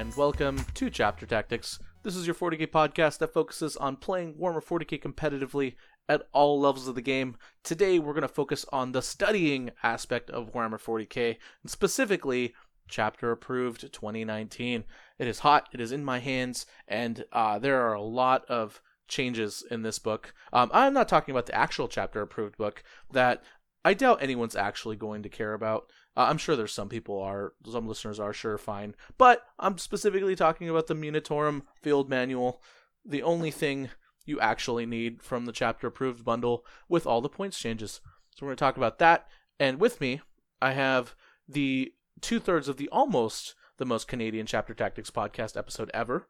And welcome to Chapter Tactics. This is your 40k podcast that focuses on playing Warhammer 40k competitively at all levels of the game. Today, we're going to focus on the studying aspect of Warhammer 40k, and specifically Chapter Approved 2019. It is hot, it is in my hands, and uh, there are a lot of changes in this book. Um, I'm not talking about the actual Chapter Approved book that I doubt anyone's actually going to care about. Uh, I'm sure there's some people are, some listeners are sure fine, but I'm specifically talking about the Munitorum Field Manual, the only thing you actually need from the chapter approved bundle with all the points changes. So we're going to talk about that, and with me, I have the two thirds of the almost the most Canadian chapter tactics podcast episode ever,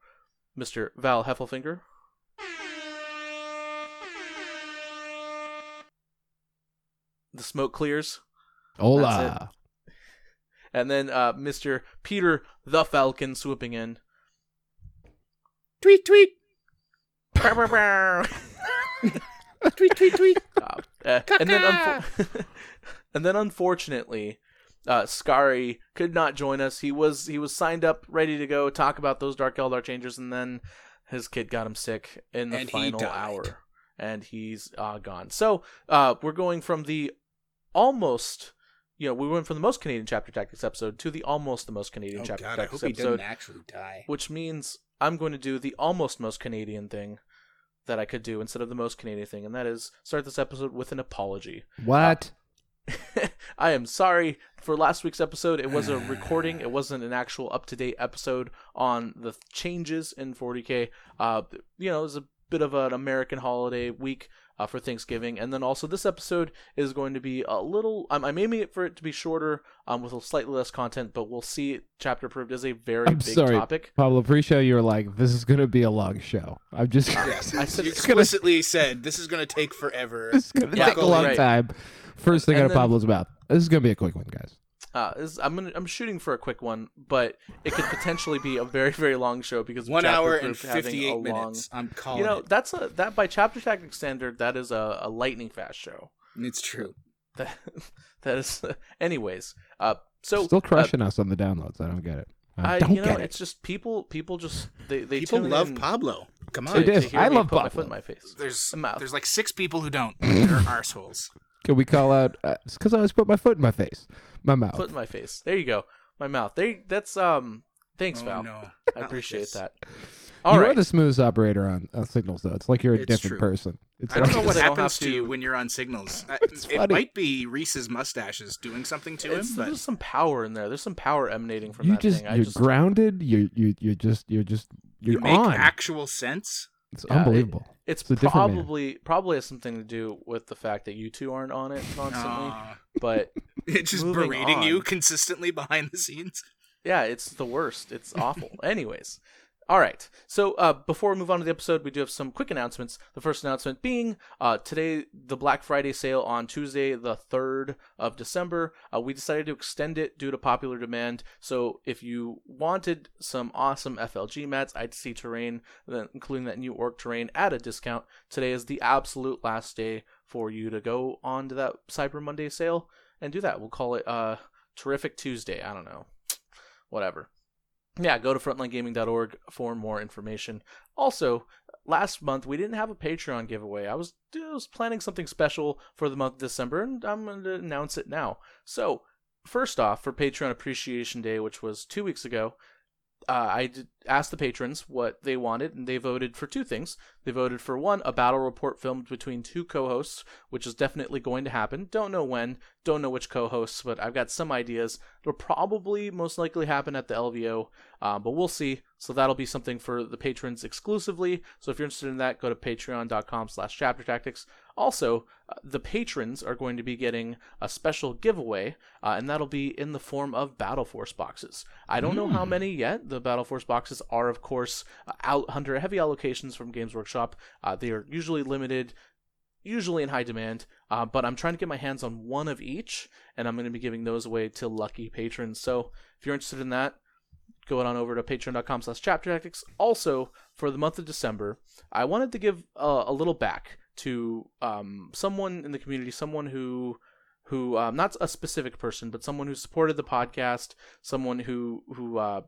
Mr. Val Heffelfinger. The smoke clears. Hola. And then uh, Mr. Peter the Falcon swooping in. Tweet, tweet. tweet, tweet, tweet. Uh, uh, and then, unfo- and then, unfortunately, uh, Scary could not join us. He was he was signed up, ready to go, talk about those Dark Eldar changes, and then his kid got him sick in the And final hour, and he's uh, gone. So uh, we're going from the almost. You know, we went from the most Canadian chapter tactics episode to the almost the most Canadian Oh chapter god, I tactics hope he episode doesn't actually die. which means I'm going to do the almost most Canadian thing that I could do instead of the most Canadian thing, and that is start this episode with an apology. What? I am sorry for last week's episode. It was a recording. It wasn't an actual up to date episode on the changes in 40k. Uh, you know, it was a bit of an American holiday week uh, for Thanksgiving, and then also this episode is going to be a little. I'm, I'm aiming it for it to be shorter, um, with a slightly less content, but we'll see. Chapter approved is a very I'm big sorry, topic. Pablo. Pre-show, you were like, "This is gonna be a long show." I'm just. Yes, I said you it's gonna- explicitly said this is going to take forever. This is gonna Yeah, take a long right. time. First thing And out of then- Pablo's mouth. This is gonna be a quick one, guys. Uh, this, I'm gonna, I'm shooting for a quick one, but it could potentially be a very very long show because One hour and fifty-eight a long- minutes. I'm calling You know it. that's a that by chapter tactic standard that is a, a lightning fast show. It's true. That that is. anyways, uh, so Still uh, crushing us on the downloads. I don't get it. I, I, don't you know, get it's just people people just they they People love in Pablo. Come on. They do. to hear I love put my Pablo. foot in my face. There's The there's like six people who don't. They're arseholes. Can we call out? Uh, it's because I always put my foot in my face, my mouth. Foot in my face. There you go. My mouth. There. That's um. Thanks, oh Val. no. I appreciate this. that. you All right. are the smooth operator on, on signals, though. It's like you're a It's different true. person. It's I don't like, know what happens to you when you're on signals. I- It's it funny. might be Reese's mustaches doing something to him, but there's some power in there. There's some power emanating from you that just thing. You're just grounded. You you you just you're just you're you make on. actual sense. It's Yeah, it- unbelievable. it's, It's a different probably probably has something to do with the fact that you two aren't on it constantly. Aw. But it's just Moving berating you consistently behind the scenes. yeah, it's the worst. It's awful. Anyways. All right. So uh, before we move on to the episode, we do have some quick announcements. The first announcement being uh, today, the Black Friday sale on Tuesday, the 3rd of December. Uh, we decided to extend it due to popular demand. So if you wanted some awesome FLG mats, I'd see terrain, including that new orc terrain, at a discount, today is the absolute last day for you to go on to that Cyber Monday sale and do that. We'll call it uh, Terrific Tuesday. I don't know. Whatever yeah, go to frontlinegaming.org for more information. Also, last month we didn't have a Patreon giveaway. I was, I was planning something special for the month of December, and I'm going to announce it now. So, first off, for Patreon Appreciation Day, which was two weeks ago, uh, I did asked the patrons what they wanted, and they voted for two things. They voted for one, a battle report filmed between two co-hosts, which is definitely going to happen. Don't know when, don't know which co-hosts, but I've got some ideas. It'll probably most likely happen at the LVO, uh, but we'll see. So that'll be something for the patrons exclusively. So if you're interested in that, go to patreon.com slash chapter tactics. Also, uh, the patrons are going to be getting a special giveaway, uh, and that'll be in the form of Battle Force boxes. I don't know how many yet. The Battle Force boxes are, of course, uh, out under heavy allocations from Games Workshop. Uh, they are usually limited, usually in high demand, uh, but I'm trying to get my hands on one of each, and I'm going to be giving those away to lucky patrons. So if you're interested in that, go on over to patreon.com slash chapter tactics. Also, for the month of December, I wanted to give uh, a little back to um, someone in the community, someone who who um, not a specific person, but someone who supported the podcast, someone who who uh,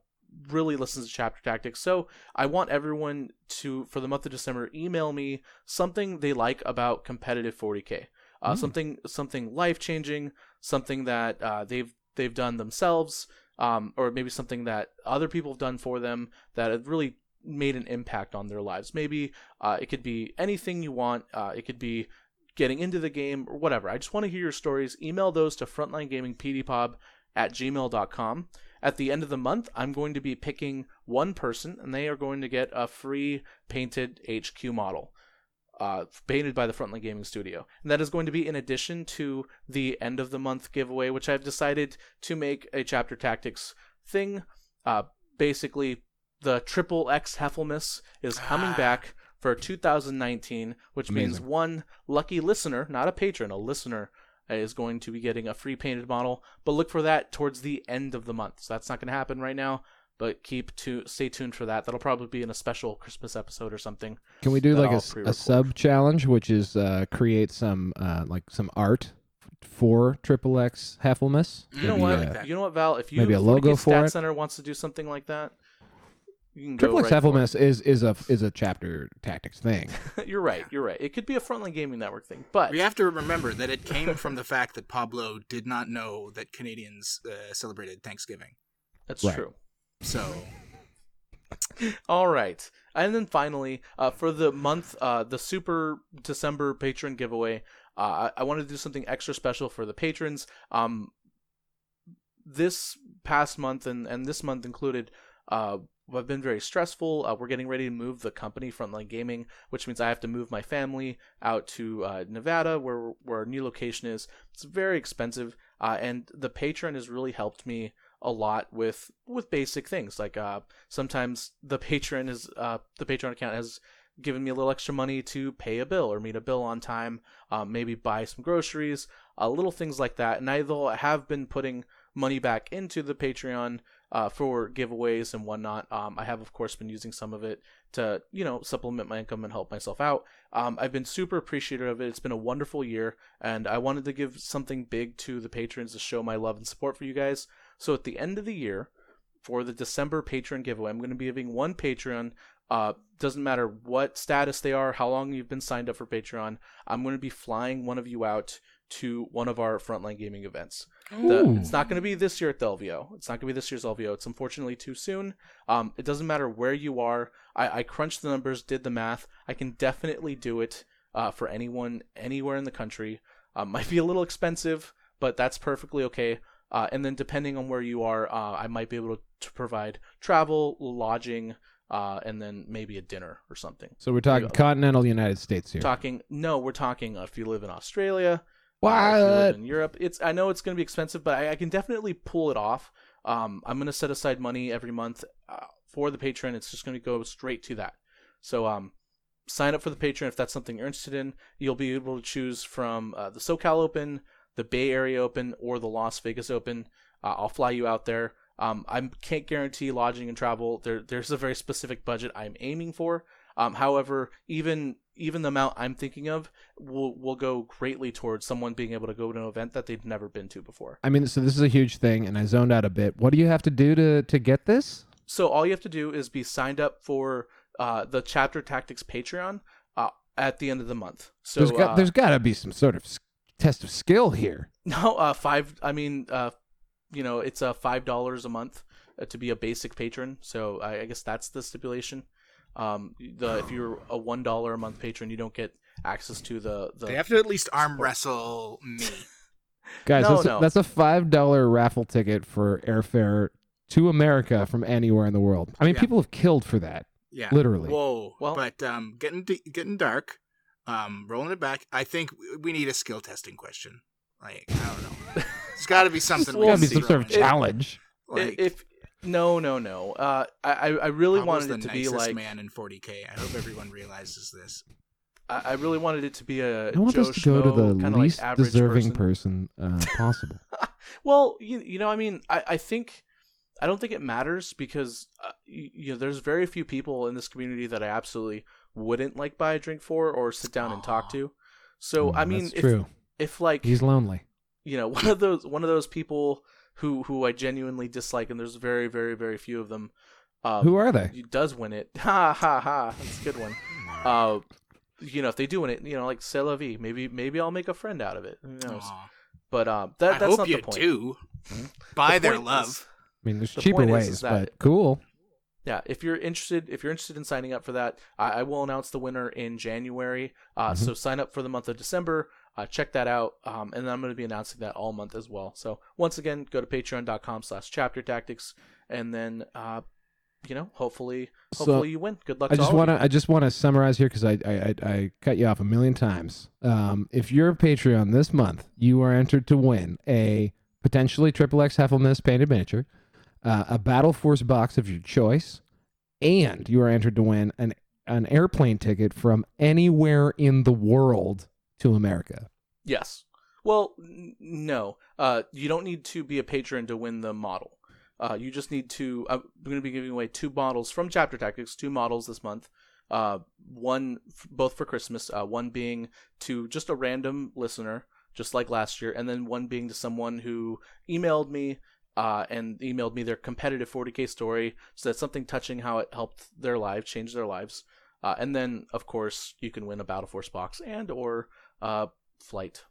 really listens to chapter tactics. So I want everyone to, for the month of December, email me something they like about competitive 40k, uh, Mm. something something life changing, something that uh, they've they've done themselves, um, or maybe something that other people have done for them that have really made an impact on their lives. Maybe uh, it could be anything you want. Uh, it could be getting into the game or whatever. I just want to hear your stories. Email those to frontlinegamingpdpod at gmail.com. At the end of the month, I'm going to be picking one person, and they are going to get a free painted HQ model. Uh, painted by the Frontline Gaming Studio. And that is going to be in addition to the end of the month giveaway, which I've decided to make a chapter tactics thing. Uh, basically, the triple X Heffelmas is coming Ah. back for 2019, which means one lucky listener, not a patron, a listener, uh, is going to be getting a free painted model. But look for that towards the end of the month. So that's not going to happen right now. But keep to stay tuned for that. That'll probably be in a special Christmas episode or something. Can we do like a, a sub challenge, which is uh, create some uh, like some art for Triple X Heffelmas? You You know what? uh, like that. You know what, Val? If you maybe a logo 40K for Stat it? Center wants to do something like that, you can Triple X right for is is a is a chapter tactics thing. you're right. You're right. It could be a Frontline Gaming Network thing, but We have to remember that it came from the fact that Pablo did not know that Canadians uh, celebrated Thanksgiving. that's Right. true. So All right. And then finally, uh, for the month, uh, the Super December patron giveaway, uh, I, I wanted to do something extra special for the patrons. Um, this past month and, and this month included, uh, have been very stressful. Uh, we're getting ready to move the company Frontline Gaming, which means I have to move my family out to uh, Nevada, where where our new location is. It's very expensive, uh, and the patron has really helped me a lot with with basic things like uh, sometimes the patron is uh, the patron account has given me a little extra money to pay a bill or meet a bill on time um, maybe buy some groceries uh, little things like that and i have been putting money back into the patreon uh, for giveaways and whatnot um, i have of course been using some of it to you know supplement my income and help myself out um, i've been super appreciative of it it's been a wonderful year and i wanted to give something big to the patrons to show my love and support for you guys so at the end of the year for the December patron giveaway, I'm going to be giving one Patreon. Uh, doesn't matter what status they are, how long you've been signed up for Patreon. I'm going to be flying one of you out to one of our frontline gaming events. The, it's not going to be this year at the LVO. It's not going to be this year's LVO. It's unfortunately too soon. Um, it doesn't matter where you are. I, I crunched the numbers, did the math. I can definitely do it uh, for anyone anywhere in the country. Um, might be a little expensive, but that's perfectly okay. Uh, and then depending on where you are, uh, I might be able to, to provide travel, lodging, uh, and then maybe a dinner or something. So we're talking continental United States here. Talking, no, we're talking uh, if you live in Australia, if you live What? in Europe. It's I know it's going to be expensive, but I, I can definitely pull it off. Um, I'm going to set aside money every month uh, for the patron. It's just going to go straight to that. So um, sign up for the patron if that's something you're interested in. You'll be able to choose from uh, the SoCal Open, the Bay Area Open, or the Las Vegas Open. Uh, I'll fly you out there. Um, I can't guarantee lodging and travel. There, there's a very specific budget I'm aiming for. Um, however, even even the amount I'm thinking of will will go greatly towards someone being able to go to an event that they've never been to before. I mean, so this is a huge thing, and I zoned out a bit. What do you have to do to to get this? So all you have to do is be signed up for uh, the Chapter Tactics Patreon uh, at the end of the month. So there's got uh, there's got to be some sort of test of skill here. no uh, five. I mean, uh, you know, it's a five dollars a month uh, to be a basic patron. So I, I guess that's the stipulation. Um, the if you're a one dollar a month patron, you don't get access to the the. They have to at least arm wrestle me. Guys, No, that's, no. A, that's a five dollar raffle ticket for airfare to America from anywhere in the world. I mean, Yeah. people have killed for that, Yeah. literally. Whoa. Well- but um, getting d- getting dark. Um, rolling it back. I think we need a skill testing question. Like I don't know. There's got to be something. There's Gotta be some sort of it- challenge. Like, if no no no, uh, I I I really Pablo's wanted it to be like man in 40k. I hope everyone realizes this. I, I really wanted it to be a I want Joe us to go to the least like deserving person. person, uh, possible. Well, you, you know, I mean, I, I think I don't think it matters because uh, you, you know there's very few people in this community that I absolutely wouldn't like buy a drink for or sit down and talk to. So Mm, I mean, that's if true. if like He's lonely. you know one of those one of those people who who I genuinely dislike, and there's very very very few of them. Um, Who are they? he does win it. Ha ha ha! That's a good one. Uh, you know, if they do win it, you know, like c'est la vie. Maybe maybe I'll make a friend out of it. Who knows? Aw. But uh, that I that's hope not you the point. do. Buy The their love. is- I mean, there's The cheaper point is- ways, is that- but cool. yeah, if you're interested, if you're interested in signing up for that, I, I will announce the winner in January. Uh, So sign up for the month of December. Uh, check that out, um, and then I'm going to be announcing that all month as well. So once again, go to Patreon.com/slash Chapter Tactics, and then uh, you know, hopefully, So, hopefully you win. Good luck. I just want to I just want to summarize here because I, I I I cut you off a million times. Um, if you're a Patreon this month, you are entered to win a potentially triple X Heffelmas painted miniature, uh, a Battle Force box of your choice, and you are entered to win an an airplane ticket from anywhere in the world to America. Yes. Well, n- no. Uh, you don't need to be a patron to win the model. Uh, you just need to. I'm going to be giving away two models from Chapter Tactics, two models this month. Uh, one f- both for Christmas. Uh, one being to just a random listener, just like last year, and then one being to someone who emailed me. Uh, and emailed me their competitive 40k story, so that's something touching how it helped their life, change their lives. Uh, and then, of course, you can win a Battle Force box and or uh, flight.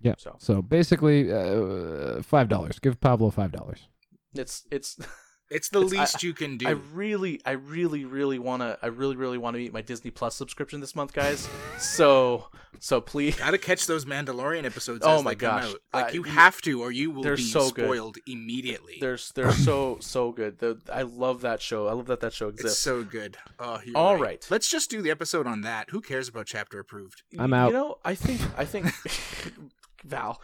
Yeah. So So basically, uh, five dollars. Give Pablo five dollars. it's it's It's the It's- I- least you can do. I really I really really want to I really really want to meet my Disney Plus subscription this month, guys. So so please Gotta catch those Mandalorian episodes. Oh as my they come gosh. out. Like Uh, you you- have to, or you will they're be so good. spoiled immediately. they're they're so so good. The, I love that show. I love that that show it's exists. so good. Oh, you're All right. right. Let's just do the episode on that. Who cares about chapter approved? I'm out. You know, I think I think Val,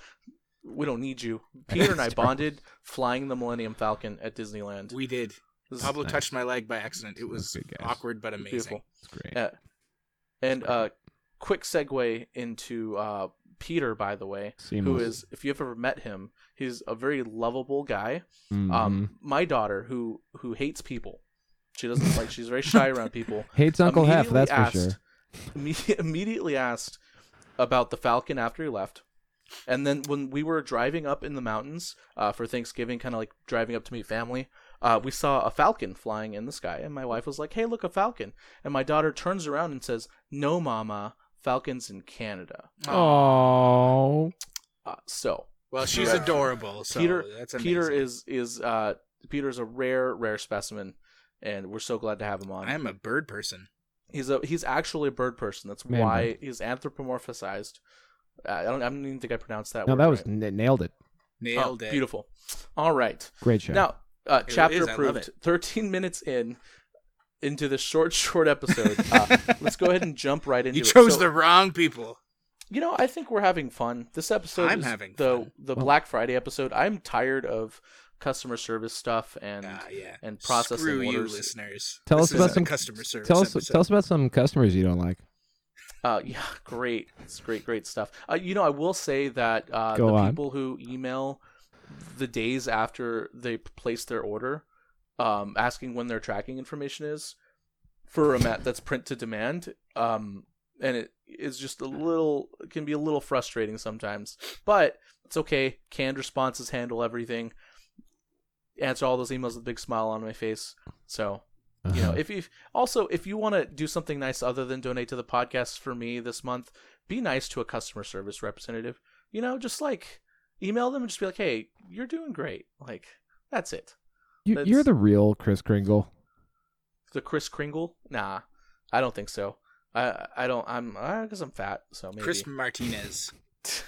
we don't need you. Peter and I bonded flying the Millennium Falcon at Disneyland. We did. This Pablo nice. touched my leg by accident. It was awkward but amazing. beautiful. It's great. Uh, and uh, quick segue into uh, Peter, by the way, who Seamless. is, if you've ever met him, he's a very lovable guy. Mhm. Um, my daughter, who who hates people, she doesn't like. She's very shy around people. hates Uncle Hef. That's asked, for sure. imme- immediately asked about the Falcon after he left. And then when we were driving up in the mountains uh, for Thanksgiving, kind of like driving up to meet family, uh, we saw a falcon flying in the sky. And my wife was like, hey, look, a falcon. And my daughter turns around and says, no, mama, falcons in Canada. Oh, Uh, so Well, she's adorable. So Peter, that's Peter is, is uh, Peter's a rare, rare specimen. And we're so glad to have him on. I am a bird person. He's a he's actually a bird person. That's Man why he's anthropomorphized. I don't I don't even think I pronounced that. no, word that was right. n- nailed it. Nailed Oh, it. Beautiful. All right. Great show. Now, uh, It chapter is, approved. Thirteen minutes in into this short, short episode. Uh, let's go ahead and jump right into it. You it. chose So, the wrong people. You know, I think we're having fun. This episode I'm is having the fun. the Well- Black Friday episode. I'm tired of customer service stuff and Ah, yeah. and processing Screw you, listeners. Tell This us about some- customer service. tell us episode. tell us about some customers you don't like. Uh, yeah, great. It's great, great stuff. Uh, you know, I will say that uh, Go the on. people who email the days after they place their order, um, asking when their tracking information is for a mat that's print to demand, um, and it is just a little it can be a little frustrating sometimes, but it's okay. Canned responses handle everything. Answer all those emails with a big smile on my face. So you know Uh-huh. if you also if you want to do something nice other than donate to the podcast for me this month be nice to a customer service representative you know just like email them and just be like hey you're doing great. Like that's it. You, That's- you're the real Chris Kringle. The Chris Kringle? Nah, I don't think so. I I don't. I'm because I'm fat, so maybe Chris Martinez.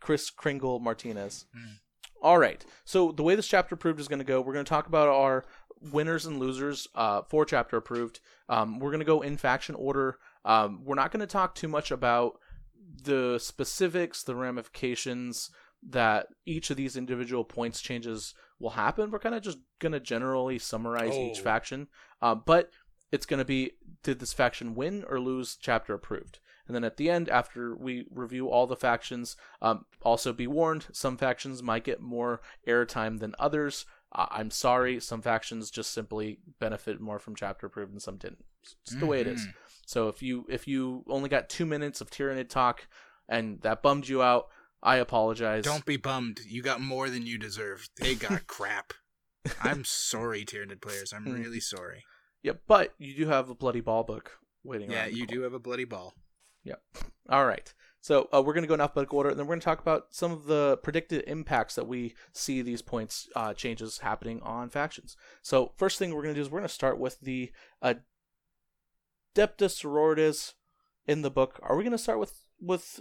Chris Kringle Martinez. Hmm. All right. So the way this chapter proved is going to go, we're going to talk about our winners and losers uh, for chapter approved. Um, we're going to go in faction order. Um, we're not going to talk too much about the specifics, the ramifications that each of these individual points changes will happen. We're kind of just going to generally summarize each Oh. faction, uh, but it's going to be did this faction win or lose chapter approved? And then at the end, after we review all the factions, um, also be warned, some factions might get more airtime than others. I'm sorry, some factions just simply benefit more from chapter approved and some didn't. It's just the way it is. Mhm. So if you if you only got two minutes of Tyranid talk and that bummed you out, I apologize. Don't be bummed. You got more than you deserved. They got crap. I'm sorry, Tyranid players. I'm Hmm. really sorry. Yeah, but you do have a Blood of Baal book waiting. Yeah, you do have a Blood of Baal. Yep. All right. So uh, we're going to go in alphabetical order, and then we're going to talk about some of the predicted impacts that we see these points uh, changes happening on factions. So first thing we're going to do is we're going to start with the Adeptus Sororitas in the book. Are we going to start with with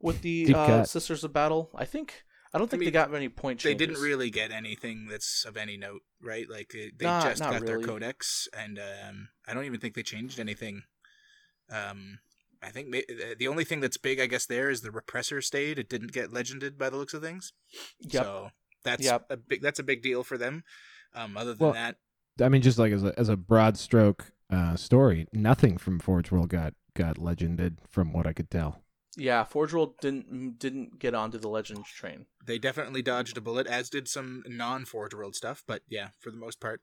with the uh. Sisters of Battle? I think I don't think mean, they got many point changes. They didn't really get anything that's of any note, right? Like they, they Not- just not got really. their codex, and um, I don't even think they changed anything. Um, I think ma- the only thing that's big, I guess, there is the repressor stayed. It didn't get legended by the looks of things. Yep. So that's Yep. a big. That's a big deal for them. Um, other than Well, that, I mean, just like as a as a broad stroke uh, story, nothing from Forge World got got legended, from what I could tell. Yeah, Forge World didn't didn't get onto the Legends train. they definitely dodged a bullet, as did some non-Forge World stuff. But yeah, for the most part,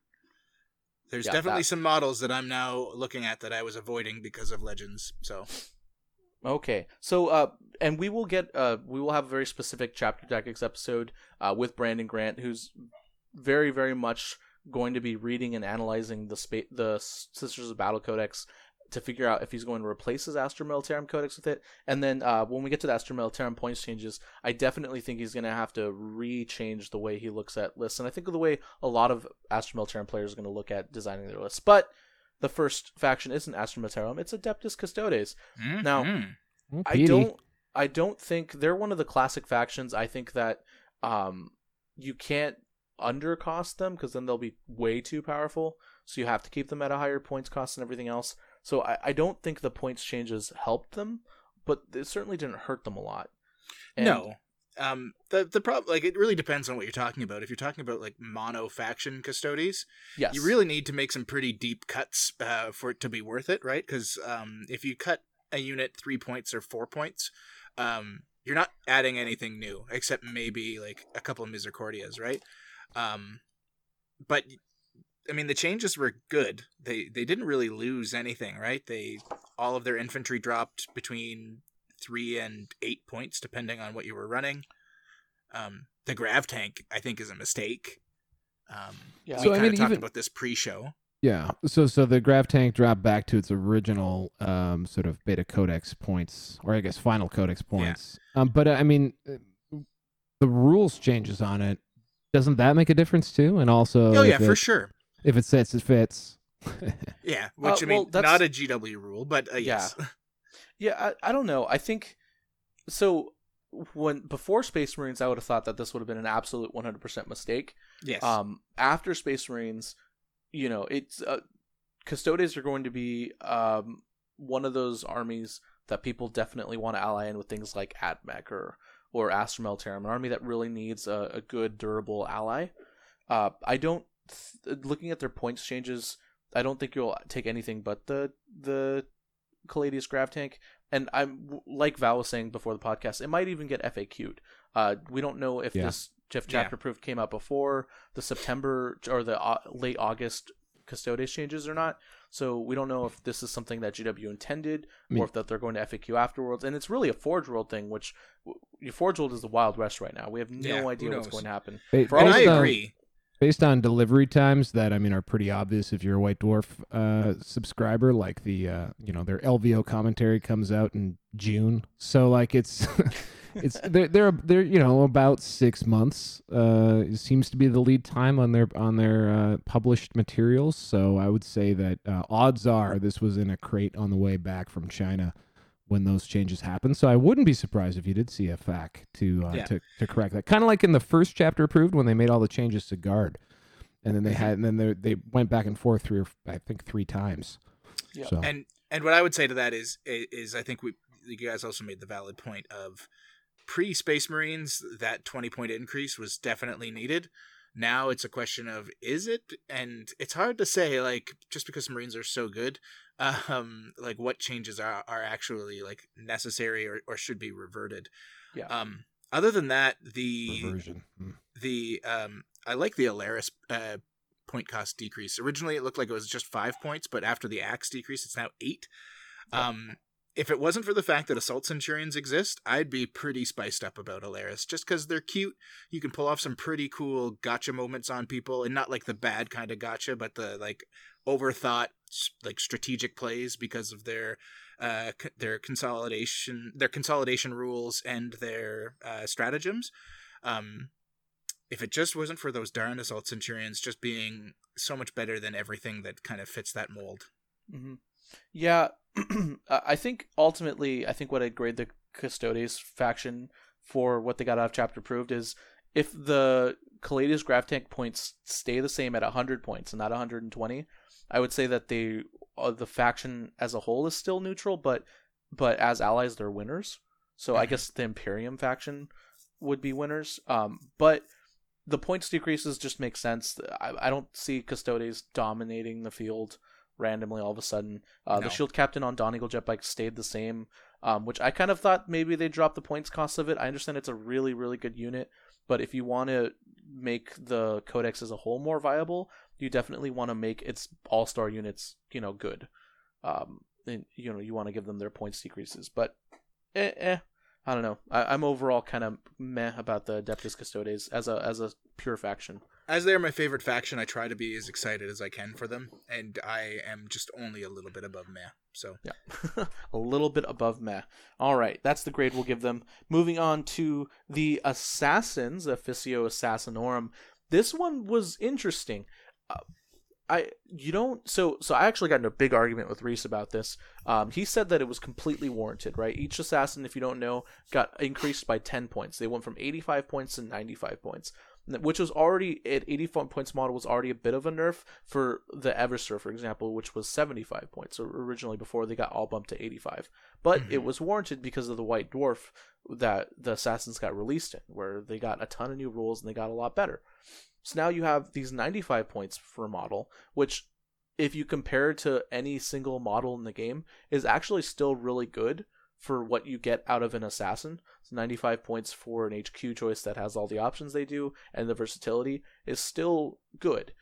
there's Yeah, definitely that- some models that I'm now looking at that I was avoiding because of Legends. So Okay, so uh, and we will get uh, we will have a very specific chapter tactics episode uh, with Brandon Grant, who's very very much going to be reading and analyzing the spa- the Sisters of Battle Codex to figure out if he's going to replace his Astra Militarum Codex with it. And then uh, when we get to the Astra Militarum points changes, I definitely think he's going to have to re-change the way he looks at lists, and I think of the way a lot of Astra Militarum players are going to look at designing their lists. But the first faction isn't Astra Militarum; it's Adeptus Custodes. Now, Mhm. Oh, I don't. I don't think they're one of the classic factions. I think that um, you can't undercost them because then they'll be way too powerful. So you have to keep them at a higher points cost and everything else. So I, I don't think the points changes helped them, but it certainly didn't hurt them a lot. And- no. Um, the the problem, like, it really depends on what you're talking about. If you're talking about like mono faction Custodes, Yes. you really need to make some pretty deep cuts uh, for it to be worth it, right? Because um, if you cut a unit three points or four points, um, you're not adding anything new except maybe like a couple of misericordias, right? Um, but I mean, the changes were good. They they didn't really lose anything, right? They all of their infantry dropped between three and eight points, depending on what you were running. Um, the grav tank, I think, is a mistake. Um, Yeah. we So, I kind mean, of talked even- about this pre-show. Yeah. So so the grav tank dropped back to its original um, sort of beta codex points, or I guess final codex points. Um, but uh, I mean, uh, the rules changes on it. Doesn't that make a difference too? And also, oh yeah, if for sure. If it fits, it fits. Yeah, which Uh, I mean, well, that's- not a GW rule, but uh, yes. Yeah, I, I don't know. I think so. When before Space Marines, I would have thought that this would have been an absolute 100% mistake. yes. Um, after Space Marines, you know, it's uh, Custodes are going to be um, one of those armies that people definitely want to ally in with things like AdMech or or Astra Militarum, an army that really needs a, a good, durable ally. Uh, I don't th- looking at their points changes. I don't think you'll take anything but the the Caladius Grav Tank. And I'm like Val was saying before the podcast, it might even get FAQ'd. Uh, we don't know if Yeah. this Jeff Yeah. chapter proof came out before the September or the uh, late August Custodes changes or not. So we don't know if this is something that GW intended I mean- or if that they're going to FAQ afterwards. And it's really a Forge World thing, which w- Forge World is the Wild West right now. We have no Yeah, idea what's going to happen. Ba- For all and I based on- agree. Based on delivery times that I mean are pretty obvious if you're a White Dwarf uh, subscriber. Like the uh, you know their LVO commentary comes out in June, so like it's it's they're they're they're you know about six months. Uh, seems to be the lead time on their on their uh, published materials. So I would say that uh, odds are this was in a crate on the way back from China when those changes happened. So I wouldn't be surprised if you did see a FAQ to uh, Yeah. to to correct that. Kind of like in the first chapter approved when they made all the changes to guard, and then they had and then they they went back and forth three or I think three times. Yeah. So And and what I would say to that is is I think we you guys also made the valid point of pre Space Marines that twenty point increase was definitely needed. Now it's a question of is it, and it's hard to say like just because Marines are so good, um, like what changes are are actually like necessary or, or should be reverted. Yeah. Um, other than that, the reversion. Mm. the um I like the Allarus uh point cost decrease. Originally it looked like it was just 5 points, but after the axe decrease it's now 8. Um if it wasn't for the fact that assault centurions exist, I'd be pretty spiced up about Allarus just cuz they're cute. You can pull off some pretty cool gotcha moments on people and not like the bad kind of gotcha, but the like overthought like strategic plays because of their uh their consolidation their consolidation rules and their uh stratagems. Um if it just wasn't for those darn assault centurions just being so much better than everything that kind of fits that mold. hmm Yeah, I I think ultimately, I think what I'd grade the Custodes faction for what they got out of chapter proved is if the Caladius Grav Tank points stay the same at 100 points and not 120, I would say that they uh, the faction as a whole is still neutral, but but as allies they're winners. So I Mhm. guess the Imperium faction would be winners. Um, but the points decreases just make sense. I, I don't see Custodes dominating the field randomly all of a sudden. Uh, The Shield Captain on Dawn Eagle Jetbike stayed the same, um, which I kind of thought maybe they dropped the points cost of it. I understand it's a really, really good unit, but if you want to make the Codex as a whole more viable, you definitely want to make its All Star units, you know, good. Um, and, you know, you want to give them their points decreases, but eh, eh I don't know. I, I'm overall kind of meh about the Adeptus Custodes as a as a pure faction. As they're my favorite faction, I try to be as excited as I can for them, and I am just only a little bit above meh. So Yeah. a little bit above meh. All right, that's the grade we'll give them. Moving on to the Assassins, Officio Assassinorum. This one was interesting. Uh, I you don't so so I actually got in a big argument with Reese about this. Um, he said that it was completely warranted, right? Each assassin, if you don't know, got increased by ten points. They went from eighty five points to ninety five points, which was already at eighty five points model was already a bit of a nerf for the Eversor, for example, which was seventy five points originally before they got all bumped to eighty five. But it mm-hmm. was warranted because of the White Dwarf that the assassins got released in, where they got a ton of new rules and they got a lot better. So now you have these 95 points for a model, which, if you compare to any single model in the game, is actually still really good for what you get out of an assassin. So 95 points for an HQ choice that has all the options they do and the versatility is still good.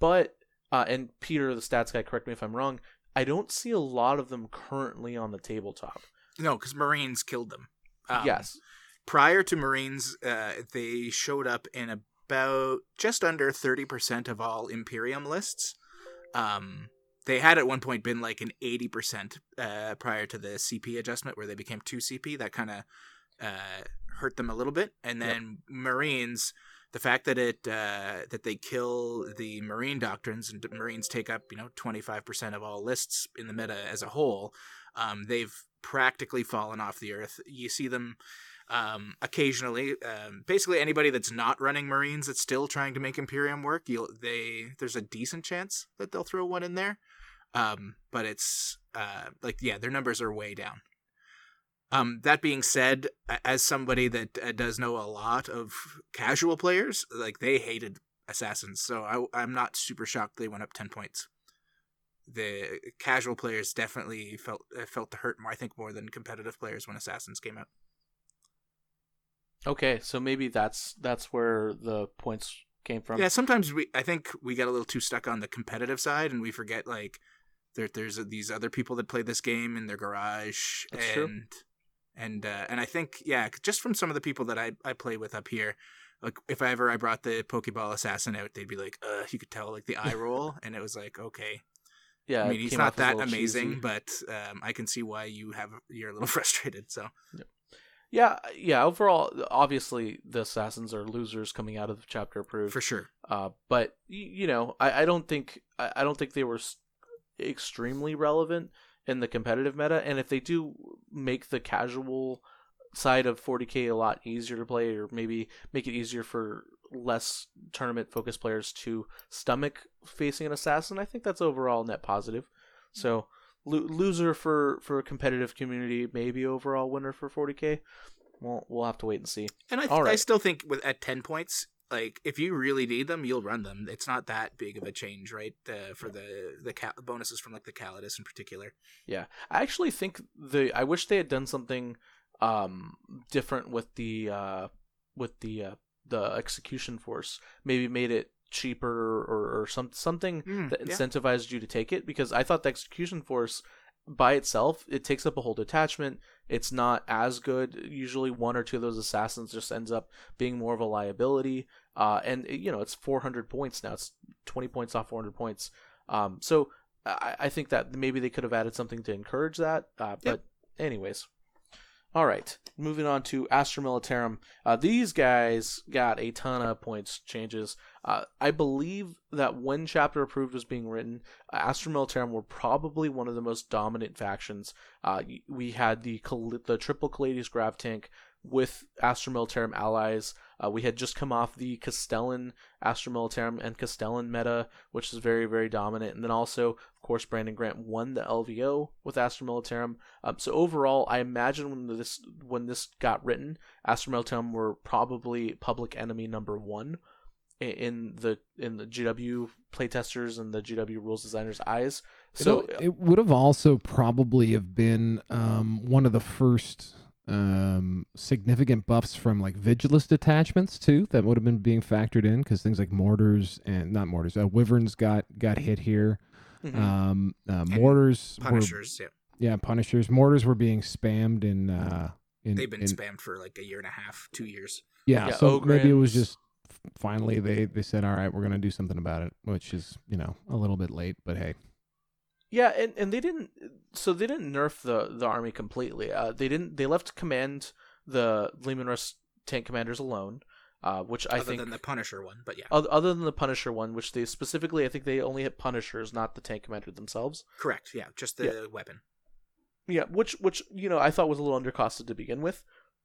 But, uh, and Peter, the stats guy, correct me if I'm wrong, I don't see a lot of them currently on the tabletop. no, because Marines killed them. Um, yes. Prior to Marines, uh, they showed up in about just under thirty percent of all Imperium lists. Um, they had at one point been like an eighty percent uh, prior to the CP adjustment, where they became two CP. That kind of uh, hurt them a little bit. And then Marines, the fact that it uh, that they kill the Marine doctrines and Marines take up you know twenty five percent of all lists in the meta as a whole, um, they've practically fallen off the earth. You see them um, occasionally. Um, basically, anybody that's not running Marines that's still trying to make Imperium work, you'll they there's a decent chance that they'll throw one in there. Um, but it's uh, like yeah, their numbers are way down. Um, that being said, as somebody that uh, does know a lot of casual players, like they hated assassins, so I, I'm not super shocked they went up ten points. The casual players definitely felt uh, felt the hurt more, I think, more than competitive players when assassins came out. Okay, so maybe that's that's where the points came from. Yeah, sometimes we I think we get a little too stuck on the competitive side and we forget like there there's these other people that play this game in their garage That's and true. and uh, and I think yeah, just from some of the people that I I play with up here like if I ever I brought the Pokeball assassin out, they'd be like, uh, you could tell like the eye roll, and it was like, okay. Yeah, I mean, he's not off as a that amazing, cheesy. but um, I can see why you have you're a little frustrated. So Yeah, yeah. Overall, obviously, the assassins are losers coming out of the chapter approved. for sure. Uh, but you know, I, I don't think I, I don't think they were extremely relevant in the competitive meta. And if they do make the casual side of 40k a lot easier to play, or maybe make it easier for less tournament focused players to stomach facing an assassin, I think that's overall net positive. Mm-hmm. So lo- loser for for a competitive community, maybe overall winner for 40k. Well, we'll have to wait and see. And I, All I still think with at ten points, like if you really need them, you'll run them. It's not that big of a change, right? Uh, for the the bonuses from like the Calidus in particular. Yeah, I actually think the I wish they had done something um different with the uh with the uh, the execution force. Maybe made it cheaper or, or some something Mm, that yeah. incentivized you to take it because I thought the execution force by itself it takes up a whole detachment. It's not as good. Usually, one or two of those assassins just ends up being more of a liability. Uh, and you know, it's 400 points now. It's 20 points off 400 points. Um, so I, I think that maybe they could have added something to encourage that. Uh, but anyways, all right. Moving on to Astra Militarum. Uh, these guys got a ton of points changes. Uh, I believe that when Chapter Approved was being written, Astra Militarum were probably one of the most dominant factions. Uh, we had the the triple Caladius Grav tank with Astra Militarum allies. Uh, we had just come off the Castellan Astra Militarum and Castellan meta, which is very, very dominant. And then also, of course, Brandon Grant won the LVO with Astra Militarum. Um, so overall, I imagine when this when this got written, Astra Militarum were probably public enemy number one in the in the GW playtesters and the GW rules designers' eyes. So So it would have also probably have been um, one of the first um, significant buffs from like Vigilus detachments too that would have been being factored in because things like mortars and not mortars, uh, wyverns got got hit here. mhm. Um, uh, mortars, were, Punishers, yeah, yeah, punishers. Mortars were being spammed in. Uh, in they've been in, spammed for like a year and a half, two years. Yeah, Yeah, so maybe it was just finally they they said, all right, we're gonna do something about it, which is you know a little bit late, but hey. Yeah, and, and they didn't. So they didn't nerf the the army completely. Uh, they didn't. They left command the Leman Russ tank commanders alone, uh, which I other think other than the Punisher one, but yeah, other than the Punisher one, which they specifically, I think they only hit Punishers, not the tank commander themselves. correct. Yeah, just the Yeah. weapon. Yeah, which which you know I thought was a little undercosted to begin with,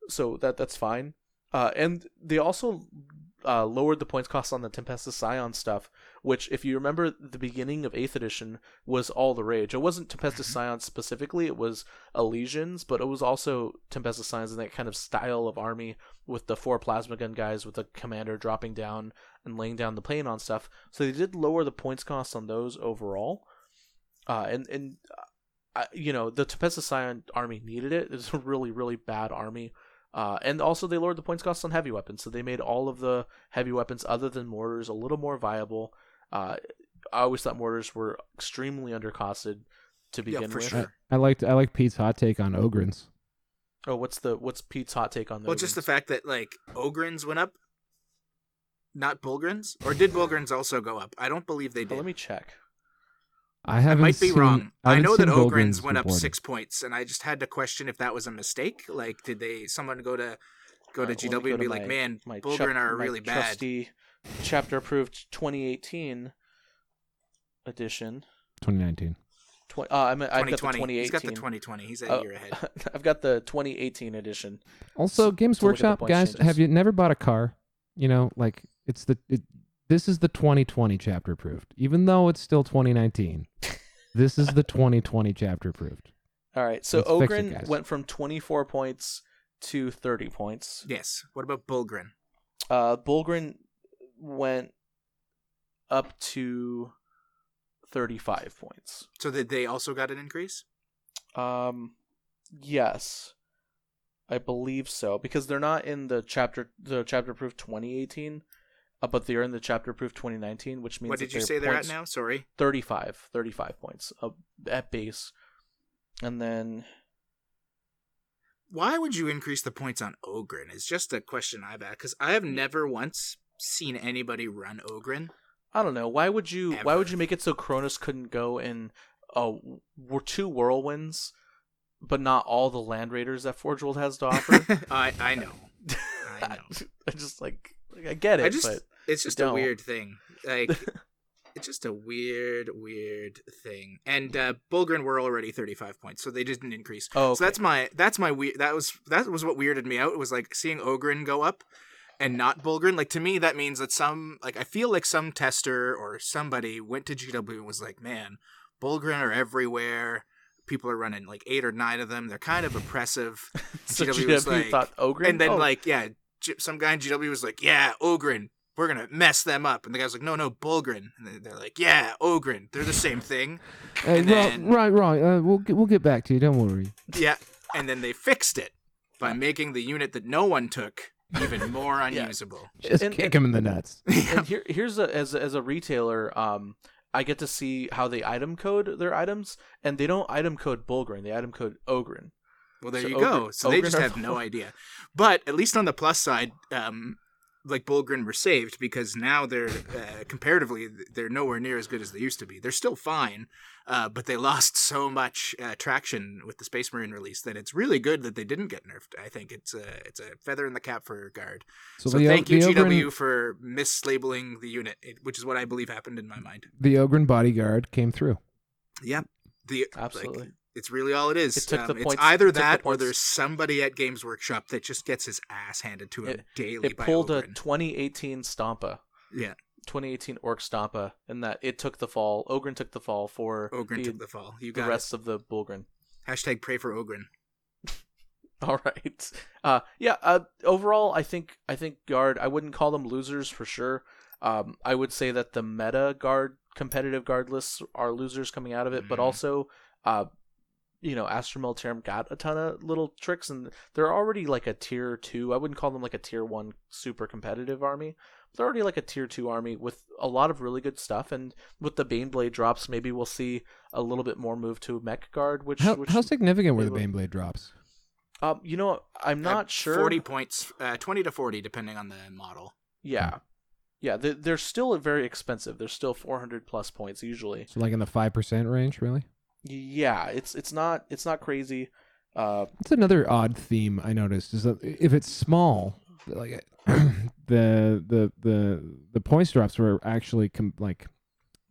so that that's fine. Uh, and they also uh, lowered the points cost on the Tempestus Scion stuff, which, if you remember, the beginning of Eighth Edition was all the rage. It wasn't Tempestus Scion specifically; it was Elysians, but it was also Tempestus Scions in that kind of style of army with the four plasma gun guys with the commander dropping down and laying down the plane on stuff. So they did lower the points cost on those overall. Uh, and and uh, you know the Tempestus Scion army needed it. It's a really really bad army. Uh, and also they lowered the points cost on heavy weapons, so they made all of the heavy weapons other than mortars a little more viable. Uh, I always thought mortars were extremely undercosted to begin Yeah, begin for with. sure. I liked I like Pete's hot take on Ogryns. Oh, what's the what's Pete's hot take on the? Well, just the fact that like Ogryns went up, not Bullgryns, or did Bullgryns also go up? I don't believe they did. let me check. I I haven't might be seen- wrong. I, haven't know that Ogryns Bullgryns went up six points, and I just had to question if that was a mistake. Like, did they someone go to go to Alright, let me GW go and be to like, my- "Man, my Bullgryn chap- are my really bad." trusty chapter approved 2018 edition. 2019. Tw- uh, I'm, I've got the 2018. He's got the 2020. He's a Oh, year ahead. I've got the 2018 edition. Also, Games to look at the Workshop guys, changes. have you never bought a car? You know, like it's the it, this is the 2020 chapter approved, even though it's still 2019. this is the 2020 chapter approved. All right, so Let's fix it, Ogryn went from 24 points to 30 points. yes. What about Bullgryn? Uh, Bullgryn went up to 35 points. So that they also got an increase? Um, yes, I believe so because they're not in the chapter the chapter proof 2018, uh, but they're in the chapter proof 2019, which means What did you say they're at now? Sorry. 35, 35 points uh, at base, and then Why would you increase the points on Ogryn? It's just a question I've had because I have never once seen anybody run Ogryn. I don't know. Why would you? Why would you make it so Cronus couldn't go in? Uh, were two whirlwinds but not all the land raiders that Forge World has to offer. I I know. I know. I just like, like I get it, I just but it's just a don't. weird thing. Like it's just a weird, weird thing. And uh Bullgryn were already thirty five points, so they didn't increase. oh, So that's my that's my weird. That was that was what weirded me out. It was like seeing Ogryn go up and not Bullgryn. Like to me, that means that some like I feel like some tester or somebody went to GW and was like, man, Bullgryn are everywhere. People are running like eight or nine of them. They're kind of oppressive. so GW GW was like- thought Ogre, and then Oh, like yeah, G- some guy in GW was like, yeah, Ogryn. We're gonna mess them up, and the guy's like, "No, no, Bullgryn." And they- they're like, "Yeah, Ogryn. They're the same thing." Hey, And ri- then- right, right. Uh, we'll get, we'll get back to you. Don't worry. Yeah, and then they fixed it by making the unit that no one took even more unusable. Just And- kick and- him in the nuts. and here here's a as a, as a retailer um I get to see how they item code their items and they don't item code Bullgryn they item code Ogryn Well, there So you go. Ogre- So they just have no idea. But at least on the plus side, um, like Bullgryn were saved because now they're uh, comparatively they're nowhere near as good as they used to be. They're still fine, uh, but they lost so much uh, traction with the Space Marine release that it's really good that they didn't get nerfed. I think it's a it's a feather in the cap for guard. So, the, thank the you Ogryn, GW for mislabeling the unit, which is what I believe happened in my mind. The Ogryn bodyguard came through. Yep. The absolutely Like, it's really all it is. It took the Um, it's either it took the that or there's somebody at Games Workshop that just gets his ass handed to him It- daily it by pulled a 2018 Stompa Yeah, 2018 Orc Stompa and that it took the fall Ogryn took the fall for Ogryn the, took the fall. You got the rest of the Bullgryn it. Hashtag pray for Ogryn. All right. Uh, yeah. Uh, overall, I think I think guard. I wouldn't call them losers for sure. Um, I would say that the meta guard competitive guard lists are losers coming out of it, but Mhm. also, uh, you know, Astra Militarum got a ton of little tricks, and they're already like a tier two. I wouldn't call them like a tier one super competitive army. They're already like a tier two army with a lot of really good stuff, and with the Baneblade drops, maybe we'll see a little bit more move to mech guard. Which, How, which how significant were the were- Baneblade drops? um, you know, I'm not Uh, sure. Forty points, uh, twenty to forty, depending on the model. Yeah. Yeah, they're, they're still very expensive. They're still 400 plus points usually. So like in the five percent range, really? Yeah, it's it's not it's not crazy. Uh, That's another odd theme I noticed is that if it's small, like the the the the points drops were actually com- like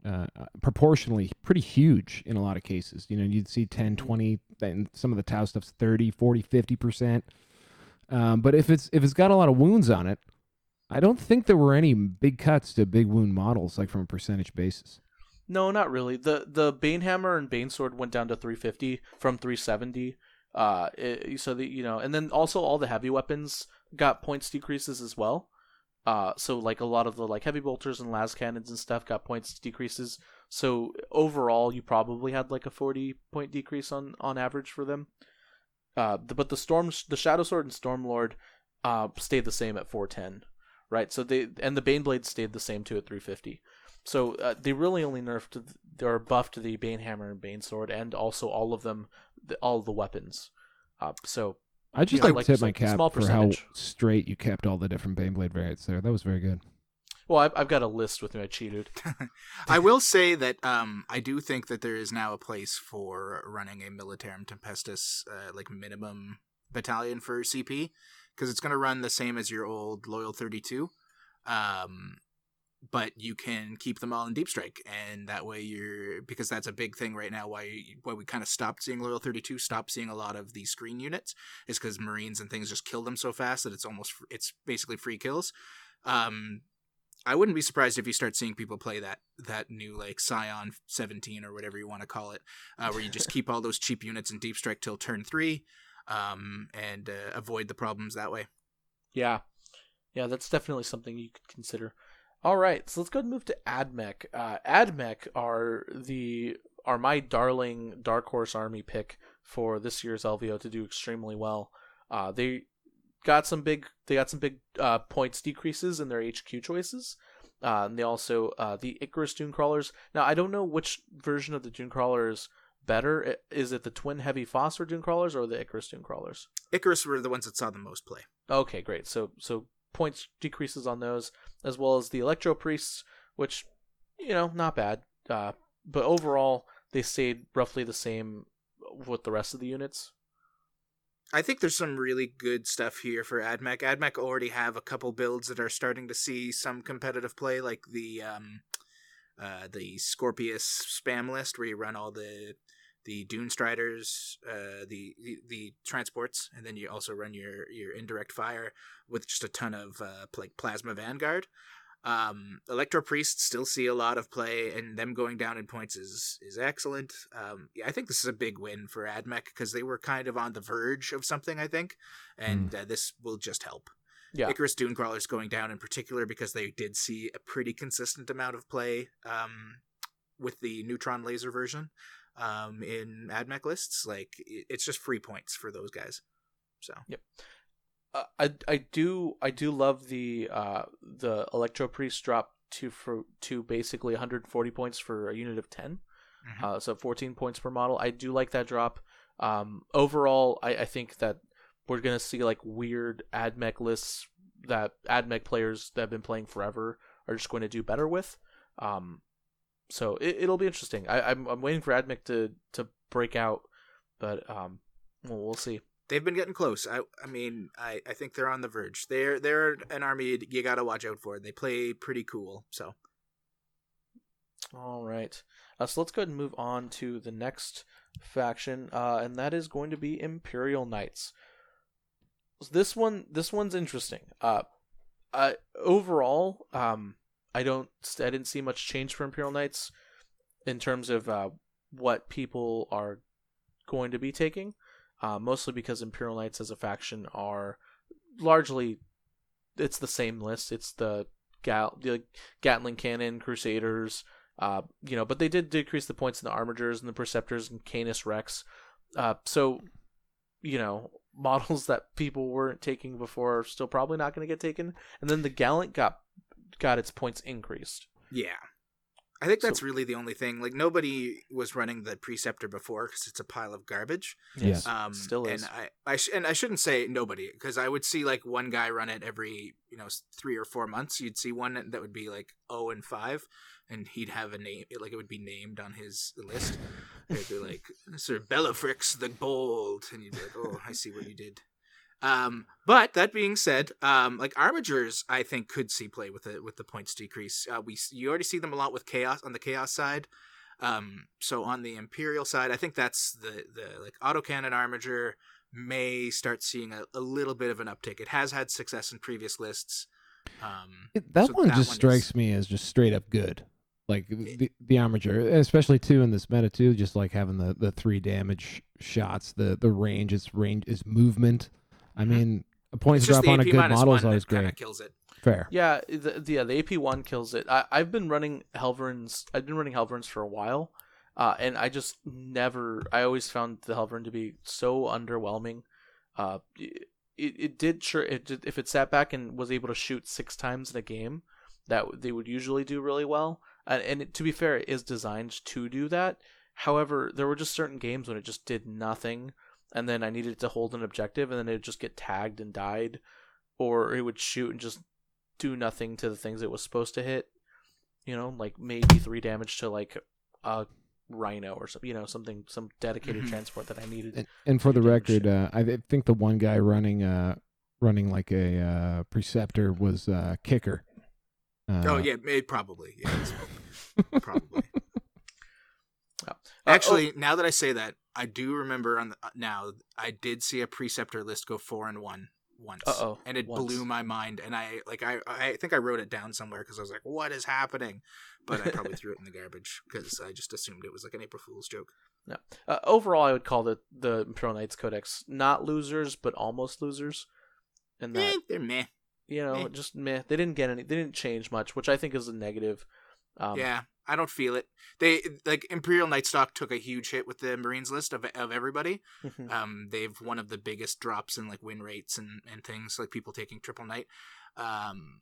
uh, proportionally pretty huge in a lot of cases. You know, you'd see 10, 20, and some of the Tau stuff's 30, 40, 50%. Um, but if it's if it's got a lot of wounds on it, I don't think there were any big cuts to big wound models like from a percentage basis. No, not really. The the Banehammer and Banesword went down to 350 from 370. Uh, it, so the you know, and then also all the heavy weapons got points decreases as well. Uh, so like a lot of the like heavy bolters and las cannons and stuff got points decreases. So overall, you probably had like a 40 point decrease on on average for them. Uh, the, but the storms, the Shadow Sword and Storm Lord, uh, stayed the same at 410, right? So they and the Baneblade stayed the same too at 350. So uh, they really only nerfed or buffed the Banehammer and Bane Sword, and also all of them, the, all of the weapons. Uh, so I just Yeah, like like to you tip my cap small for how straight you kept all the different Baneblade variants there. That was very good. well, I've, I've got a list with me. I cheated. I will say that um, I do think that there is now a place for running a Militarum Tempestus uh, like minimum battalion for CP because it's going to run the same as your old Loyal 32. Um, but you can keep them all in deep strike and that way you're because that's a big thing right now why why we kind of stopped seeing loyal 32 stopped seeing a lot of these screen units is because marines and things just kill them so fast that it's almost it's basically free kills um I wouldn't be surprised if you start seeing people play that that new like Scion 17 or whatever you want to call it, uh, where you just keep all those cheap units in deep strike till turn three, um, and uh, avoid the problems that way. Yeah, yeah, that's definitely something you could consider. All right, so let's go and move to AdMech. Uh, AdMech are the are my darling dark horse army pick for this year's LVO to do extremely well. Uh, they got some big they got some big uh, points decreases in their HQ choices. Uh, and they also uh, the Icarus Dune Crawlers. Now I don't know which version of the Dune Crawler is better. Is it the twin heavy phosphor Dune Crawlers or the Icarus Dune Crawlers? Icarus were the ones that saw the most play. Okay, great. So so points decreases on those, as well as the Electro Priests, which you know not bad. Uh, but overall, they stayed roughly the same with the rest of the units. I think there's some really good stuff here for AdMech. AdMech already have a couple builds that are starting to see some competitive play, like the um, uh, the Skorpius spam list, where you run all the the Dune Striders, uh, the, the the transports, and then you also run your your indirect fire with just a ton of uh, like plasma vanguard. Um, Electro Priests still see a lot of play, and them going down in points is is excellent. Um, yeah, I think this is a big win for AdMech because they were kind of on the verge of something. I think, and uh, this will just help. Yeah. Icarus Dune Crawlers going down in particular because they did see a pretty consistent amount of play um, with the neutron laser version um, in AdMech lists. Like it's just free points for those guys. So Uh, I I do I do love the uh the Electro Priest drop to for to basically 140 points for a unit of 10. Mhm. Uh, so 14 points per model. I do like that drop. Um, overall, I, I think that we're gonna see like weird AdMech lists that AdMech players that have been playing forever are just going to do better with. Um, so it, it'll be interesting. I, I'm I'm waiting for AdMech to to break out, but um, well, we'll see. they've been getting close. I I mean I, I think they're on the verge. They're they're an army you got to watch out for. They play pretty cool. So All right. Uh, so let's go ahead and move on to the next faction, uh, and that is going to be Imperial Knights. This one, this one's interesting. Uh, uh, overall, um, I don't, I didn't see much change for Imperial Knights in terms of uh, what people are going to be taking. Uh, mostly because Imperial Knights as a faction are largely, it's the same list. It's the Gal, the Gatling Cannon, Crusaders, uh, you know, but they did decrease the points in the Armigers and the Perceptors and Canis Rex. Uh, so, you know, models that people weren't taking before are still probably not going to get taken. And then the Gallant got got its points increased. yeah, I think that's So- really the only thing. Like nobody was running the Preceptor before because it's a pile of garbage. Yes. Um, Still is. And I, I sh- and I shouldn't say nobody because I would see like one guy run it every you know three or four months. You'd see one that would be like oh and five, and he'd have a name like it would be named on his list. It'd be like Sir Bellafrix the Bold, and you'd be like, oh, I see what you did. Um, but that being said, um, like Armigers, I think could see play with it with the points decrease. Uh, we you already see them a lot with chaos on the chaos side. Um, so on the Imperial side, I think that's the the like autocannon Armiger may start seeing a, a little bit of an uptick. It has had success in previous lists. Um, It- that so one that just one strikes is- me as just straight up good. Like the the armature, especially too in this meta too, just like having the the three damage shots, the the range, its range, is movement. I mean, a points drop the on a good model is always that kind great. of kills it. Fair. Yeah, the, the yeah the AP one kills it. I I've been running Helverins. I've been running Helverins for a while, uh, and I just never. I always found the Helverin to be so underwhelming. Uh, it it did sure it did, if it sat back and was able to shoot six times in a game, that they would usually do really well. And, and it, to be fair, it is designed to do that. However, there were just certain games when it just did nothing, and then I needed to hold an objective, and then it would just get tagged and died, or it would shoot and just do nothing to the things it was supposed to hit. You know, like maybe three damage to like a rhino or something. You know, something some dedicated Mhm. transport that I needed. And, and for the record, uh, I think the one guy running uh running like a uh, preceptor was uh, kicker. Uh, oh yeah, it, probably. Yeah, probably. Uh, Actually, now that I say that, I do remember on the, uh, now I did see a preceptor list go four and one once, Uh-oh, and it once. blew my mind. And I like I I think I wrote it down somewhere because I was like, "What is happening?" But I probably threw it in the garbage because I just assumed it was like an April Fool's joke. Uh, overall, I would call the the Imperial Knights Codex not losers, but almost losers. And that Eh, they're meh. you know, eh. just meh. They didn't get any. They didn't change much, which I think is a negative. Um, yeah, I don't feel it. They like Imperial Knight Stock took a huge hit with the Marines list of of everybody. mhm. Um, they've one of the biggest drops in like win rates and, and things like people taking triple Knight. Um,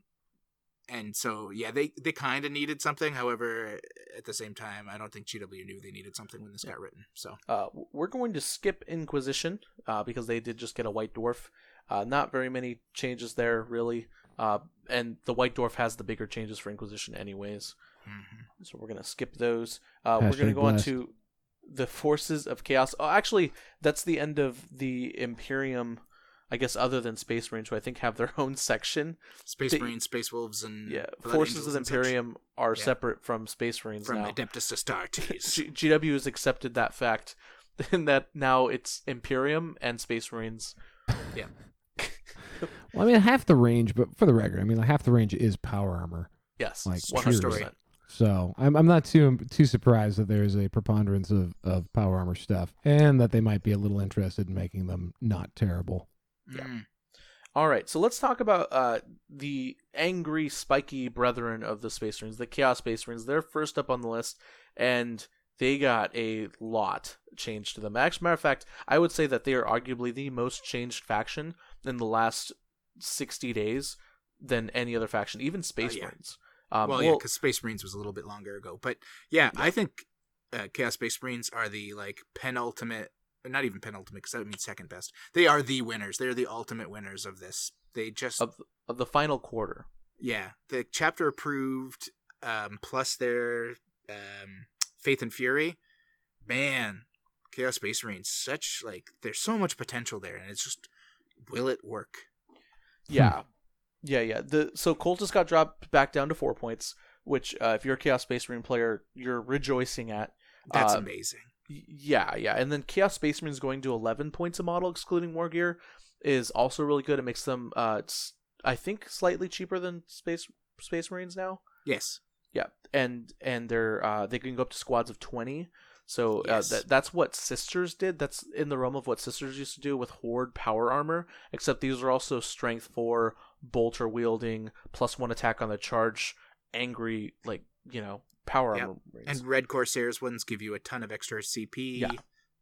and so yeah, they they kind of needed something. However, at the same time, I don't think GW knew they needed something when this got written. So Uh, we're going to skip Inquisition uh, because they did just get a White Dwarf. Uh, not very many changes there, really. Uh, and the White Dwarf has the bigger changes for Inquisition, anyways. Mhm. So we're gonna skip those. Uh, we're gonna Hashtag go on to the forces of chaos. Oh, actually, that's the end of the Imperium. I guess other than Space Marines, who I think have their own section. Space They- Marines, Space Wolves, and Yeah, Blood forces of the such Imperium are Yeah. separate from Space Marines from now. Adeptus Astartes. G- GW has accepted that fact, and that now it's Imperium and Space Marines. Yeah. well, I mean, half the range, but for the record, I mean, like, half the range is power armor. Yes, Like, one hundred period. percent. So I'm I'm not too too surprised that there's a preponderance of, of power armor stuff, and that they might be a little interested in making them not terrible. Yeah. Mm. All right, so let's talk about uh, the angry, spiky brethren of the Space Marines, the Chaos Space Marines. They're first up on the list, and they got a lot changed to them. Actually, matter of fact, I would say that they are arguably the most changed faction in the last 60 days than any other faction, even Space yeah. Marines. Um, well, yeah, because Space Marines was a little bit longer ago, but yeah, I think uh, Chaos Space Marines are the like penultimate, not even penultimate, because that means second best. They are the winners. They're the ultimate winners of this. They just, of, of the final quarter. yeah, the chapter approved, um, plus their um, Faith and Fury, man, Chaos Space Marines, such like there's so much potential there, and it's just, will it work? Yeah, yeah, yeah. The so Cultist got dropped back down to four points, which uh, if you're a Chaos Space Marine player, you're rejoicing at. That's Uh, amazing. Y- Yeah, yeah, and then Chaos Space Marines going to eleven points a model, excluding War Gear, is also really good. It makes them, uh, I think, slightly cheaper than Space Space Marines now. Yes. Yeah, and and they're uh, they can go up to squads of twenty. So uh, Yes. that that's what Sisters did. That's in the realm of what Sisters used to do with Horde power armor. Except these are also strength four, bolter wielding, plus one attack on the charge, angry like you know power Yep. armor. Marines. And Red Corsairs ones give you a ton of extra CP. Yeah.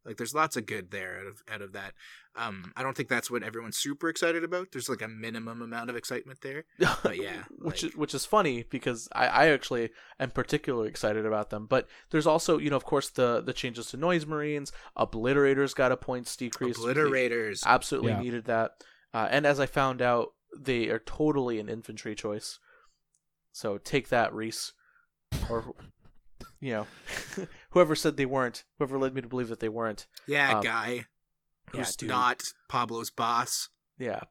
Like there's lots of good there out of out of that. Um, I don't think that's what everyone's super excited about. There's like a minimum amount of excitement there. But yeah, which like- is which is funny because I, I actually am particularly excited about them. But there's also you know of course the the changes to noise marines, obliterators got a points decrease. They Obliterators. absolutely Yeah. needed that. Uh, and as I found out, they are totally an infantry choice. So take that, Reese, or you know, whoever said they weren't, whoever led me to believe that they weren't. yeah, um, guy who's dude. not Pablo's boss. Yeah.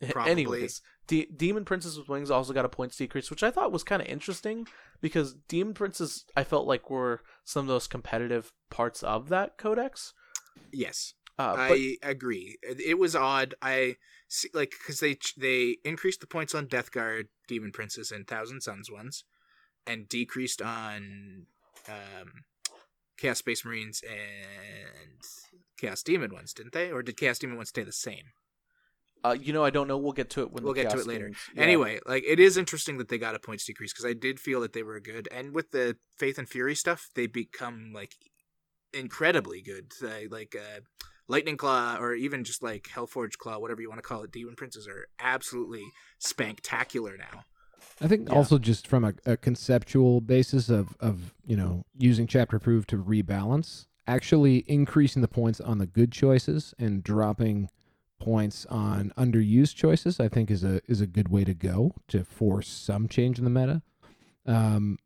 Probably. Anyways, De- Demon Princess with Wings also got a points decrease, which I thought was kind of interesting because Demon Princess I felt like were some of those competitive parts of that codex. Yes, Uh, but I agree. It was odd. I see, like because they they increased the points on Death Guard, Demon Princess, and Thousand Sons ones, and decreased on um, Chaos Space Marines and Chaos Demon ones, didn't they? Or did Chaos Demon ones stay the same? uh, you know, I don't know. We'll get to it when We'll get to it later. Yeah. Anyway, like it is interesting that they got a points decrease because I did feel that they were good, and with the Faith and Fury stuff, they become like incredibly good. Uh, like uh, Lightning Claw, or even just like Hellforge Claw, whatever you want to call it. Demon Princes are absolutely spectacular now. I think Yeah. also just from a, a conceptual basis of, of you know using chapter proof to rebalance, actually increasing the points on the good choices and dropping points on underused choices, I think is a is a good way to go to force some change in the meta. Um,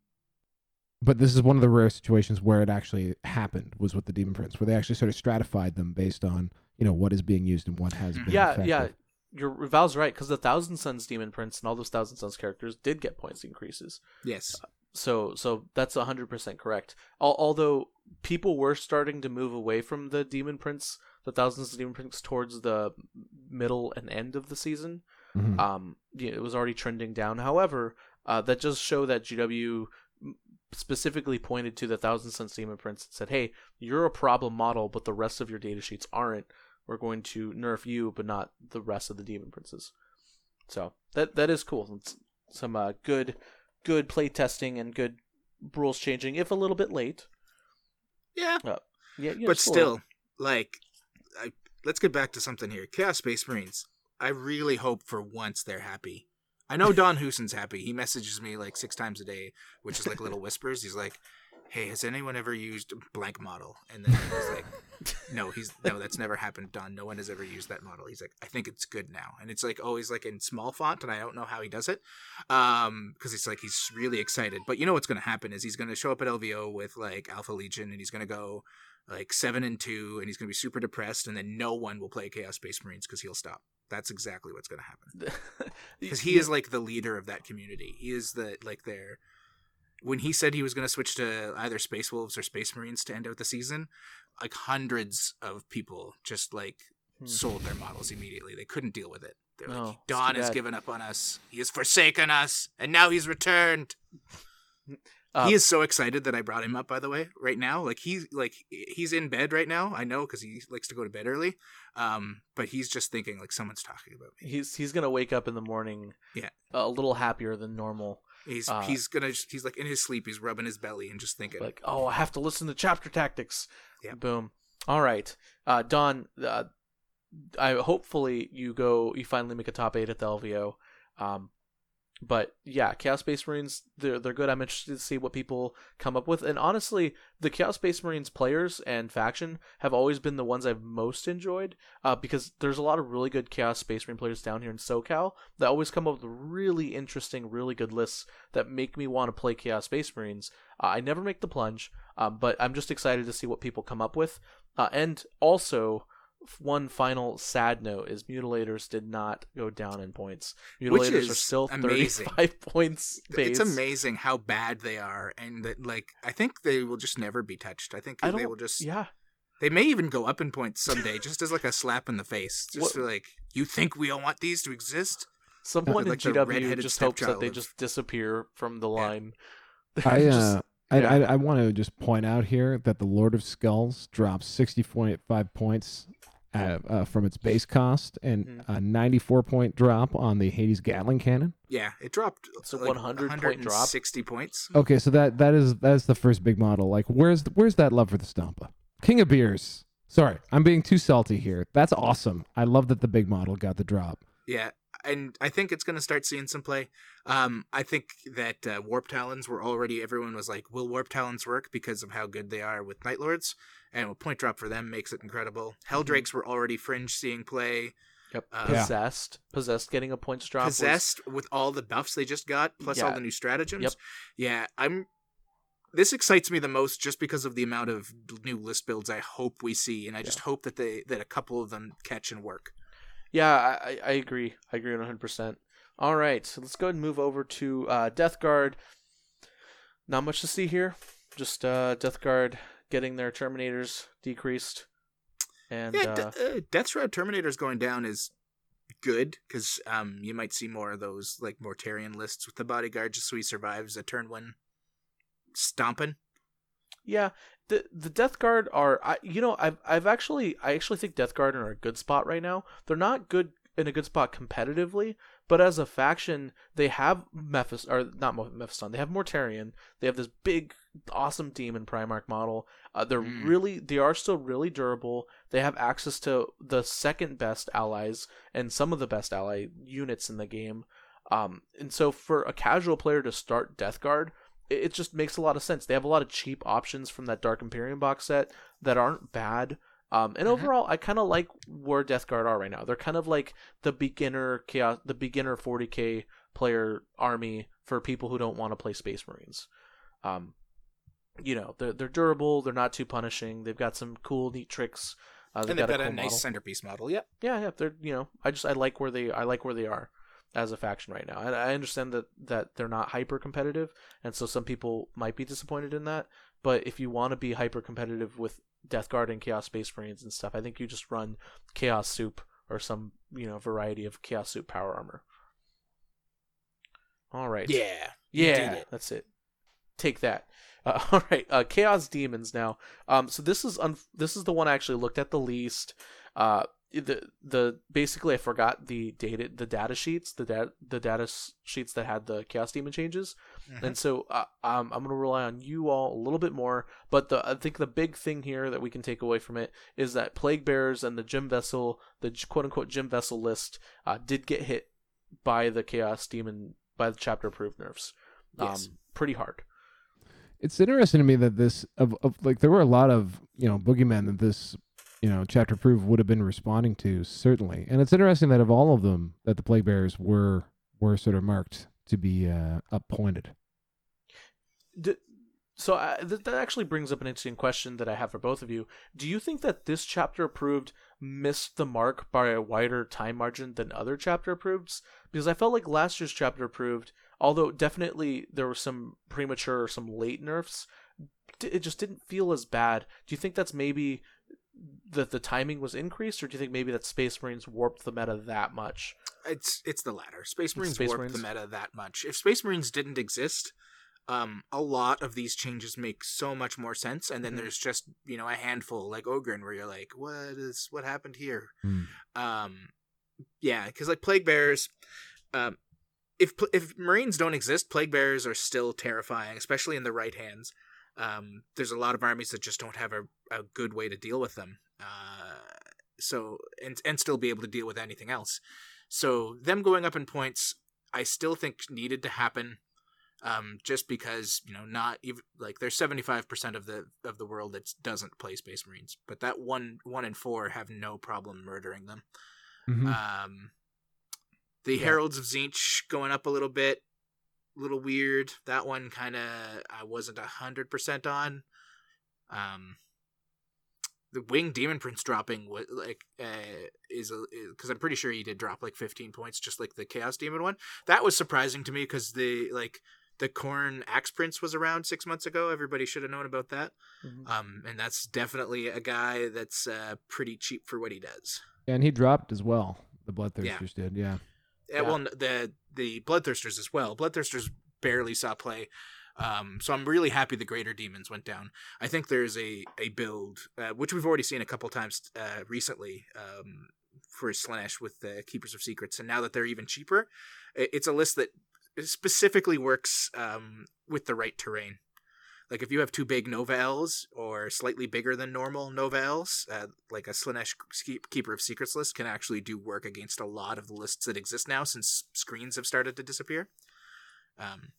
but this is one of the rare situations where it actually happened was with the Demon Prince, where they actually sort of stratified them based on you know what is being used and what has been. Yeah, effective. yeah. Your Val's right because the Thousand Sons Demon Prince and all those Thousand Sons characters did get points increases. Yes, So so that's hundred percent correct. Al- although people were starting to move away from the Demon Prince, the Thousands of Demon Prince, towards the middle and end of the season. Mhm. Um, yeah, it was already trending down. However, uh, that does show that GW specifically pointed to the Thousand Sons Demon Prince and said, "Hey, you're a problem model, but the rest of your data sheets aren't. We're going to nerf you, but not the rest of the Demon Princes." So that that is cool. It's some uh, good good play testing and good rules changing, if a little bit late. yeah, Yeah, yeah but still, like, I, let's get back to something here. Chaos Space Marines. I really hope for once they're happy. I know Don Houston's happy. He messages me like six times a day, which is like little whispers. He's like, "Hey, has anyone ever used blank model?" And then he's like, "No, he's no, that's never happened, Don. No one has ever used that model." He's like, "I think it's good now," and it's like always like in small font, and I don't know how he does it, um, because it's like he's really excited. But you know what's going to happen is he's going to show up at LVO with like Alpha Legion, and he's going to go. Like seven and two, and he's going to be super depressed, and then no one will play Chaos Space Marines because he'll stop. That's exactly what's going to happen. Because he is like the leader of that community. He is the like their. When he said he was going to switch to either Space Wolves or Space Marines to end out the season, like hundreds of people just like Hmm. sold their models immediately. They couldn't deal with it. They're No, like, Don has given up on us. He has forsaken us, and now he's returned. Uh, he is so excited that I brought him up. By the way, right now, like he's like he's in bed right now. I know because he likes to go to bed early. Um, but he's just thinking like someone's talking about me. he's he's gonna wake up in the morning, Yeah. a little happier than normal. He's Uh, he's gonna he's like in his sleep. He's rubbing his belly and just thinking. Like, oh, I have to listen to chapter tactics. Yeah. Boom. All right, uh, Don. Uh, I hopefully you go. You finally make a top eight at the LVO. Um, but yeah, Chaos Space Marines, they're they're good. I'm interested to see what people come up with. And honestly, the Chaos Space Marines players and faction have always been the ones I've most enjoyed. Uh, because there's a lot of really good Chaos Space Marine players down here in SoCal that always come up with really interesting, really good lists that make me want to play Chaos Space Marines. Uh, I never make the plunge, um, but I'm just excited to see what people come up with. Uh, and also, one final sad note is Mutilators did not go down in points. Which Mutilators are is still amazing. 35 points base. It's amazing how bad they are, and that like I think they will just never be touched. I think I they will just yeah. they may even go up in points someday, just as like a slap in the face. Just What- like you think we all want these to exist? Someone Like in the GW redheaded just hopes that they of- just disappear from the Yeah. line. I Just- uh, I, yeah. I, I want to just point out here that the Lord of Skulls drops 60.5 points uh, uh, from its base cost and Mhm. a 94 point drop on the Hades Gatling cannon. Yeah, it dropped. It's a like 100 point drop. Sixty points. Okay, so that that is that's the first big model. Like, where's the, where's that love for the Stompa? King of Beers. Sorry, I'm being too salty here. That's awesome. I love that the big model got the drop. Yeah, and I think it's going to start seeing some play. Um, I think that uh, Warp Talons were already. Everyone was like, "Will Warp Talons work?" because of how good they are with Night Lords, and a point drop for them makes it incredible. Heldrakes were already fringe seeing play. Yep. Uh, Yeah. Possessed. Possessed getting a points drop. was- Possessed with all the buffs they just got, plus all the new stratagems. Yep. Yeah, I'm. This excites me the most just because of the amount of new list builds I hope we see, and I just hope that they that a couple of them catch and work. Yeah, I, I I agree. I agree 100%. All right, so let's go ahead and move over to uh, Death Guard. Not much to see here. Just uh, Death Guard getting their Terminators decreased. And yeah, uh, D- uh, Death Shroud Terminators going down is good because um you might see more of those like Mortarion lists with the bodyguard just so he survives a turn one stomping. Yeah, the the Death Guard are I you know I've I've actually I actually think Death Guard are a good spot right now. They're not good in a good spot competitively, but as a faction, they have Mephis or not Mephiston. They have Mortarion. They have this big, awesome demon Primarch model. Uh, they're Mm. really they are still really durable. They have access to the second best allies and some of the best ally units in the game. Um, and so for a casual player to start Death Guard, it, just makes a lot of sense. They have a lot of cheap options from that Dark Imperium box set that aren't bad. Um, and Mhm. overall, I kind of like where Death Guard are right now. They're kind of like the beginner chaos, the beginner 40k player army for people who don't want to play Space Marines. Um, you know, they're they're durable. They're not too punishing. They've got some cool, neat tricks. Uh, and they've got a, cool nice model centerpiece model. Yep. yeah, yeah, they're you know, I just I like where they I like where they are as a faction right now. And I understand that that they're not hyper competitive, and so some people might be disappointed in that. But if you want to be hyper competitive with Death Guard and Chaos Space Marines and stuff, I think you just run Chaos Soup or some you know variety of Chaos Soup power armor. All right. Yeah. Yeah, it. that's it. Take that. Uh, all right, uh, Chaos Demons now. Um, so this is un- this is the one I actually looked at the least. Uh, the the basically I forgot the data the data sheets the data the data sheets that had the Chaos Demon changes, Mhm. and so uh, um, I'm gonna rely on you all a little bit more. But the I think the big thing here that we can take away from it is that Plague Bearers and the Jim Vessal, the quote unquote Jim Vessal list, uh, did get hit by the Chaos Demon by the chapter approved nerfs. Um, pretty hard. It's interesting to me that this of, of like there were a lot of you know boogeymen that this you know chapter proof would have been responding to certainly, and it's interesting that of all of them that the plague bearers were were sort of marked to be uh, appointed. So uh, th- that actually brings up an interesting question that I have for both of you. Do you think that this chapter approved missed the mark by a wider time margin than other chapter approveds? Because I felt like last year's chapter approved, although definitely there were some premature or some late nerfs, it just didn't feel as bad. Do you think that's maybe that the timing was increased, or do you think maybe that Space Marines warped the meta that much? It's it's the latter. Space Marines Space warped Marines? the meta that much. If Space Marines didn't exist, um, a lot of these changes make so much more sense. And then Mhm. there's just you know a handful like Ogren where you're like, what is what happened here? Hmm. Um, yeah, because like plague bears, um, if if Marines don't exist, plague bears are still terrifying, especially in the right hands. Um, there's a lot of armies that just don't have a, a good way to deal with them. Uh, so and and still be able to deal with anything else. So them going up in points, I still think needed to happen. Um, just because you know, not even like there's 75 percent of the of the world that doesn't play Space Marines, but that one one in four have no problem murdering them. Mhm. Um, the Yeah. Heralds of Tzeentch going up a little bit, little weird. That one kind of I wasn't a hundred percent on. Um, the Wing Demon Prince dropping was like uh, is because I'm pretty sure he did drop like 15 points, just like the Chaos Demon one. That was surprising to me because the like the Khorne Axe Prince was around six months ago. Everybody should have known about that. Mhm. Um, and that's definitely a guy that's uh, pretty cheap for what he does. and he dropped as well. The Bloodthirsters did, yeah. Yeah. Well, the the Bloodthirsters as well. Bloodthirsters barely saw play. Um, so I'm really happy the Greater Demons went down. I think there's a a build uh, which we've already seen a couple times uh, recently um, for Slaanesh with the Keepers of Secrets, and now that they're even cheaper, it's a list that specifically works um, with the right terrain. Like if you have two big Nova Elves or slightly bigger than normal Nova Elves, uh, like a Slaanesh Keeper of Secrets list can actually do work against a lot of the lists that exist now since screens have started to disappear. Um,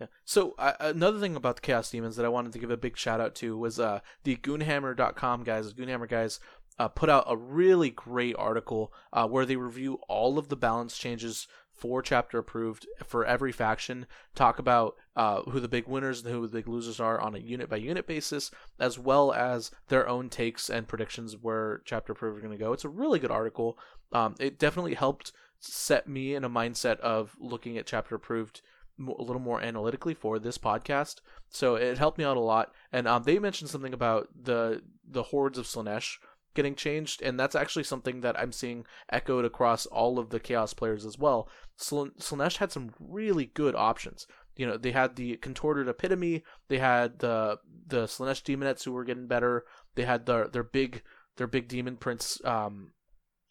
Yeah. So uh, another thing about the Chaos Demons that I wanted to give a big shout out to was uh, the Goonhammer.com guys. The Goonhammer guys uh, put out a really great article uh, where they review all of the balance changes for chapter approved for every faction. Talk about uh, who the big winners and who the big losers are on a unit by unit basis, as well as their own takes and predictions where chapter approved are going to go. It's a really good article. Um, it definitely helped set me in a mindset of looking at chapter approved a little more analytically for this podcast. So it helped me out a lot. And um, they mentioned something about the the hordes of Slaanesh getting changed, and that's actually something that I'm seeing echoed across all of the Chaos players as well. Sl- Slaanesh had some really good options. You know, they had the contorted epitome. They had the the Slaanesh demonettes who were getting better. They had their their big their big demon prince, um,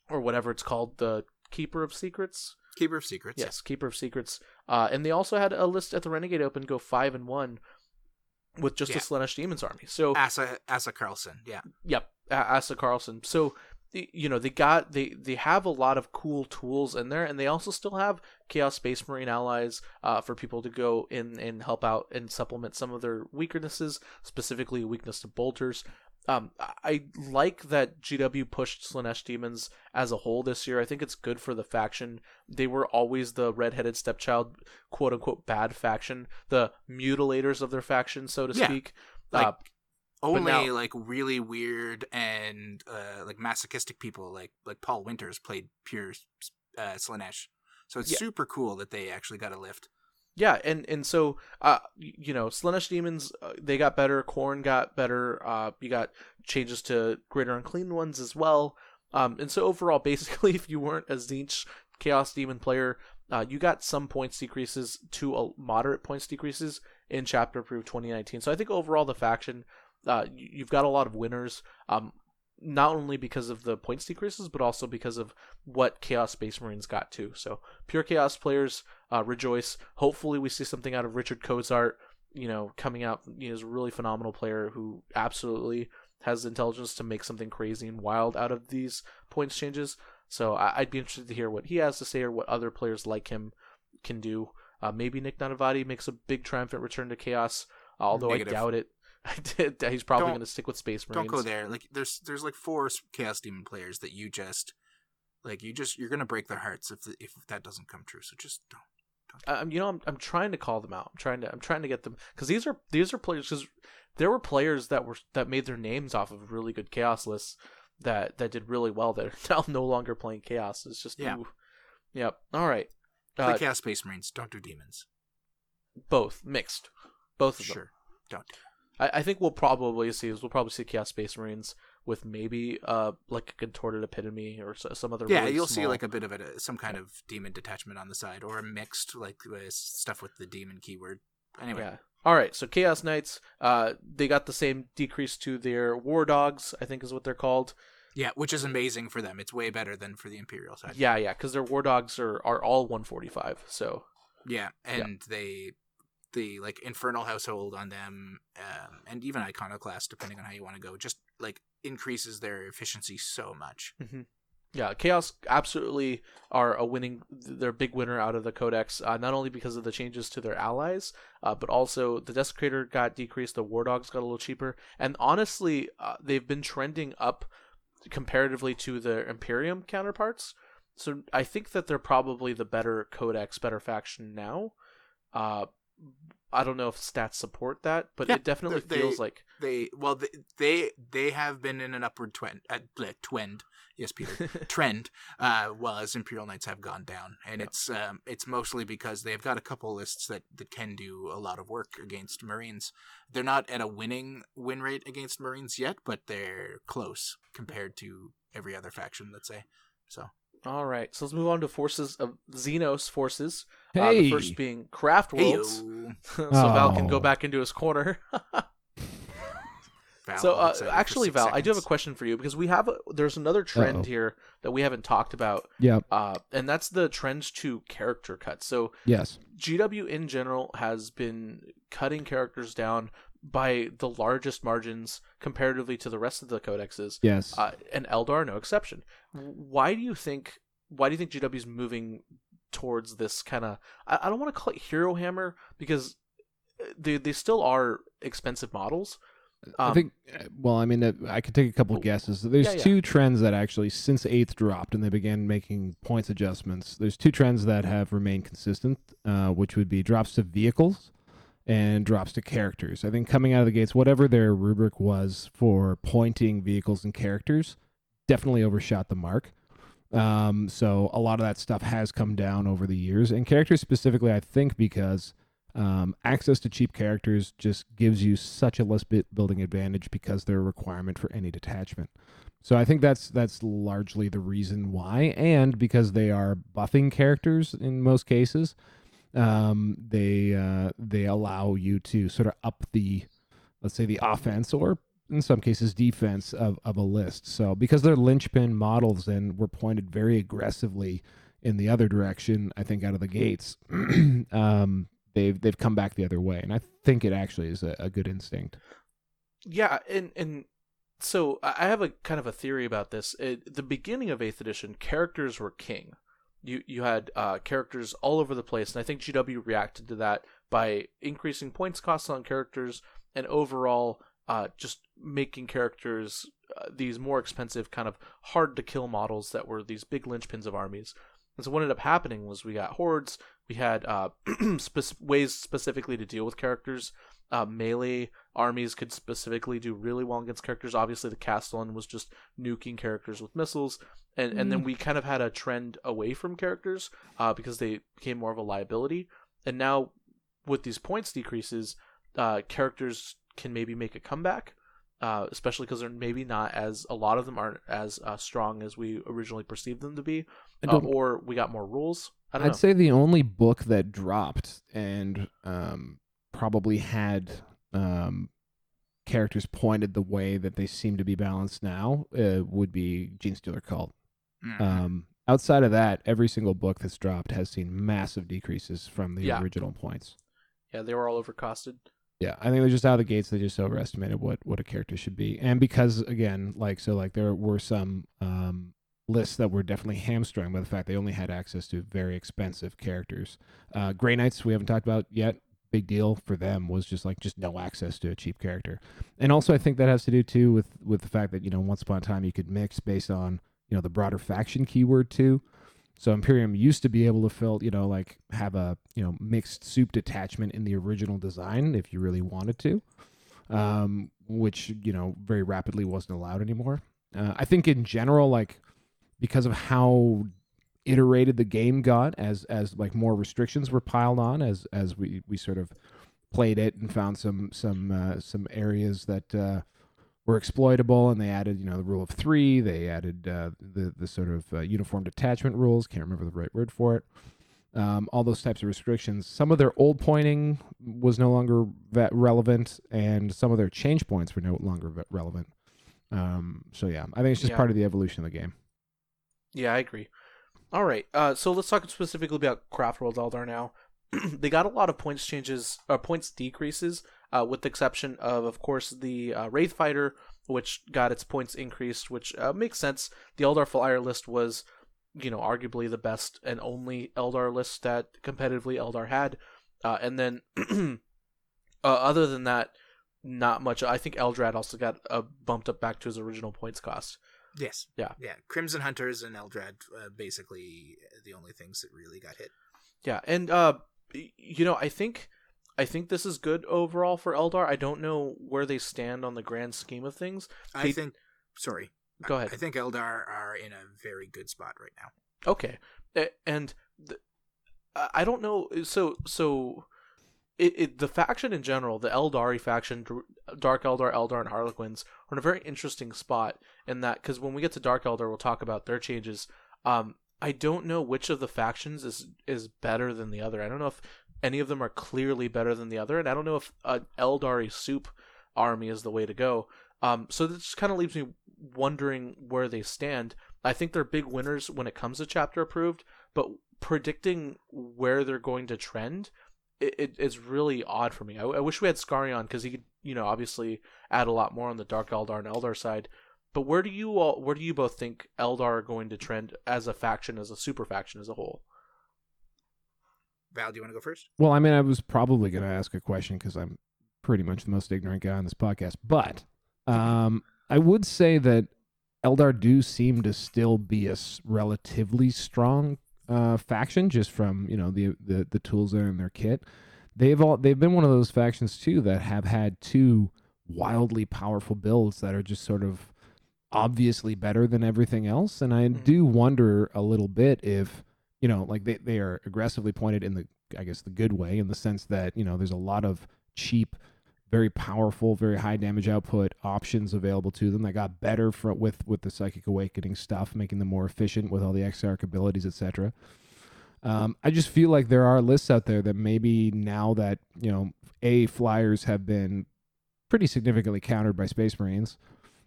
or whatever it's called, the Keeper of Secrets. Keeper of Secrets. Yes, Keeper of Secrets. Uh, and they also had a list at the Renegade Open go five and one with just Yeah. the Slaanesh Demons army. So Asa Asa Carlson. Yeah. Yep, Asa Carlson. So you know they got they they have a lot of cool tools in there, and they also still have Chaos Space Marine allies uh, for people to go in and help out and supplement some of their weaknesses, specifically weakness to bolters. Um, I- I like that GW pushed Slaanesh Demons as a whole this year. I think it's good for the faction. They were always the redheaded stepchild, quote unquote, bad faction, the mutilators of their faction, so to Yeah. speak. Like, uh, Only now- like really weird and uh, like masochistic people like like Paul Winters played pure uh, Slaanesh. So it's Yeah. super cool that they actually got a lift. Yeah, and and so uh you know, Slaanesh demons uh, they got better, Khorne got better. Uh you got changes to greater unclean ones as well. Um and so overall basically if you weren't a Tzeentch Chaos Demon player, uh you got some points decreases to a moderate points decreases in chapter approved 2019. So I think overall the faction uh you've got a lot of winners. Um not only because of the points decreases, but also because of what Chaos Space Marines got too. So pure Chaos players uh, rejoice. Hopefully, we see something out of Richard Cozart. You know, coming out. You know, is a really phenomenal player who absolutely has the intelligence to make something crazy and wild out of these points changes. So I- I'd be interested to hear what he has to say or what other players like him can do. Uh, maybe Nick Nanavati makes a big triumphant return to Chaos, although Negative. I doubt it. I did. He's probably going to stick with Space Marines. Don't go there. Like there's there's like four Chaos Demon players that you just like you just you're gonna break their hearts if the, if that doesn't come true. So just don't I'm, you know, I'm, I'm trying to call them out. I'm trying to, I'm trying to get them because these are these are players because there were players that were that made their names off of really good chaos lists that that did really well that are now no longer playing chaos. It's just Yeah. ooh. Yep. All right. Play Uh, Chaos Space Marines. Don't do demons. both mixed, both of them. Sure. Don't. I, I think we'll probably see is we'll probably see Chaos Space Marines with maybe uh like a contorted epitome or some other Yeah, really you'll see like a bit of it, uh, some kind of demon detachment on the side, or a mixed like with stuff with the demon keyword. Anyway, Yeah. All right. So Chaos Knights, uh, they got the same decrease to their War Dogs, I think is what they're called. yeah, which is amazing for them. It's way better than for the Imperial side. Yeah, yeah, because their War Dogs are are all 145. So Yeah, and they the like infernal household on them, um, and even iconoclast, depending on how you want to go, just like increases their efficiency so much. yeah, Chaos absolutely are a winning. They're a big winner out of the Codex, uh, not only because of the changes to their allies, uh, but also the Desecrator got decreased, the War Dogs got a little cheaper, and honestly, uh, they've been trending up comparatively to their Imperium counterparts. So I think that they're probably the better Codex, better faction now. Uh, I don't know if stats support that, but Yeah, it definitely they- feels like They well, they they, they have been in an upward trend. Uh, twend, yes, Peter. trend, uh, while as Imperial Knights have gone down, and it's um, it's mostly because they've got a couple lists that, that can do a lot of work against Marines. They're not at a winning win rate against Marines yet, but they're close compared to every other faction. Let's say so. All right, so let's move on to forces of Xenos forces. Uh, Hey, the first being Craft Worlds, Heyo. so Val can Oh. go back into his corner. Val, so, uh, actually, six Val, I do have a question for you because we have a, there's another trend Uh-oh. here that we haven't talked about, yep, uh, and that's the trends to character cuts. So yes, GW in general has been cutting characters down by the largest margins comparatively to the rest of the codexes. yes. uh, and Eldar no exception. Why do you think? Why do you think GW is moving towards this kind of? I, I don't want to call it hero hammer because uh, they they still are expensive models. I Um, think. uh, Well, I mean, uh, I could take a couple guesses. There's yeah, yeah. two trends that actually, since eighth dropped and they began making points adjustments. There's two trends that have remained consistent, uh, which would be drops to vehicles and drops to characters. I think coming out of the gates, whatever their rubric was for pointing vehicles and characters, definitely overshot the mark. Um, so a lot of that stuff has come down over the years, and characters specifically, I think, because um, access to cheap characters just gives you such a list bit building advantage because they're a requirement for any detachment. So I think that's that's largely the reason why, and because they are buffing characters in most cases, um, they uh, they allow you to sort of up the, let's say, the offense or in some cases defense of, of a list. So because they're linchpin models and were pointed very aggressively in the other direction, I think out of the gates, um, they've they've come back the other way, and I think it actually is a, a good instinct. Yeah, and and so I have a kind of a theory about this. At the beginning of Eighth Edition, characters were king. You you had uh, characters all over the place, and I think GW reacted to that by increasing points costs on characters and overall uh, just making characters uh, these more expensive, kind of hard to kill models that were these big linchpins of armies. And so what ended up happening was we got hordes. We had uh, spec- ways specifically to deal with characters. Uh, melee armies could specifically do really well against characters. Obviously, the Castellan was just nuking characters with missiles, and and then we kind of had a trend away from characters uh, because they became more of a liability. And now, with these points decreases, uh, characters can maybe make a comeback, uh, especially because they're maybe not as a lot of them aren't as uh, strong as we originally perceived them to be, uh, or we got more rules. I don't I'd know. say the only book that dropped and um, probably had um, characters pointed the way that they seem to be balanced now uh, would be Gene Stealer Cult. Mhm. Um, outside of that, every single book that's dropped has seen massive decreases from the Yeah. original points. yeah, they were all overcosted. Yeah, I think they're just out of the gates. They just overestimated what what a character should be, and because again, like so, like there were some um, lists that were definitely hamstrung by the fact they only had access to very expensive characters. Uh, Grey Knights we haven't talked about yet. Big deal for them was just like just no access to a cheap character, and also I think that has to do too with with the fact that you know once upon a time you could mix based on you know the broader faction keyword too. So Imperium used to be able to fill, you know, like have a you know mixed soup detachment in the original design if you really wanted to, um, which you know very rapidly wasn't allowed anymore. Uh, I think in general, like because of how iterated the game got as as like more restrictions were piled on as as we we sort of played it and found some some uh, some areas that uh, were exploitable. And they added you know the rule of three. They added uh, the the sort of uh, uniform detachment rules. Can't remember the right word for it. Um, all those types of restrictions. Some of their old pointing was no longer ve- relevant and some of their change points were no longer relevant. Um, so yeah i think it's just Yeah. part of the evolution of the game. Yeah, I agree. All right, uh, so let's talk specifically about Craft World Eldar now. they got a lot of points changes, uh, points decreases, uh, with the exception of, of course, the uh, Wraith Fighter, which got its points increased, which uh, makes sense. The Eldar Flyer list was, you know, arguably the best and only Eldar list that competitively Eldar had, uh, and then, uh, other than that, not much. I think Eldrad also got uh, bumped up back to his original points cost. Yes. Yeah. Yeah. Crimson Hunters and Eldrad, uh, basically the only things that really got hit. Yeah, and uh, you know, I think, I think this is good overall for Eldar. I don't know where they stand on the grand scheme of things. I They- think. Sorry. Go ahead. I think Eldar are in a very good spot right now. Okay, and the, I don't know. So so, it, it the faction in general, the Eldari faction, Dark Eldar, Eldar, and Harlequins are in a very interesting spot in that because when we get to Dark Eldar, we'll talk about their changes. Um, I don't know which of the factions is is better than the other. I don't know if any of them are clearly better than the other, and I don't know if an Eldari soup army is the way to go. Um, so this just kind of leaves me wondering where they stand. I think they're big winners when it comes to chapter approved, but predicting where they're going to trend, it, it it's really odd for me. I, I wish we had Scarion because he could, you know, obviously add a lot more on the Dark Eldar and Eldar side. But where do you all, where do you both think Eldar are going to trend as a faction, as a super faction as a whole? Val, do you want to go first? Well, I mean, I was probably going to ask a question because I'm pretty much the most ignorant guy on this podcast. But um, I would say that Eldar do seem to still be a relatively strong uh, faction, just from you know the, the the tools that are in their kit. They've all they've been one of those factions too that have had two wildly powerful builds that are just sort of obviously better than everything else. And I Mhm. do wonder a little bit if you know, like they, they are aggressively pointed in the, I guess, the good way, in the sense that, you know, there's a lot of cheap, very powerful, very high damage output options available to them that got better for, with, with the Psychic Awakening stuff, making them more efficient with all the Exarch abilities, etc. Um, I just feel like there are lists out there that maybe now that, you know, A, flyers have been pretty significantly countered by Space Marines,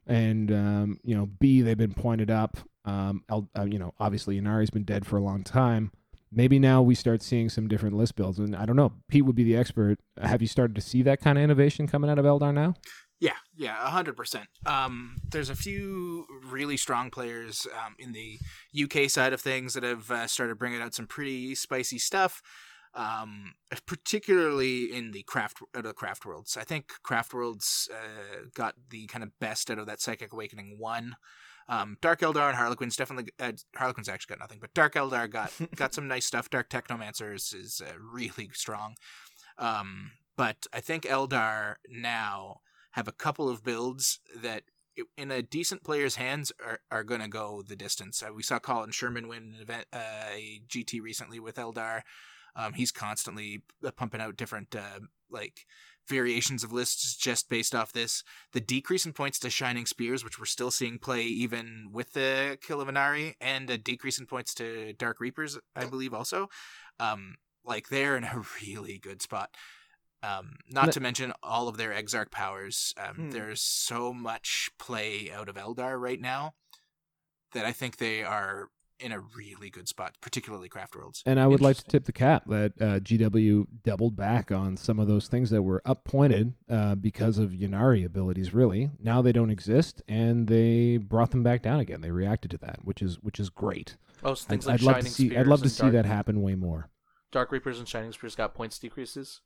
and um, you know, B, they've been pointed up. Um, uh, you know, obviously Ynnari's been dead for a long time. Maybe now we start seeing some different list builds, and I don't know. Pete would be the expert. Have you started to see that kind of innovation coming out of Eldar now? Yeah, yeah, hundred percent. Um, there's a few really strong players um, in the UK side of things that have uh, started bringing out some pretty spicy stuff. Um, particularly in the craft out of craft worlds. I think craft worlds uh, got the kind of best out of that psychic awakening one. Um, Dark Eldar and Harlequins definitely. Uh, Harlequins actually got nothing, but Dark Eldar got got some nice stuff. Dark Technomancers is, uh, really strong. Um, but I think Eldar now have a couple of builds that in a decent player's hands are, are going to go the distance. Uh, we saw Colin Sherman win an event, uh, a GT recently with Eldar. Um, he's constantly pumping out different uh, like variations of lists just based off this. The decrease in points to Shining Spears, which we're still seeing play even with the Kill of Ynnari, and a decrease in points to Dark Reapers, I believe also. Um, like they're in a really good spot. Um, not to mention all of their Exarch powers. Um, Hmm. There's so much play out of Eldar right now that I think they are in a really good spot, particularly Craft Worlds. And I would like to tip the cap that uh, GW doubled back on some of those things that were uppointed uh, because of Ynnari abilities. Really, now they don't exist, and they brought them back down again. They reacted to that, which is which is great. Oh, so I'd, things like I'd love Shining to see. Spears I'd love to see Dark, that happen way more. Dark Reapers and Shining Spears got points decreases.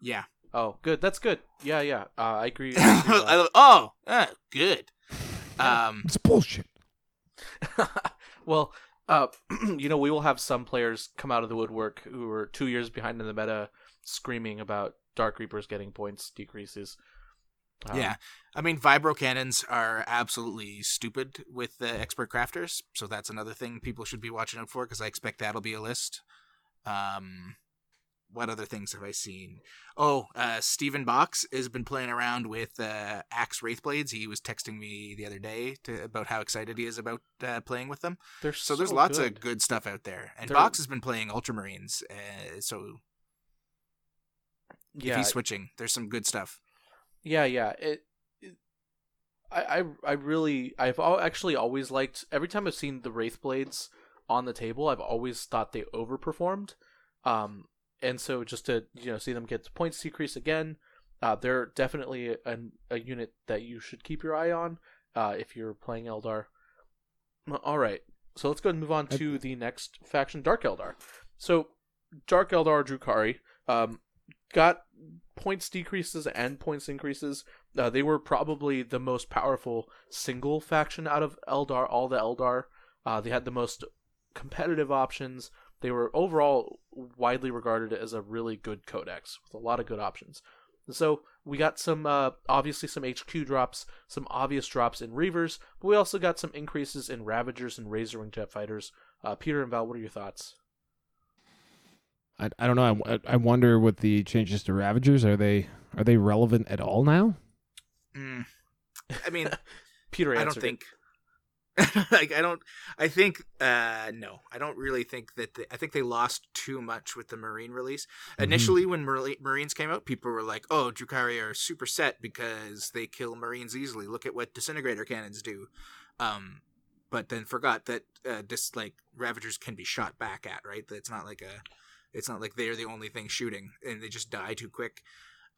Yeah. Oh, good. That's good. Yeah, yeah. Uh, I agree. I agree with I love, oh, uh, good. Um, It's bullshit. well, Uh, you know, we will have some players come out of the woodwork who are two years behind in the meta, screaming about Dark Reapers getting points decreases. Um, yeah, I mean, vibro cannons are absolutely stupid with the expert crafters, so that's another thing people should be watching out for because I expect that'll be a list. Um, what other things have I seen? Oh, uh, Stephen Box has been playing around with uh, Axe Wraithblades. He was texting me the other day to, about how excited he is about uh, playing with them. They're So there's lots good. of good stuff out there. And They're- Box has been playing Ultramarines, uh, so if he's switching, there's some good stuff. Yeah, yeah. It, it I, I, I really, I've al- actually always liked. Every time I've seen the Wraith Blades on the table, I've always thought they overperformed. Um, and so just to you know see them get the points decrease again, uh, they're definitely a, a unit that you should keep your eye on. Uh, if you're playing Eldar. All right, so let's go and move on to the next faction, Dark Eldar. So, Dark Eldar Drukhari um, got points decreases and points increases. Uh, they were probably the most powerful single faction out of Eldar, all the Eldar. Uh, they had the most competitive options. They were overall widely regarded as a really good codex with a lot of good options. So we got some, uh, obviously some HQ drops, some obvious drops in Reavers, but we also got some increases in Ravagers and Razorwing Jet Fighters. Uh, Peter and Val, what are your thoughts? I, I don't know. I, I wonder what the changes to Ravagers are they are they relevant at all now? Mm. I mean, Peter I answered don't it. like I don't. I think uh no. I don't really think that. They, I think they lost too much with the Marine release. Mhm. Initially, when Marine, Marines came out, people were like, "Oh, Drukhari are super set because they kill Marines easily. Look at what disintegrator cannons do." Um, but then forgot that uh, this like Ravagers can be shot back at. Right. That it's not like a. It's not like they're the only thing shooting and they just die too quick.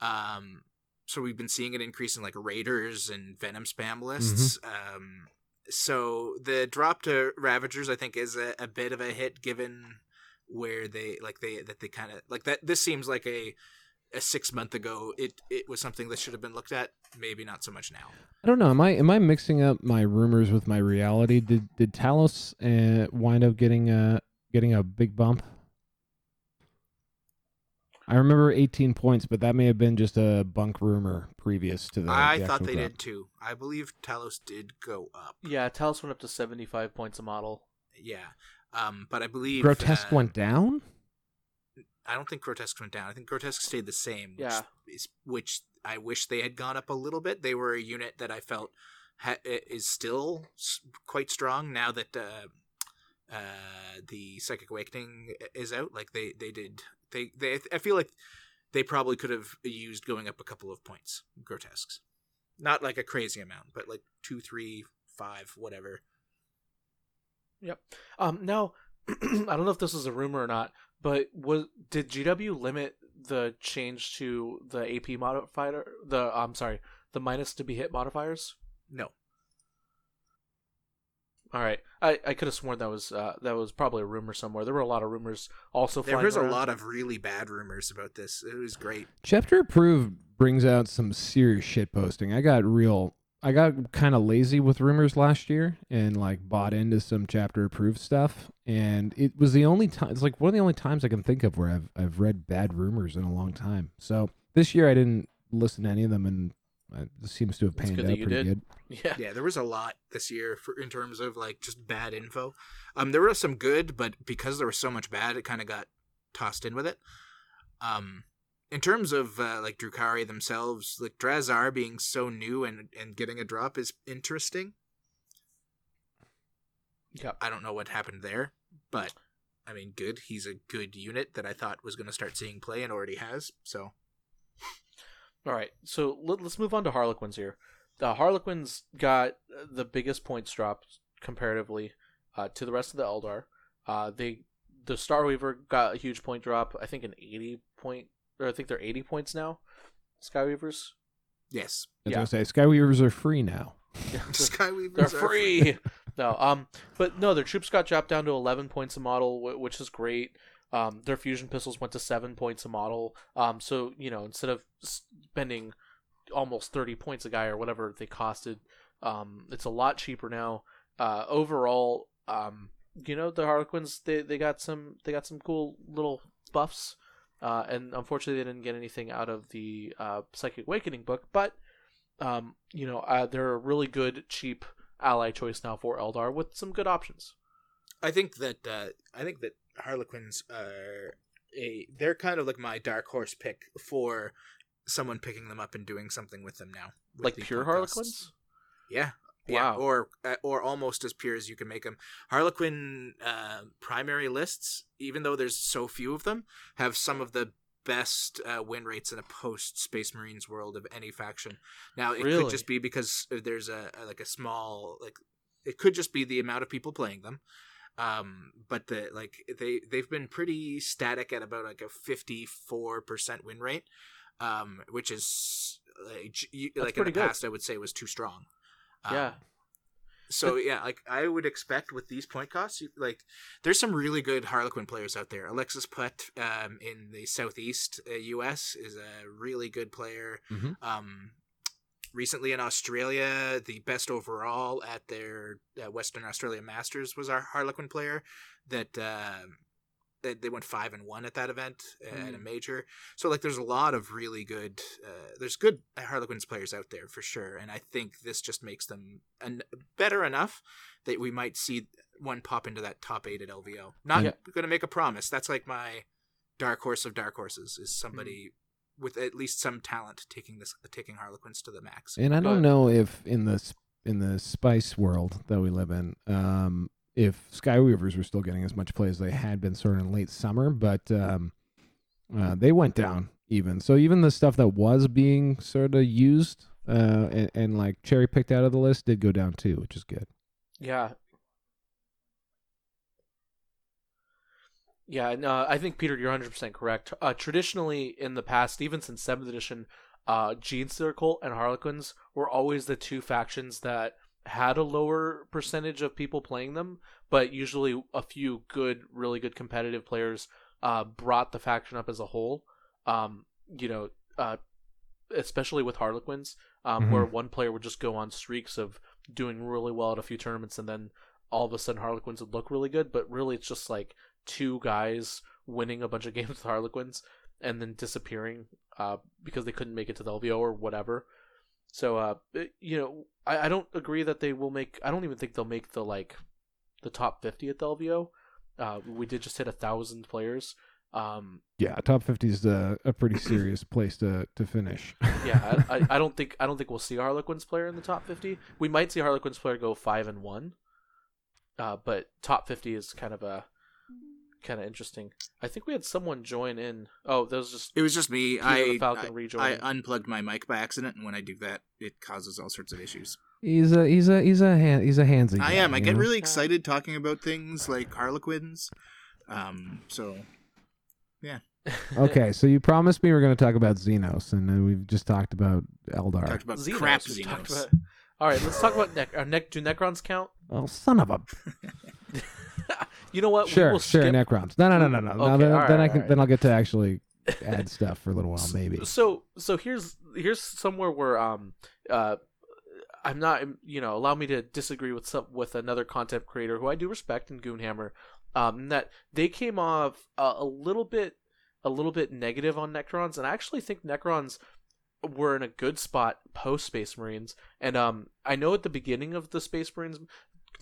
Um, so we've been seeing an increase in like raiders and venom spam lists. Um, so the drop to ravagers, I think, is a, a bit of a hit given where they like they that they kind of like that. This seems like a a six month ago. It it was something that should have been looked at. Maybe not so much now. I don't know. Am I am I mixing up my rumors with my reality? Did did Talos uh, wind up getting a getting a big bump? I remember 18 points, but that may have been just a bunk rumor previous to the. I the thought they drop. did too. I believe Talos did go up. Yeah, Talos went up to 75 points a model. Yeah. Um, but I believe Grotesque uh, went down. I don't think Grotesque went down. I think Grotesque stayed the same. Which Yeah. is, which I wish they had gone up a little bit. They were a unit that I felt ha- is still s- quite strong now that uh, uh, the Psychic Awakening is out. Like they they did they they I feel like they probably could have used going up a couple of points. Grotesques, not like a crazy amount, but like two, three, five, whatever. Yep. Um. Now, I don't know if this is a rumor or not, but was did GW limit the change to the AP modifier? The I'm sorry, the minus to be hit modifiers. No, All right. I, I could have sworn that was uh, that was probably a rumor somewhere. There were a lot of rumors also. there flying was a lot of really bad rumors about this. It was great. Chapter approved brings out some serious shit posting. I got real. I got kind of lazy with rumors last year and like bought into some chapter approved stuff. And it was the only time. It's like one of the only times I can think of where I've I've read bad rumors in a long time. So this year I didn't listen to any of them, and it seems to have panned good out pretty did. good. Yeah. yeah there was a lot this year for in terms of like just bad info um there was some good but because there was so much bad it kind of got tossed in with it um in terms of uh, like Drukhari themselves like Drazhar being so new and and getting a drop is interesting Yep. I don't know what happened there but I mean good he's a good unit that I thought was going to start seeing play and already has so All right, so let, us move on to Harlequins here. The Harlequins got the biggest points dropped comparatively uh, to the rest of the Eldar. Uh, they the Starweaver got a huge point drop. I think an eighty point, or I think they're eighty points now. Skyweavers, yes As Yeah. I say, Skyweavers are free now. Skyweavers they're are free. no, um, but no, their troops got dropped down to eleven points a model, which is great. Um, their fusion pistols went to seven points a model. Um, so you know, instead of spending almost thirty points a guy or whatever they costed, um, it's a lot cheaper now. Uh, overall, um, you know the Harlequins they, they got some they got some cool little buffs, uh, and unfortunately they didn't get anything out of the uh, Psychic Awakening book, but um, you know uh, they're a really good cheap ally choice now for Eldar with some good options. I think that uh, I think that Harlequins are a they're kind of like my dark horse pick for someone picking them up and doing something with them now. with Like the pure. Harlequins. Yeah. Yeah, Wow. or uh, or almost as pure as you can make them. Harlequin uh, primary lists, even though there's so few of them, have some of the best uh, win rates in a post Space Marines world of any faction. Now it Really? could just be because there's a, a like a small like it could just be the amount of people playing them. Um, but the like they they've been pretty static at about like a fifty four percent win rate, um, which is like, you- like in the good. past I would say was too strong. Um, Yeah. so yeah, like I would expect with these point costs, you- like there's some really good Harlequin players out there. Alexis Putt um, in the southeast uh, U.S. is a really good player. Mhm. Um, recently in Australia, the best overall at their uh, Western Australia Masters was our Harlequin player. That uh, they, they went five and one at that event uh, at a Mm. major. So like, there's a lot of really good. Uh, there's good Harlequins players out there for sure, and I think this just makes them an- better enough that we might see one pop into that top eight at LVO. Not Yeah. going to make a promise. That's like my dark horse of dark horses is somebody with at least some talent taking this taking Harlequins to the max. And I don't But- know if in the in the spice world that we live in, um, if Skyweavers were still getting as much play as they had been sort of in late summer, but um, uh, they went down even. So even the stuff that was being sort of used uh, and, and like cherry picked out of the list did go down too, which is good. Yeah. Yeah, no, I think Peter, you're 100 percent correct. Uh, traditionally, in the past, even since seventh edition, uh, Gene Circle and Harlequins were always the two factions that had a lower percentage of people playing them, but usually a few good, really good competitive players uh, brought the faction up as a whole. Um, you know, uh, especially with Harlequins, um, Mhm. where one player would just go on streaks of doing really well at a few tournaments and then all of a sudden Harlequins would look really good, but really it's just like two guys winning a bunch of games with Harlequins and then disappearing uh, because they couldn't make it to the LVO or whatever. So uh, it- you know, I, I don't agree that they will make. I don't even think they'll make the like the top fifty at the LVO. Uh, we did just hit a thousand players. Um, Yeah, top fifty is a, a pretty serious place to to finish. yeah, I, I, I don't think I don't think we'll see Harlequins player in the top fifty. We might see Harlequins player go five and one, uh, but top fifty is kind of a kind of interesting. I think we had someone join in. Oh, that was just It was just me. Peter I the Falcon I, rejoining. I unplugged my mic by accident, and when I do that, it causes all sorts of issues. he's a he's a he's a hand he's a handsy. I guy, am. I get know? really excited talking about things like Harlequins. Um, so yeah. okay. So you promised me we are going to talk about Xenos, and then we've just talked about Eldar. talked about Xenos, crap Xenos. about- All right, let's talk about Nec. Are Nec do Necrons count? Oh, son of a You know what? sure, we will sure, skip. Necrons. No, no, no, no, no. Okay, then, all right, then I can. Right. Then I'll get to actually add stuff for a little while, maybe. So so here's here's somewhere where um uh I'm not you know allow me to disagree with some with another content creator who I do respect in Goonhammer um that they came off a, a little bit a little bit negative on Necrons and I actually think Necrons were in a good spot post Space Marines and um I know at the beginning of the Space Marines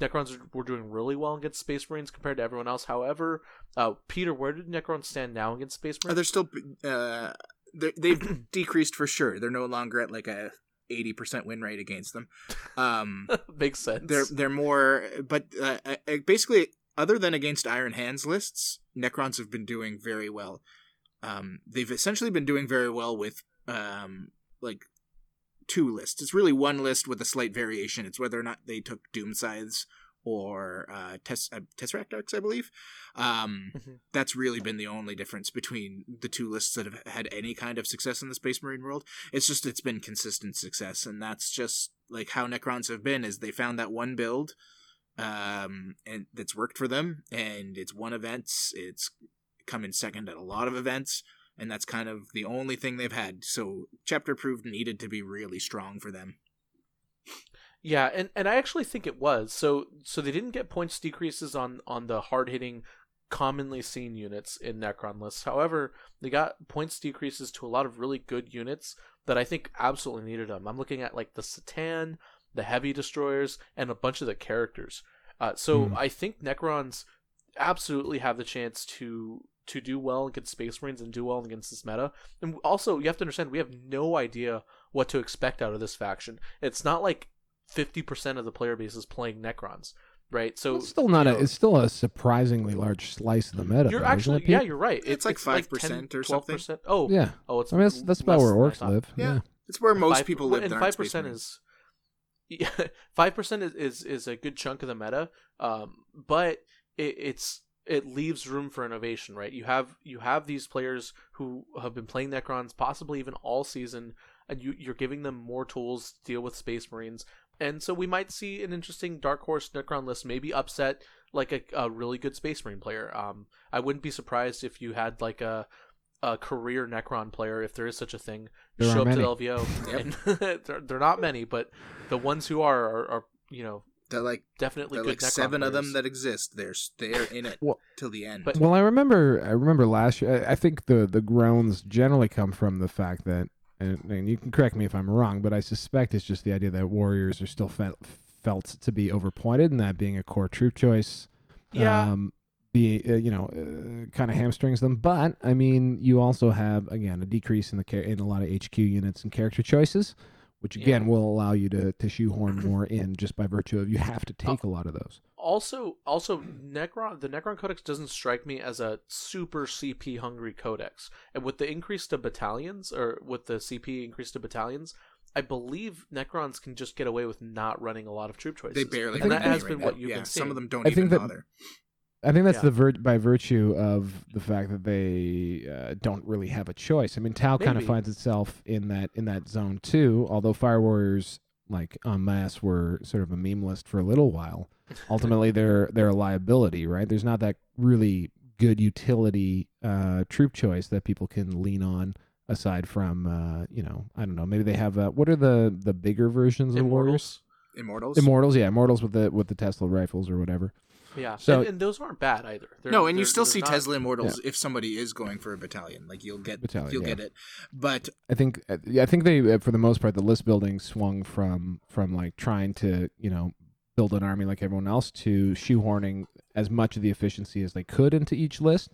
Necrons were doing really well against Space Marines compared to everyone else. However, uh, Peter, where did Necrons stand now against Space Uh, Marines? they're still uh, they're, they've decreased for sure. They're no longer at like a eighty percent win rate against them. Um, Makes sense. they're they're more, but uh, uh, basically, other than against Iron Hands lists, Necrons have been doing very well. Um, they've essentially been doing very well with um, like two lists. It's really one list with a slight variation. It's whether or not they took Doom Scythes or uh, tes- uh, Tesseract Arks, I believe. Um, Mhm. That's really been the only difference between the two lists that have had any kind of success in the Space Marine world. It's just it's been consistent success, and that's just like how Necrons have been. Is they found that one build, um, and that's worked for them, and it's won events. It's come in second at a lot of events, and that's kind of the only thing they've had. So chapter proved needed to be really strong for them. Yeah, and, and I actually think it was. So so they didn't get points decreases on on the hard hitting commonly seen units in Necron lists. However, they got points decreases to a lot of really good units that I think absolutely needed them. I'm looking at like the C'tan, the heavy destroyers, and a bunch of the characters. Uh, so Hmm. I think Necrons absolutely have the chance to to do well against Space Marines and do well against this meta. And also, you have to understand we have no idea what to expect out of this faction. It's not like 50% of the player base is playing Necrons, right? So it's still not you a. It's still a surprisingly large slice of the meta. you're though, actually yeah, you're right. It- It's like 5% or something. 12%. Oh, yeah. oh, it's I mean, that's that's about where than I orcs live. Yeah. Yeah. It's where most Five- people live. and five percent Marines. is five percent is, is is a good chunk of the meta, um, but it, it's it leaves room for innovation, right? You have you have these players who have been playing Necrons possibly even all season, and you you're giving them more tools to deal with Space Marines, and so we might see an interesting Dark Horse Necron list maybe upset like a, a really good Space Marine player. Um, I wouldn't be surprised if you had like a a career Necron player, if there is such a thing, There show are up many. to LVO. Yep. And they're, they're not many, but the ones who are are, are you know They're like definitely they're good. like Necron seven of them that exist. They're they're in it Well- till the end. But- Well, I remember. I remember last year. I I think the the groans generally come from the fact that, and, and you can correct me if I'm wrong, but I suspect it's just the idea that warriors are still felt felt to be overpointed, and that being a core troop choice, Yeah. um, be uh, you know, uh, kind of hamstrings them. But I mean, you also have again a decrease in the cha- in a lot of HQ units and character choices. Which again Yeah. will allow you to, to shoehorn more in just by virtue of you have to uh, take Oh. a lot of those. also also Necron the Necron Codex doesn't strike me as a super CP hungry codex. And with the increase to battalions or with the CP increase to battalions, I believe Necrons can just get away with not running a lot of troop choices. they barely. and that has been now. what you've yeah, been seeing. Some of them don't I even think that- bother. I think that's Yeah. the vir- by virtue of the fact that they uh, don't really have a choice. I mean, Tau kind of finds itself in that in that zone too. Although Fire Warriors, like en masse, were sort of a meme list for a little while. Ultimately, they're they're a liability, right? There's not that really good utility uh, troop choice that people can lean on. Aside from, uh, you know, I don't know. Maybe they have uh, what are the the bigger versions of Warriors? Immortals. Immortals. Immortals, yeah, Immortals with the with the Tesla rifles or whatever. Yeah. So- and, and those aren't bad either. They're- no, and you still see not- Tesla Immortals if somebody is going for a battalion. Like you'll get Battalion, you'll yeah. get it. But I think uh, yeah, I think they uh, for the most part the list building swung from from like trying to you know build an army like everyone else to shoehorning as much of the efficiency as they could into each list,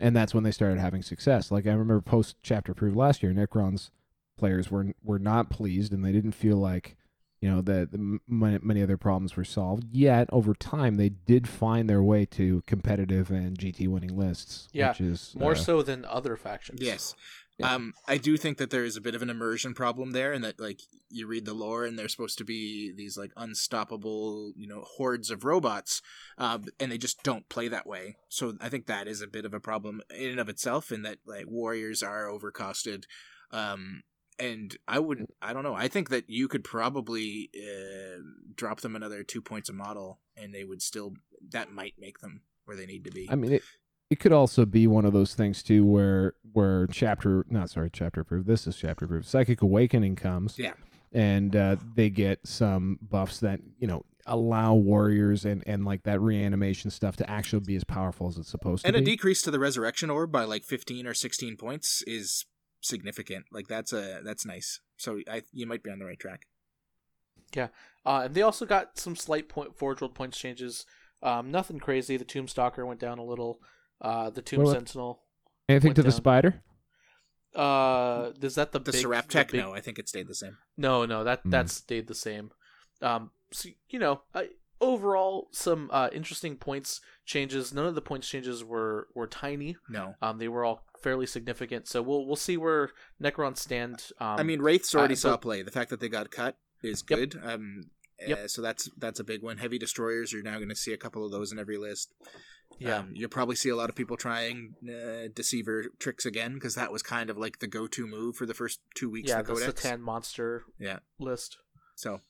and that's when they started having success. Like I remember post chapter proof last year, Necrons players were were not pleased and they didn't feel like you know that many, many of their problems were solved. Yet over time they did find their way to competitive and GT winning lists. Yeah, which is more uh, so than other factions. yes. Yeah. Um, I do think that there is a bit of an immersion problem there, and that like you read the lore, and they're supposed to be these like unstoppable, you know, hordes of robots, uh, and they just don't play that way. So I think that is a bit of a problem in and of itself, in that like warriors are overcosted, um, and I wouldn't, I don't know, I think that you could probably uh, drop them another two points a model, and they would still that might make them where they need to be. I mean, it, it could also be one of those things too, where where chapter, not sorry, chapter proof. This is chapter proof. Psychic awakening comes, Yeah. and uh, they get some buffs that you know allow warriors and and like that reanimation stuff to actually be as powerful as it's supposed and to And a be. decrease to the resurrection orb by like 15 or 16 points is significant like that's a that's nice so i you might be on the right track Yeah, Uh, and they also got some slight point forge world points changes. Um, nothing crazy. The Tomb Stalker went down a little. Uh, the Tomb What about- Sentinel. Anything went to the spider? Uh, is that the the big, Seraptek big- no i think it stayed the same No, no, that Hmm. that stayed the same. Um, so you know, I, overall, some uh, interesting points changes. None of the points changes were were tiny. no Um, they were all fairly significant. So we'll we'll see where Necron stand. Um, i mean wraiths already uh, saw but- play the fact that they got cut is Yep. good um Yep. uh, so that's that's a big one heavy destroyers you're now going to see a couple of those in every list yeah, um, you'll probably see a lot of people trying uh, deceiver tricks again because that was kind of like the go-to move for the first two weeks yeah, of the the codex C'tan monster yeah list. so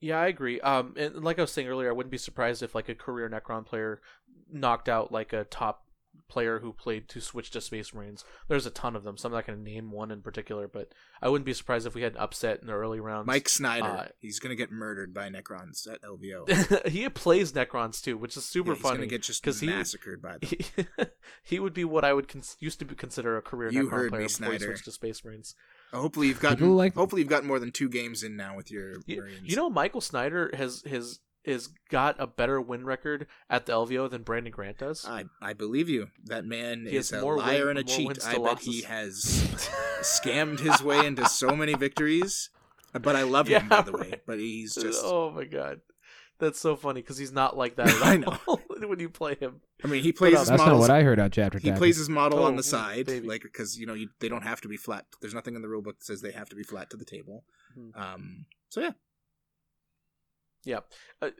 Yeah, I agree. Um, and like I was saying earlier, I wouldn't be surprised if like a career Necron player knocked out like a top player who played to switch to Space Marines. There's a ton of them, so I'm not going to name one in particular, but I wouldn't be surprised if we had an upset in the early rounds. Mike Snyder. Uh, he's gonna get murdered by Necrons at LVO. he plays Necrons too, which is super Yeah, he's funny. gonna get just 'cause he- massacred by them. He, he would be what I would cons- used to be consider a career You Necron player before he switched to Space Marines. Hopefully you've got like- hopefully you've gotten more than two games in now with your You, Marines. you know, Michael Snyder has has is got a better win record at the LVO than Brandon Grant does. I, I believe you. That man He is a more liar win- and a cheat. I to bet he has scammed his way into so many victories. But I love him, by the way. But he's oh just. oh my god, that's so funny because he's not like that at I know. all when you play him. I mean, he plays his That's not what I heard on chapter. he Tactics. plays his model Oh, on the side, baby. like because you know you, they don't have to be flat. There's nothing in the rule book that says they have to be flat to the table. Mhm. Um. So yeah, Yeah, uh,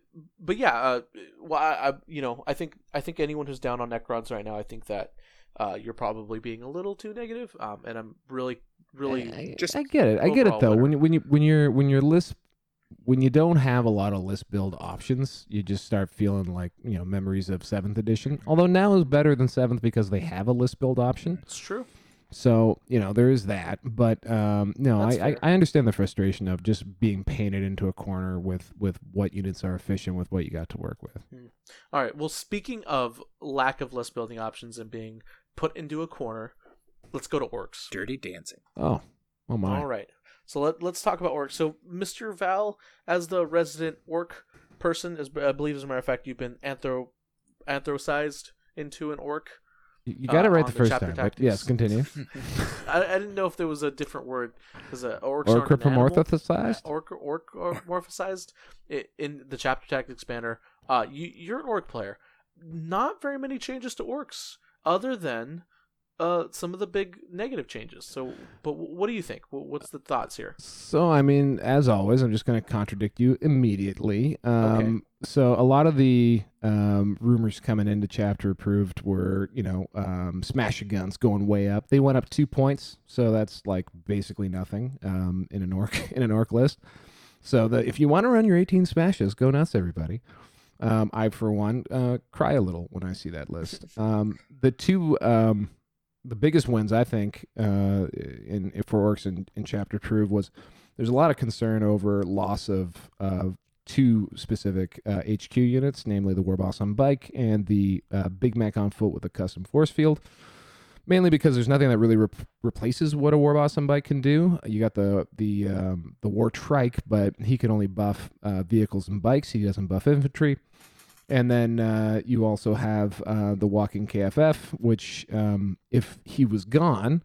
but yeah, uh, well, I, I, you know, I think I think anyone who's down on Necrons right now, I think that uh, you're probably being a little too negative, um, and I'm really, really, I, just I get it. I get it though. winner. When you, when you when you're when your list when you don't have a lot of list build options, you just start feeling like you know memories of seventh edition. Although now is better than seventh because they have a list build option. it's true. So you know there is that. But um, no, I, That's I fair. I understand the frustration of just being painted into a corner with with what units are efficient with what you got to work with. All right. Well, speaking of lack of list building options and being put into a corner, let's go to orcs. dirty dancing. Oh, oh my. All right. So let, let's talk about orcs. So, Mr. Val, as the resident orc person, as I believe, as a matter of fact, you've been anthro anthrocized into an orc. You you got it uh, right the the first chapter time. But yes, continue. I, I didn't know if there was a different word because uh, orcs Or aren't an animal. anthropomorphized? Uh, orc orc or morphosized i- in the chapter tactics banner. Uh, you you're an orc player. Not very many changes to orcs, other than uh some of the big negative changes. So, but wh- what do you think? Wh- What's the thoughts here? So, I mean, as always, I'm just going to contradict you immediately. Um, So, a lot of the um, rumors coming into chapter approved were, you know, um, smash guns going way up. They went up two points, so that's like basically nothing um, in an orc in an orc list. So, the, if you want to run your 18 smashes, go nuts, everybody. Um, I, for one, uh, cry a little when I see that list. Um, the two um, the biggest wins I think uh, in, in for orcs in, in chapter prove was there's a lot of concern over loss of of two specific uh, HQ units, namely the Warboss on bike and the uh, Big Mek on foot with a custom force field. Mainly because there's nothing that really rep- replaces what a Warboss on bike can do. You got the the um, the War Trike, but he can only buff uh, vehicles and bikes. He doesn't buff infantry. And then uh, you also have uh, the walking KFF, which um, if he was gone,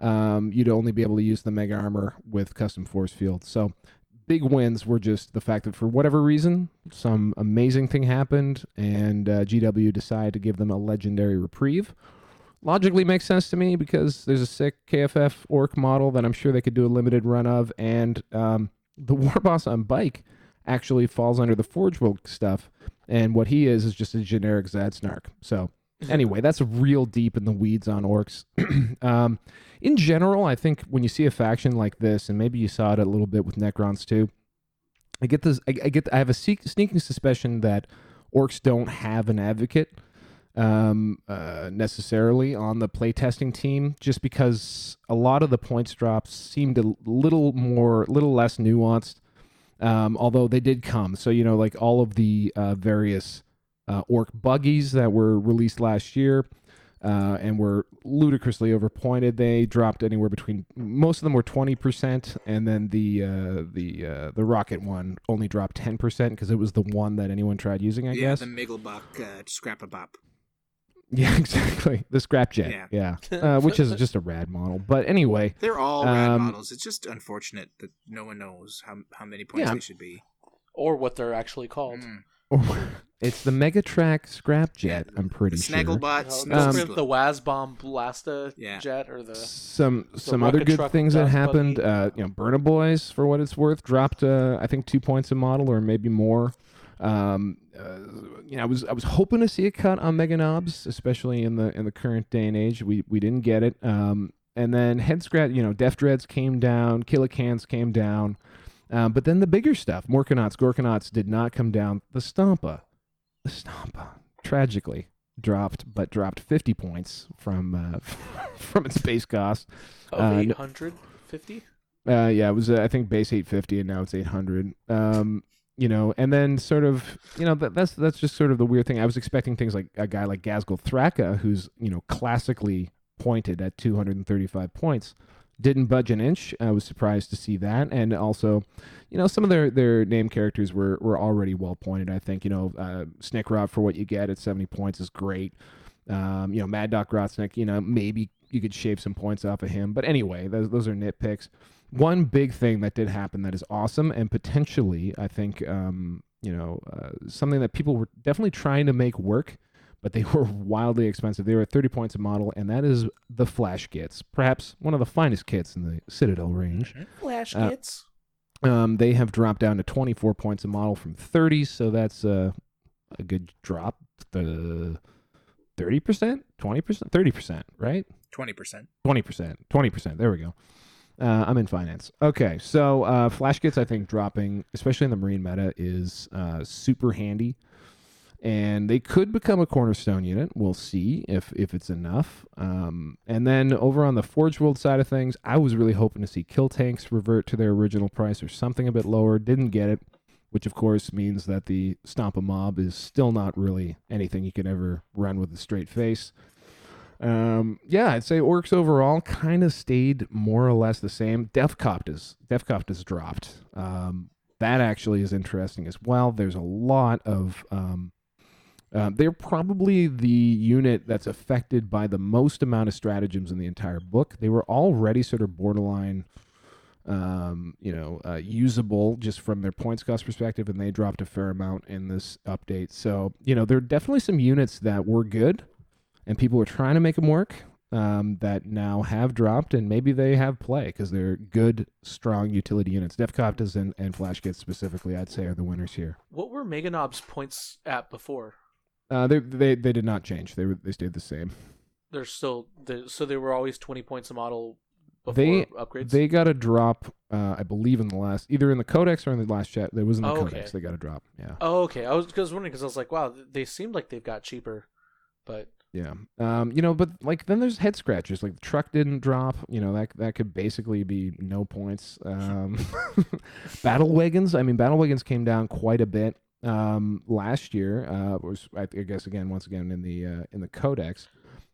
um, you'd only be able to use the mega armor with custom force field. So big wins were just the fact that for whatever reason, some amazing thing happened, and uh, GW decided to give them a legendary reprieve. Logically makes sense to me because there's a sick KFF orc model that I'm sure they could do a limited run of, and um, the Warboss on bike actually falls under the Forge World stuff, and what he is is just a generic Zhadsnark. So anyway, that's real deep in the weeds on orcs. um, in general, I think when you see a faction like this, and maybe you saw it a little bit with Necrons too, I get this. I, I get. I have a seek, sneaking suspicion that orcs don't have an advocate um, uh, necessarily on the playtesting team, just because a lot of the points drops seemed a little more, little less nuanced. Um, although they did come, so you know, like all of the uh, various uh, orc buggies that were released last year uh, and were ludicrously overpointed. They dropped anywhere between most of them were twenty percent, and then the uh, the uh, the rocket one only dropped ten percent because it was the one that anyone tried using. I yeah, guess. the Migglebach uh, Scrapabop. Yeah, exactly. The scrapjet. Yeah, Uh, which is just a rad model. But anyway, They're all rad Um, models. It's just unfortunate that no one knows how how many points Yeah. they should be. or what they're actually called. Mm. it's the Megatrakk scrapjet. Yeah, I'm pretty sure. Snagglebot, No, Snow isn't Um, it the Wazbom Blasta Yeah. jet or the some some other good things that happened. Uh, you know, Burna Boys, for what it's worth, dropped uh, I think two points a model or maybe more. Um, uh, you know, I was I was hoping to see a cut on Meganobz, especially in the in the current day and age. We we didn't get it. Um, and then Head Scratch, you know, Deff Dreads came down, Killa Kans came down. Um, but then the bigger stuff, Morkanauts, Gorkanauts did not come down. The Stompa, the Stompa, tragically, dropped, but dropped 50 points from uh, from its base cost. Of Uh, eight hundred fifty. Uh, yeah, it was uh, I think base 850 and now it's 800. Um, you know, and then sort of, you know, that, that's that's just sort of the weird thing. I was expecting things like a guy like Ghazghkull Thraka, who's you know classically pointed at 235 points, didn't budge an inch. I was surprised to see that, and also, you know, some of their their name characters were were already well pointed. I think you know, uh, Snikrot for what you get at 70 points is great. Um, you know, Mad Dok Grotsnik, you know, maybe you could shave some points off of him, but anyway, those those are nitpicks one big thing that did happen that is awesome and potentially i think um, you know uh, something that people were definitely trying to make work but they were wildly expensive they were 30 points a model and that is the Flash Gitz perhaps one of the finest kits in the citadel range Flash Uh, kits. um, they have dropped down to 24 points a model from 30 so that's uh, a good drop the 30% 20% 30% right Twenty percent. Twenty percent. Twenty percent. There we go. Uh, I'm in finance. Okay, so uh, Flash Gitz, I think dropping, especially in the marine meta, is uh, super handy, and they could become a cornerstone unit. We'll see if if it's enough. Um, and then over on the Forge World side of things, I was really hoping to see kill tanks revert to their original price or something a bit lower. Didn't get it, which of course means that the Stompa Mob is still not really anything you can ever run with a straight face. Um, yeah, I'd say orcs overall kind of stayed more or less the same. Deffkoptas, Def Coptas dropped. Um, that actually is interesting as well. There's a lot of. Um, uh, they're probably the unit that's affected by the most amount of stratagems in the entire book. They were already sort of borderline, um, you know, uh, usable just from their points cost perspective, and they dropped a fair amount in this update. So, you know, there are definitely some units that were good and people were trying to make them work um, that now have dropped, and maybe they have play because they're good, strong utility units. Deffkoptas and, and Flash Gitz specifically, I'd say, are the winners here. What were Meganob's points at before? Uh, they, they they did not change. They were, they stayed the same. They're still so they were always twenty points a model before They- upgrades. They got a drop, uh, I believe, in the last either in the Codex or in the last chat. There was in the Oh, okay. Codex. They got a drop. Yeah, oh, okay. I was because wondering because I was like, wow, they seemed like they've got cheaper, but yeah. Um, you know, but like then there's head scratchers. Like the truck didn't drop. You know that that could basically be no points. Um, battle wagons. I mean, battle wagons came down quite a bit um, last year. Uh, was I guess again once again in the uh, in the codex.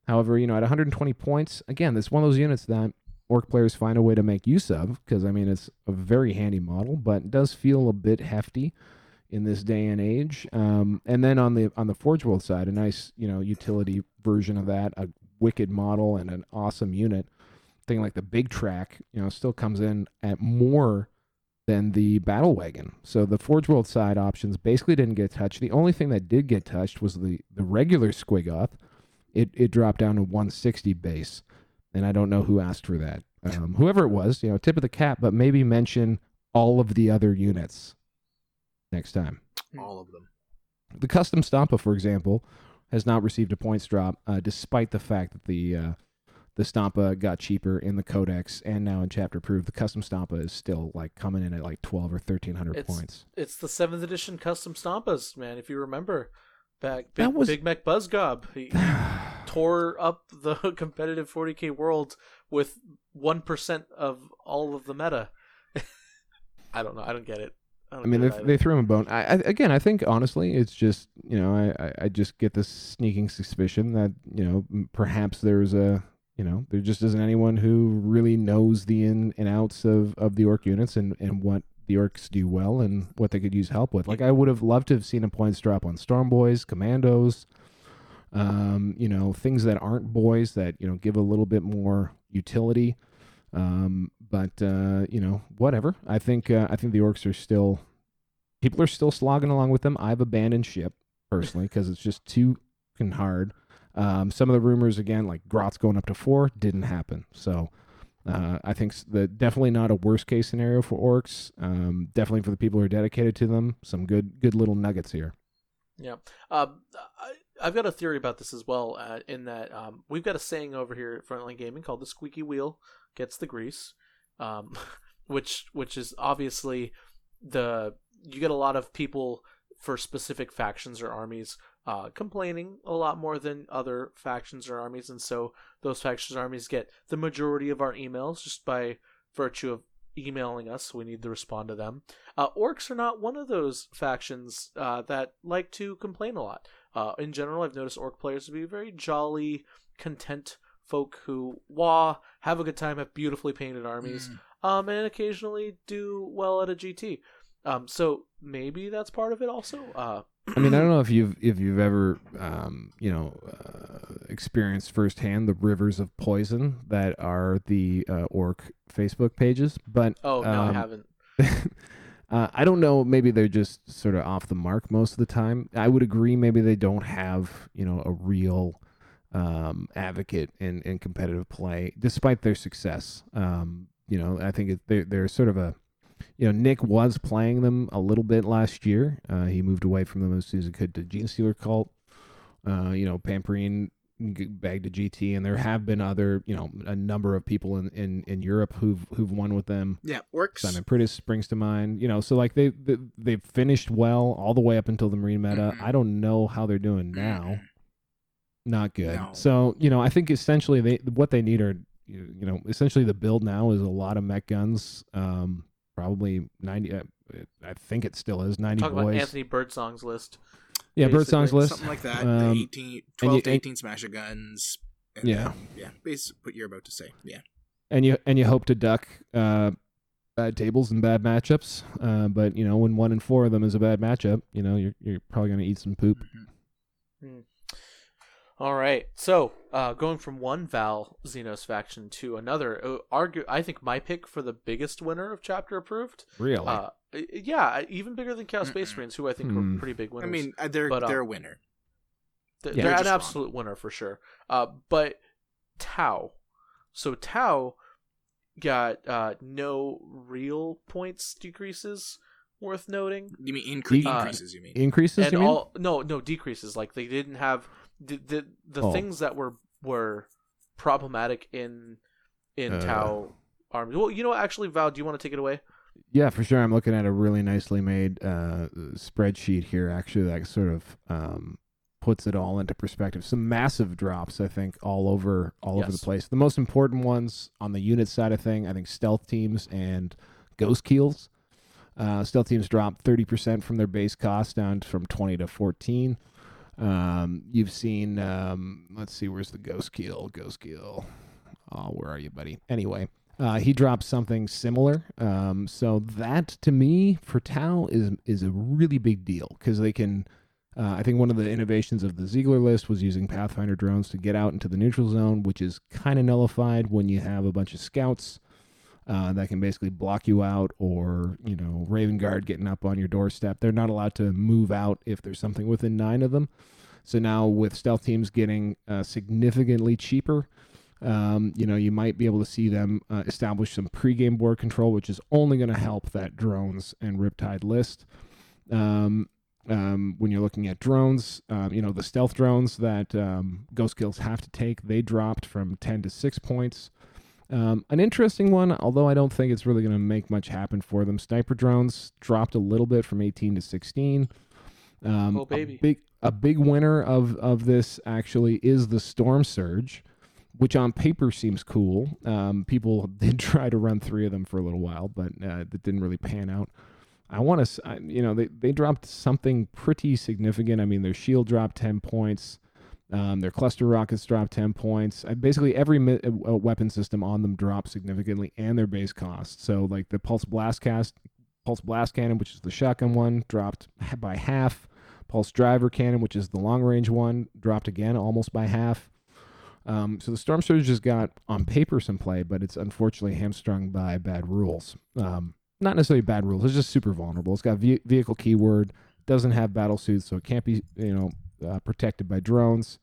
However, you know at 120 points, again, this one of those units that orc players find a way to make use of because I mean it's a very handy model, but it does feel a bit hefty in this day and age. Um, and then on the on the Forge World side, a nice you know utility version of that, a wicked model and an awesome unit. Thing like the Big Trakk, you know, still comes in at more than the battle wagon. So the Forge World side options basically didn't get touched. The only thing that did get touched was the the regular Squigoth. It it dropped down to 160 base, and I don't know who asked for that. Um, whoever it was, you know, tip of the cap, but maybe mention all of the other units next time. All of them. The custom Stompa, for example, has not received a points drop, uh, despite the fact that the uh, the Stompa got cheaper in the Codex and now in Chapter Approved. The custom Stompa is still like coming in at like twelve or thirteen hundred points. it's the seventh edition custom Stompas, man. If you remember, back big, That was- Big Mek Buzzgob, he tore up the competitive 40k world with one percent of all of the meta. I don't know. I don't get it. I, I mean, they, they threw him a bone. I, I again, I think honestly, it's just you know, I, I, just get this sneaking suspicion that you know perhaps there's a you know there just isn't anyone who really knows the in and outs of of the orc units and and what the orcs do well and what they could use help with. Like I would have loved to have seen a points drop on Storm Boys, Commandos, um, you know, things that aren't boys that you know give a little bit more utility. Um, but uh, you know, whatever. I think uh, I think the orcs are still people are still slogging along with them. I've abandoned ship personally because it's just too hard. Um, some of the rumors again, like Grot's going up to four, didn't happen. So uh, I think the definitely not a worst case scenario for orcs. Um, definitely for the people who are dedicated to them, some good good little nuggets here. Yeah. I, I've got a theory about this as well. Uh, in that um, we've got a saying over here at Frontline Gaming called "the squeaky wheel gets the grease," um, which which is obviously the you get a lot of people for specific factions or armies uh, complaining a lot more than other factions or armies, and so those factions or armies get the majority of our emails just by virtue of emailing us. We need to respond to them. Uh, orcs are not one of those factions uh, that like to complain a lot. Uh, in general, I've noticed orc players to be very jolly, content folk who wah, have a good time, have beautifully painted armies, Mm. um, and occasionally do well at a GT. Um, so maybe that's part of it also. Uh, I mean, I don't know if you've if you've ever um, you know uh, experienced firsthand the rivers of poison that are the uh, orc Facebook pages, but oh no, I um, haven't. uh, I don't know. Maybe they're just sort of off the mark most of the time. I would agree. Maybe they don't have you know a real um, advocate in, in competitive play, despite their success. Um, you know, I think it, they're they're sort of a you know Nick was playing them a little bit last year. Uh, he moved away from them as soon as he could to Genestealer Cult. Uh, you know, Pamperine bagged a GT, and there have been other you know a number of people in, in, in Europe who've who've won with them. Yeah, orcs. Simon Pritis springs to mind. You know, so like they, they they've finished well all the way up until the Marine meta. Mhm. I don't know how they're doing now. Not good. No. So you know, I think essentially they what they need are you you know essentially the build now is a lot of Mek Gunz. Um, probably ninety. Uh, I think it still is ninety Talk boys. about Anthony Birdsong's list. Yeah, Birdsong's list. Something like that. Um, the 18, 12 you- to and- 18 Smasha Gunz. and Yeah. then- yeah. Basically, what you're about to say. Yeah. and you and you hope to duck uh, bad tables and bad matchups. Uh, but you know, when one in four of them is a bad matchup, you know, you're you're probably gonna eat some poop. All right, so uh, going from one Val Xenos faction to another, uh, argue I think my pick for the biggest winner of chapter approved. Really? Uh, yeah, even bigger than Chaos Space. Marines, who I think Hmm. were pretty big winners. I mean, uh, they're But, uh, they're a winner. Th- Yeah. they're They're an just absolute winner for sure. Uh, but Tau, so Tau got uh, no real points decreases worth noting. You mean incre- Uh, increases? You mean? Increases? and you mean? all no no decreases like they didn't have the the, the Oh. things that were were problematic in in Uh. Tau army. Well, you know, what, actually, Val, do you want to take it away? Yeah, for sure. I'm looking at a really nicely made uh, spreadsheet here, actually, that sort of um, puts it all into perspective. Some massive drops, I think, all over all over the place. The most important ones on the unit side of thing, I think, stealth teams and Ghostkeels. Uh, stealth teams dropped 30% from their base cost down from 20 to 14. Um, you've seen, um, let's see, where's the Ghostkeel? Ghost Kill. Oh, where are you, buddy? Anyway, uh, he drops something similar. Um, so that to me for Tau is is a really big deal because they can. Uh, I think one of the innovations of the Siegler list was using Pathfinder drones to get out into the neutral zone, which is kind of nullified when you have a bunch of scouts uh, that can basically block you out, or you know, Raven Guard getting up on your doorstep. They're not allowed to move out if there's something within nine of them. So now with stealth teams getting uh, significantly cheaper, um, you know, you might be able to see them uh, establish some pregame board control, which is only going to help that drones and Riptide list. Um, um, when you're looking at drones, um, you know, the stealth drones that um, Ghostkeels have to take, they dropped from 10 to 6 points. Um, an interesting one, although I don't think it's really going to make much happen for them. Sniper drones dropped a little bit from 18 to 16. Um, Oh, baby. A big, a big winner of, of this actually is the Stormsurge, which on paper seems cool. Um, people did try to run three of them for a little while, but uh, that didn't really pan out. I want to, you know, they, they dropped something pretty significant. I mean, their shield dropped 10 points. Um, their cluster rockets dropped 10 points. Uh, basically, every mi- uh, weapon system on them dropped significantly and their base cost. So, like the Pulse Blast cast, Pulse Blast Cannon, which is the shotgun one, dropped by half. Pulse Driver Cannon, which is the long range one, dropped again almost by half. Um, so the Stormsurge has got on paper some play, but it's unfortunately hamstrung by bad rules. Um, not necessarily bad rules. It's just super vulnerable. It's got ve- vehicle keyword, doesn't have battle suits, so it can't be you know uh, protected by drones.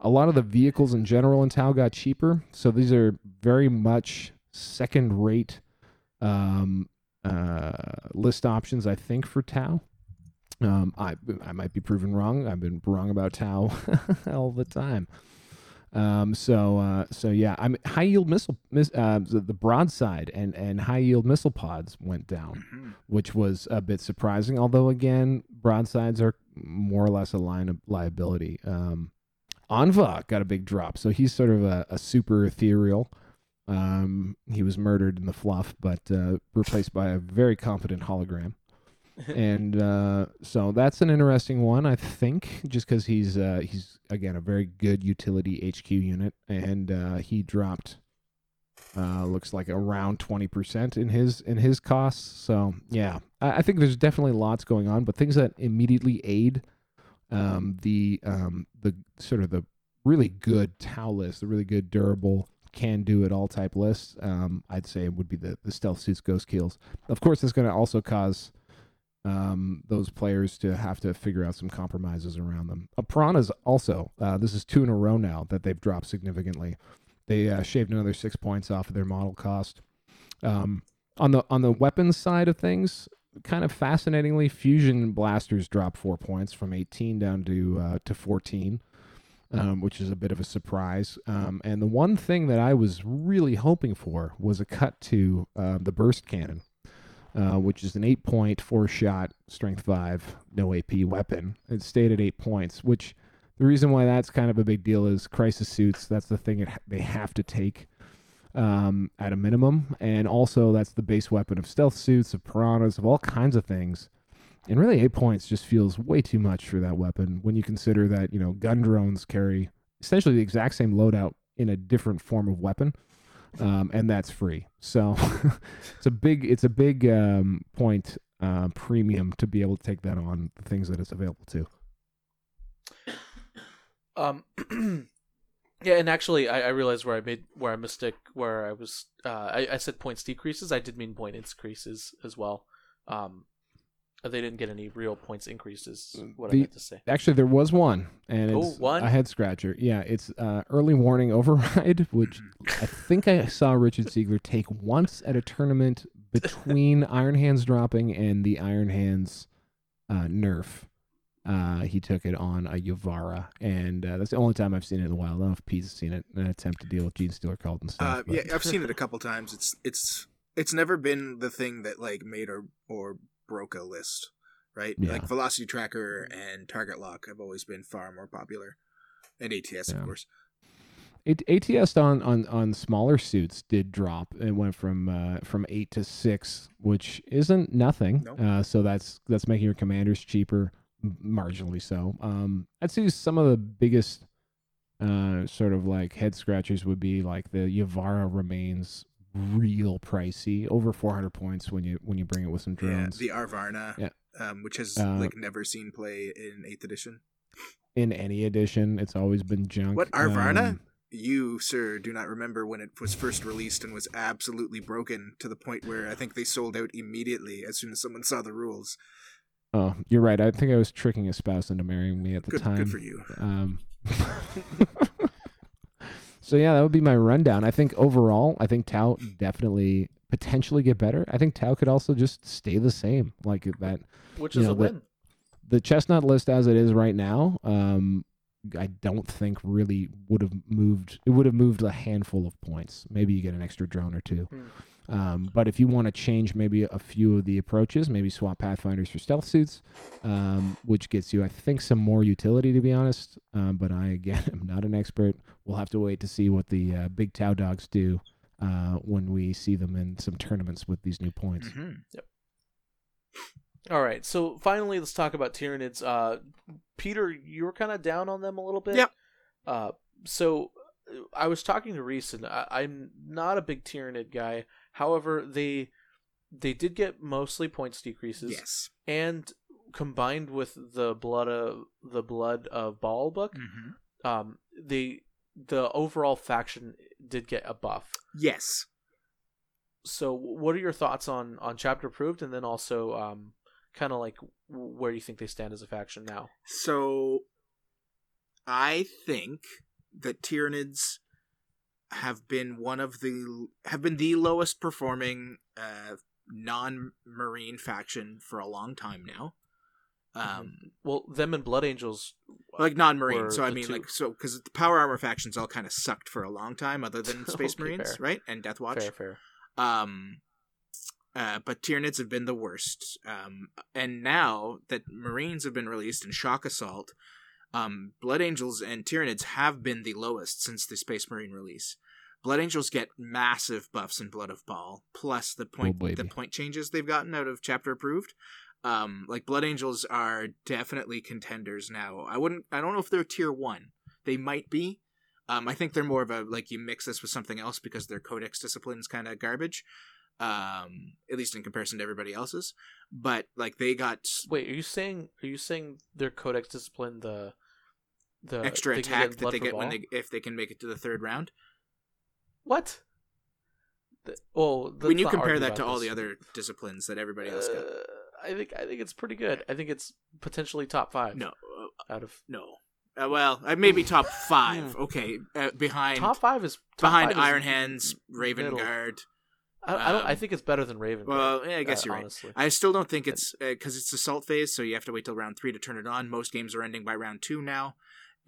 A lot of the vehicles in general in Tau got cheaper, so these are very much second rate um, uh, list options. I think for Tau. Um, I I might be proven wrong. I've been wrong about Tau all the time. Um, so uh, so yeah, I'm high yield missile miss, uh, the, the broadside and and high yield missile pods went down, Mhm. which was a bit surprising. Although again, broadsides are more or less a line of liability. Um, Aun'Va got a big drop, so he's sort of a, a super ethereal. Um, he was murdered in the fluff, but uh, replaced by a very competent hologram and uh, so that's an interesting one, I think, just because he's uh, he's again a very good utility HQ unit, and uh, he dropped uh, looks like around twenty percent in his in his costs. So yeah, I, I think there's definitely lots going on, but things that immediately aid um, the um, the sort of the really good Tau list, the really good durable can do it all type list. Um, I'd say would be the the stealth suits, Ghostkeels. Of course, it's going to also cause um, those players to have to figure out some compromises around them. Uh, Piranhas also, uh, this is two in a row now that they've dropped significantly. They uh, shaved another six points off of their model cost. Um, on the on the weapons side of things, kind of fascinatingly, fusion blasters dropped four points from 18 down to uh, to 14, um, which is a bit of a surprise. Um, and the one thing that I was really hoping for was a cut to uh, the burst cannon uh, which is an eight point, four shot, strength five, no AP weapon. It stayed at eight points, which the reason why that's kind of a big deal is crisis suits. That's the thing it, they have to take um, at a minimum. And also, that's the base weapon of stealth suits, of piranhas, of all kinds of things. And really, eight points just feels way too much for that weapon when you consider that, you know, gun drones carry essentially the exact same loadout in a different form of weapon um, and that's free. So it's a big it's a big um, point uh, premium to be able to take that on the things that it's available to. Um, yeah, and actually, I, I realized where I made where I mistake where I was. Uh, I, I said points decreases. I did mean point increases as well. Um, they didn't get any real points increases. is What I The- meant to say. Actually, there was one, and Oh, it's one? a head scratcher. Yeah, it's uh, early warning override, which I think I saw Richard Siegler take once at a tournament between Iron Hands dropping and the Iron Hands uh, nerf. Uh, he took it on a Y'vahra, and uh, that's the only time I've seen it in a while. I don't know if Pete's seen it in an attempt to deal with Genestealer called and stuff. Uh, yeah, I've seen it a couple times. It's it's it's never been the thing that like made or or broke a list, right? Yeah. Like Velocity Tracker and Target Lock have always been far more popular, and ATS Yeah. of course. It, ATS on, on on smaller suits did drop. It went from uh, from eight to six, which isn't nothing. No. Uh, so that's that's making your commanders cheaper, marginally so. Um, I'd say some of the biggest uh, sort of like head scratchers would be like the Y'vahra remains real pricey, over four hundred points when you when you bring it with some Yeah, drones. the R'varna, Yeah. um, which has Uh, like never seen play in Eighth Edition. In any edition, it's always been junk. What R'varna? Um, You, sir, do not remember when it was first released and was absolutely broken to the point where I think they sold out immediately as soon as someone saw the rules. oh, you're right. I think I was tricking a spouse into marrying me at the Good, time. good for you. Um, so yeah, that would be my rundown. I think overall, I think Tau definitely potentially get better. I think Tau could also just stay the same, like that. Which is know, a the- win. The chestnut list as it is right now, um, I don't think really would have moved. It would have moved a handful of points. Maybe you get an extra drone or two. Hmm. Um, but if you want to change maybe a few of the approaches, maybe swap Pathfinders for stealth suits, um, which gets you, I think, some more utility, to be honest. Um, but I, again, am not an expert. We'll have to wait to see what the uh, big Tau dogs do uh, when we see them in some tournaments with these new points. Mhm. All right, so finally, let's talk about Tyranids. Uh, Peter, you were kind of down on them a little bit. Yep. Uh, so uh, I was talking to Reese, and I, I'm not a big Tyranid guy. However, they they did get mostly points decreases, Yes. and combined with the blood of the blood of Baalbuk, Mhm. um, they the overall faction did get a buff. Yes. So, what are your thoughts on on chapter approved, and then also um, kind of like where do you think they stand as a faction now? So I think that Tyranids have been one of the have been the lowest performing uh, non-marine faction for a long time now. Um, Well, them and Blood Angels. like non-marine. So I mean, two- like so because the power armor factions all kind of sucked for a long time, other than Space Okay, Marines, fair. right? And Death Watch. Fair, fair. Um, uh, but Tyranids have been the worst. Um, and now that Marines have been released in Shock Assault, um, Blood Angels and Tyranids have been the lowest since the Space Marine release. Blood Angels get massive buffs in Blood of Baal, plus the point Oh, the point changes they've gotten out of Chapter Approved. Um, like Blood Angels are definitely contenders now. I wouldn't. I don't know if they're tier one. They might be. Um, I think they're more of a like you mix this with something else because their codex discipline's kind of garbage. Um, at least in comparison to everybody else's. But like they got Wait, are you saying are you saying their codex discipline the the extra attack that they get when Ball? they if they can make it to the third round. what? The, oh, when you compare that to all this. the other disciplines that everybody else got. Uh, I think I think it's pretty good. I think it's potentially top five. No, uh, out of no. Uh, well, uh, maybe top five. Okay, uh, behind top five is top behind five is Iron Hands, Raven middle. Guard. I, I don't. I um, think it's better than Raven. Well, yeah, I guess uh, you're right. honestly. I still don't think it's because it's assault phase, so you have to wait till round three to turn it on. Most games are ending by round two now.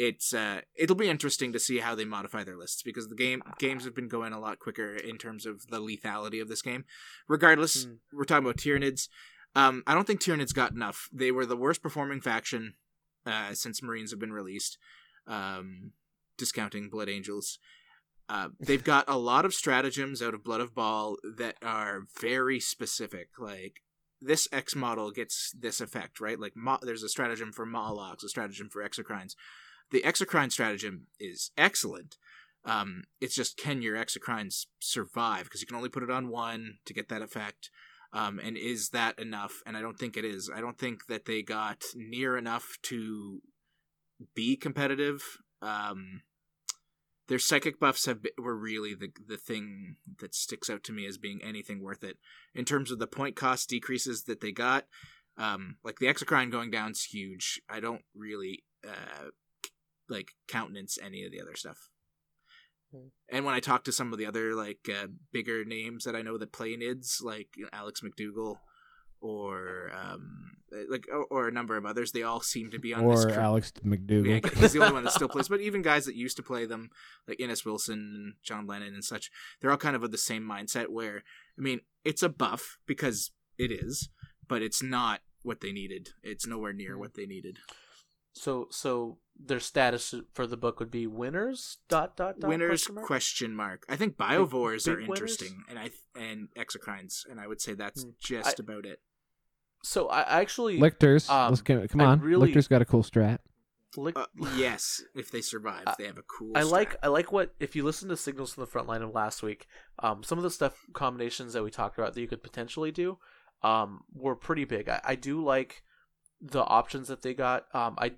It's uh, it'll be interesting to see how they modify their lists because the game games have been going a lot quicker in terms of the lethality of this game. Regardless, Mm. we're talking about Tyranids. Um, I don't think Tyranids got enough. They were the worst performing faction uh, since Marines have been released, um, discounting Blood Angels. Uh, they've got a lot of stratagems out of Blood of Baal that are very specific. Like this X model gets this effect, right? Like mo- there's a stratagem for Mawlocs, a stratagem for Exocrines. The Exocrine stratagem is excellent. Um, it's just can your Exocrines survive? Because you can only put it on one to get that effect. Um, and is that enough? And I don't think it is. I don't think that they got near enough to be competitive. Um, their psychic buffs have been, were really the the thing that sticks out to me as being anything worth it in terms of the point cost decreases that they got. Um, like the exocrine going down is huge. I don't really uh, like countenance any of the other stuff. Hmm. And when I talk to some of the other like uh, bigger names that I know that play NIDS, like you know, Alex McDougal or um, like or, or a number of others, they all seem to be on this or cr- Alex yeah, McDougal. he's the only one that still plays. But even guys that used to play them, like Innes Wilson and John Lennon and such, they're all kind of of the same mindset. Where I mean, it's a buff because it is, but it's not what they needed. It's nowhere near what they needed. So so their status for the book would be winners. Dot dot dot. winners question mark? question mark. I think biovores big are winners? interesting, and I and exocrines, and I would say that's Hmm. just about it. So I I actually Lictors. Um, Let's get, come on. really- Lictor's got a cool strat. lick- Uh, yes, if they survive, I- they have a cool. I like. I like what if you listen to signals from the front line of last week, um, some of the stuff combinations that we talked about that you could potentially do, um, were pretty big. I, I do like the options that they got. Um, I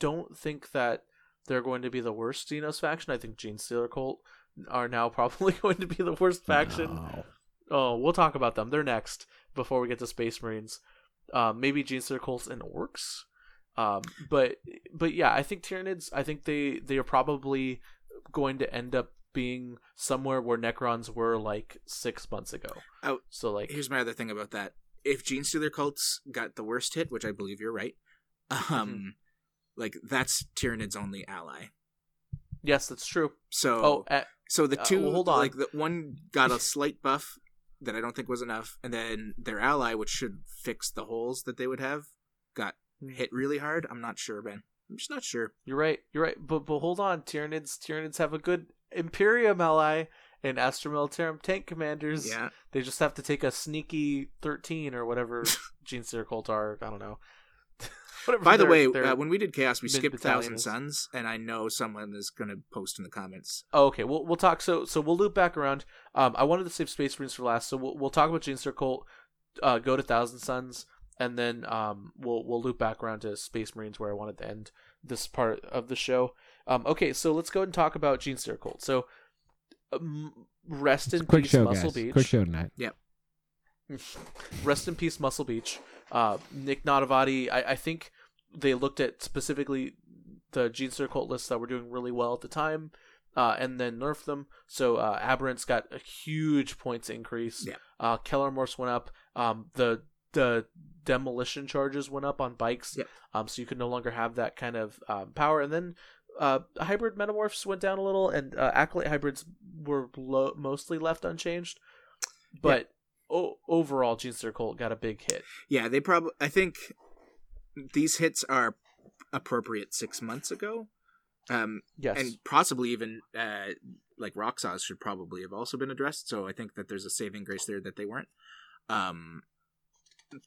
don't think that they're going to be the worst Xenos faction. I think Genestealer Cult are now probably going to be the worst faction. No. Oh, we'll talk about them. They're next before we get to Space Marines. Um, maybe Genestealer Cults and Orcs. Um, but but yeah, I think Tyranids. I think they they are probably going to end up being somewhere where Necrons were like six months ago. Oh, so like Here's my other thing about that. If Genestealer cults got the worst hit, which I believe you're right, um, Mm-hmm. like that's Tyranid's only ally. yes, that's true. So, Oh, uh, so the uh, two, well, hold on. like the one got a slight buff that I don't think was enough, and then their ally, which should fix the holes that they would have, got Hmm. hit really hard. I'm not sure, Ben. I'm just not sure. you're right. You're right. But but hold on, Tyranids. Tyranids have a good Imperium ally and Astra Militarum tank commanders. Yeah, They just have to take a sneaky 13 or whatever Gene Cult are. I don't know. Whatever By the way, uh, when we did chaos, we skipped Thousand is. Suns, and I know someone is going to post in the comments. Oh, okay, we'll we'll talk. So so we'll loop back around. Um, I wanted to save Space Marines for last, so we'll we'll talk about Gene Cult, uh, go to Thousand Suns, and then um we'll we'll loop back around to Space Marines where I wanted to end this part of the show. Um, okay, so let's go ahead and talk about Gene Cult. So, um, rest in Quick peace, show, Muscle guys. Beach. Quick show tonight. Rest in peace, Muscle Beach. Uh, Nick Nanavati. I, I think they looked at specifically the Gene Stealer Cult lists that were doing really well at the time, uh, and then nerfed them. So uh, Aberrant's got a huge points increase. Yeah. Uh, Kelermorph went up. Um, the the demolition charges went up on bikes. Yep. Um, so you could no longer have that kind of um, power. And then uh, hybrid metamorphs went down a little, and uh, acolyte hybrids were lo- mostly left unchanged. But o- overall, Genestealer Cult got a big hit. Yeah, they probably. I think these hits are appropriate six months ago, um, Yes. and possibly even uh, like Roxas should probably have also been addressed. So I think that there's a saving grace there that they weren't. Um,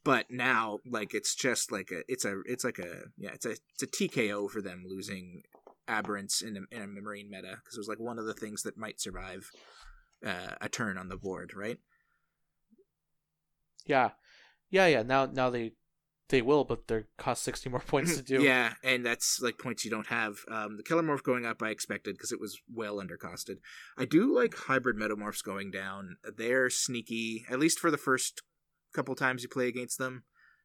but now, like it's just like a, it's a, it's like a, yeah, it's a, it's a TKO for them losing aberrants in a, in a marine meta because it was like one of the things that might survive uh, a turn on the board, right? yeah. Yeah, yeah. Now, now they they will, but they cost sixty more points to do. Yeah, and that's like points you don't have. Um, the Kelermorph going up, I expected because it was well undercosted. I do like hybrid metamorphs going down. They're sneaky, at least for the first couple times you play against them.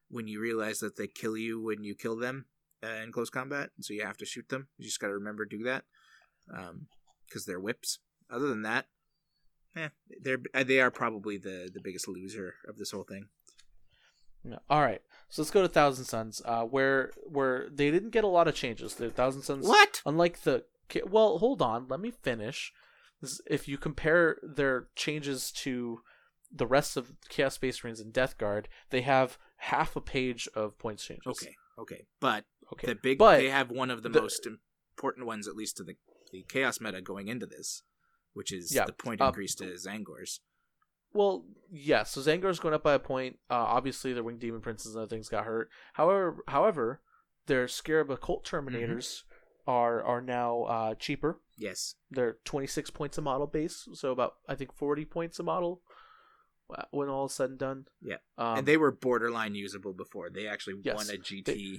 When you realize that they kill you when you kill them uh, in close combat, so you have to shoot them. You just got to remember to do that because they're whips. Other than that, eh, they're uh, they are probably the the biggest loser of this whole thing. All right, so let's go to Thousand Suns, uh, where where they didn't get a lot of changes. The Thousand Suns, What? unlike the well, hold on, let me finish. If you compare their changes to the rest of Chaos Space Marines and Death Guard, they have half a page of points changes. Okay, okay, but okay, the big but they have one of the, the- most important ones at least to the the chaos meta going into this which is Yeah, the point uh, increase to Tzaangors Well, yeah. So Tzaangor's going up by a point. Uh, obviously, their Winged Demon Princes and other things got hurt. However, however, their Scarab Occult Terminators are are now uh, cheaper. yes They're twenty six points a model base, so about I think forty points a model when all is said and done. Yeah. um, and they were borderline usable before they actually Yes, won a gt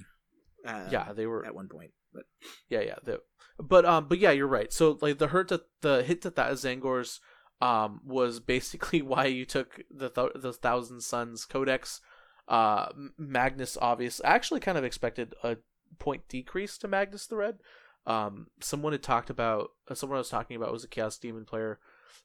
uh, yeah they were at one point but Yeah, yeah. The, but um, but yeah, you're right. So like the hurt that the hit to that Tzaangors um was basically why you took the th- the Thousand Suns Codex. Uh, Magnus obvious. I actually kind of expected a point decrease to Magnus the Red. Um, someone had talked about uh, someone I was talking about was a Chaos Demon player,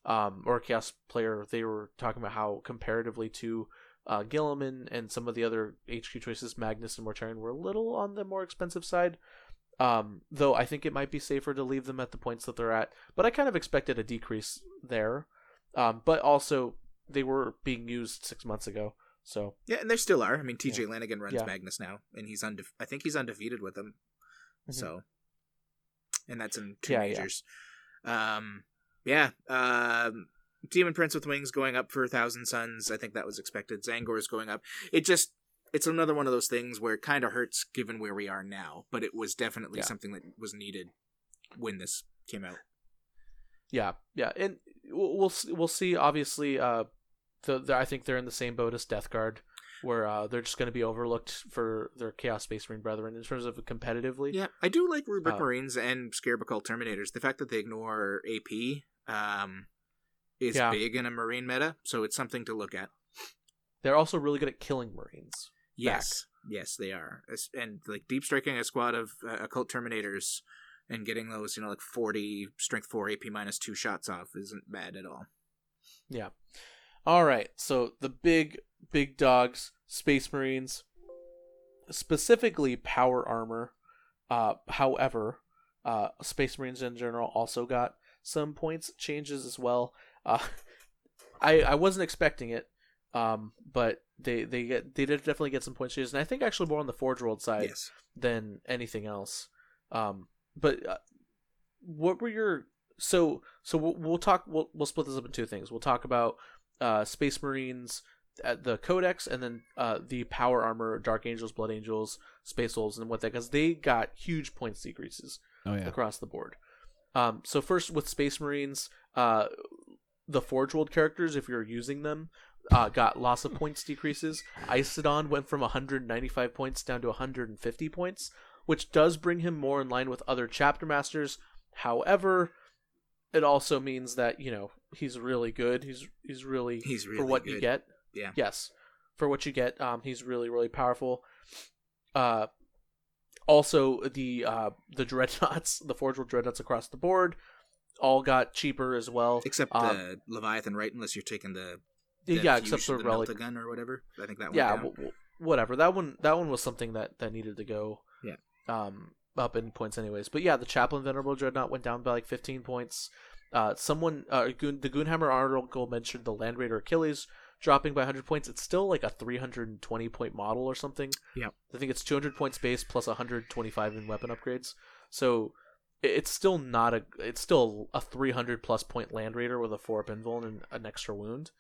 um, or a Chaos player. They were talking about how comparatively to uh, Guilliman and some of the other HQ choices, Magnus and Mortarion were a little on the more expensive side. Um, though I think it might be safer to leave them at the points that they're at. But I kind of expected a decrease there. Um, but also they were being used six months ago, so yeah and there still are i mean tj lanigan runs Yeah. magnus now and he's unde- i think he's undefeated with them Mhm. so and that's in two Yeah, yeah. majors um yeah um demon prince with wings going up for thousand suns i think that was expected Tzaangor is going up it just it's another one of those things where it kind of hurts given where we are now but it was definitely Yeah. something that was needed when this came out yeah, yeah, and we'll we'll see. Obviously, uh, the, the I think they're in the same boat as Death Guard, where uh, they're just going to be overlooked for their Chaos Space Marine brethren in terms of competitively. yeah i do like rubric Uh, marines and scarab occult terminators the fact that they ignore ap um is Yeah. big in a marine meta so it's something to look at They're also really good at killing Marines. Yes, yes, they are, and like deep striking a squad of uh, occult terminators and getting those, you know, like forty strength four AP minus two shots off isn't bad at all. Yeah. All right. So the big big dogs, Space Marines, specifically power armor. Uh, however, uh, Space Marines in general also got some points changes as well. Uh, I I wasn't expecting it, um, but they they get they did definitely get some points changes, and I think actually more on the Forge World side Yes, than anything else. Um, but uh, what were your so so we'll, we'll talk we'll we'll split this up in two things. We'll talk about uh, Space Marines at the Codex, and then uh, the Power Armor, Dark Angels, Blood Angels, Space Wolves, and what that because they got huge points decreases Oh yeah. across the board. Um, so first with Space Marines, uh, the Forge World characters, if you're using them, uh, got loss of points decreases. Issodon went from 195 points down to 150 points, which does bring him more in line with other chapter masters. However, it also means that you know he's really good. He's he's really he's really for what good. you get. Yeah. Yes, for what you get, um, he's really really powerful. Uh, also the uh the dreadnoughts, the Forge World dreadnoughts across the board, all got cheaper as well. Except Um, the Leviathan, right? Unless you're taking the the yeah, except for the relic. gun or whatever. I think that one. yeah, w- w- whatever. That one that one was something that that needed to go. Yeah. Um, up in points anyways. But yeah, the Chaplain Venerable Dreadnought went down by like 15 points. Uh, someone, uh, Goon, the Goonhammer article mentioned the Land Raider Achilles dropping by 100 points. It's still like a 320 point model or something. Yeah. I think it's 200 points base plus 125 in weapon upgrades. So it's still not a. It's still a 300 plus point Land Raider with a four up invuln and an extra wound.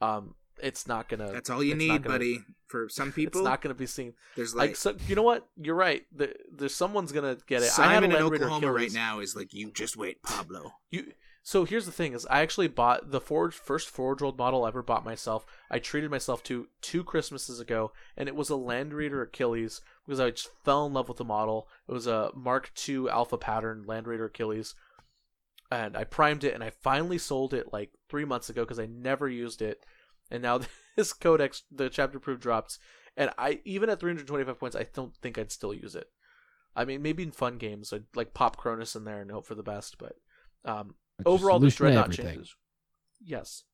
Um, it's not gonna. That's all you need, gonna- buddy. For some people, It's not gonna be seen. there's Like, like, so, you know what? You're right. The, there's someone's gonna get it. I had a Simon in Land Raider Oklahoma right now is like, you just wait, Pablo. You so here's the thing: is I actually bought the Forge first Forge World model I ever bought myself. I treated myself to two Christmases ago, and it was a Land Raider Achilles because I just fell in love with the model. It was a Mark II Alpha pattern Land Raider Achilles, and I primed it, and I finally sold it like three months ago because I never used it, and now this Codex, the chapter proof drops, and I even at 325 points, I don't think I'd still use it. I mean, maybe in fun games, I'd like pop Chronus in there and hope for the best, but um, It's overall the solution to dreadnought everything. changes. Yes.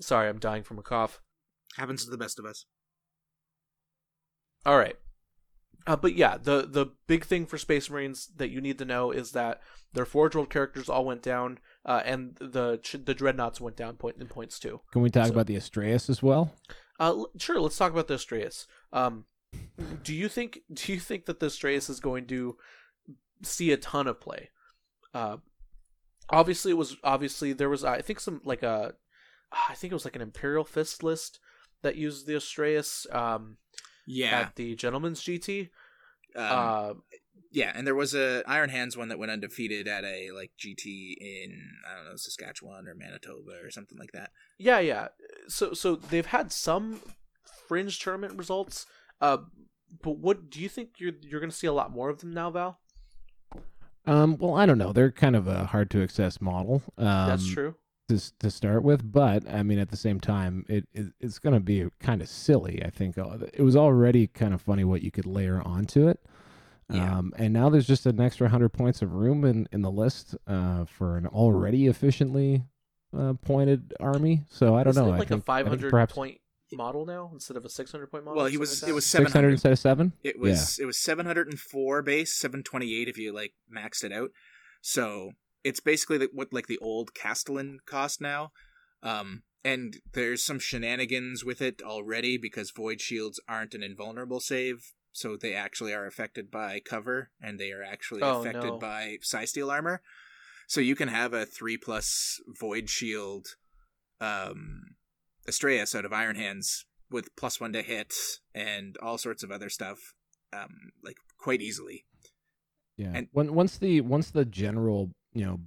Sorry, I'm dying from a cough. Happens to the best of us. All right. Uh, but yeah, the the big thing for Space Marines that you need to know is that their Forge World characters all went down, uh, and the the dreadnoughts went down point in points too. Can we talk So- about the Astraeus as well? Uh, sure, let's talk about the Astraeus. Um, do you think do you think that the Astraeus is going to see a ton of play? Uh, obviously, it was obviously there was I think some like a I think it was like an Imperial Fist list that used the Astraeus um, Yeah. at the Gentleman's GT. um, uh, yeah, and there was a Iron Hands one that went undefeated at a like GT in I don't know Saskatchewan or Manitoba or something like that. Yeah, yeah. So so they've had some fringe tournament results. Uh, but what do you think you're you're going to see a lot more of them now, Val? Um, well, I don't know. They're kind of a hard to access model. Um, That's true. to to start with, but I mean, at the same time, it, it it's going to be kind of silly. I think Uh, it was already kind of funny what you could layer onto it. Yeah. Um, and now there's just an extra hundred points of room in, in the list uh, for an already efficiently uh, pointed army. So I don't Isn't know. it I like think, a I think 500 perhaps point model now instead of a 600 point model? Well, he was like it was that? seven 600 hundred. instead of seven. It was it was seven hundred and four base, seven twenty eight if you like maxed it out. So it's basically the, what like the old Castellan cost now. Um, and there's some shenanigans with it already because void shields aren't an invulnerable save, so they actually are affected by cover, and they are actually Oh, affected no. by psi steel armor. So you can have a three plus void shield, um, Astraeus out of Iron Hands with plus one to hit and all sorts of other stuff, um, like quite easily. Yeah. And- when, once the once the general you know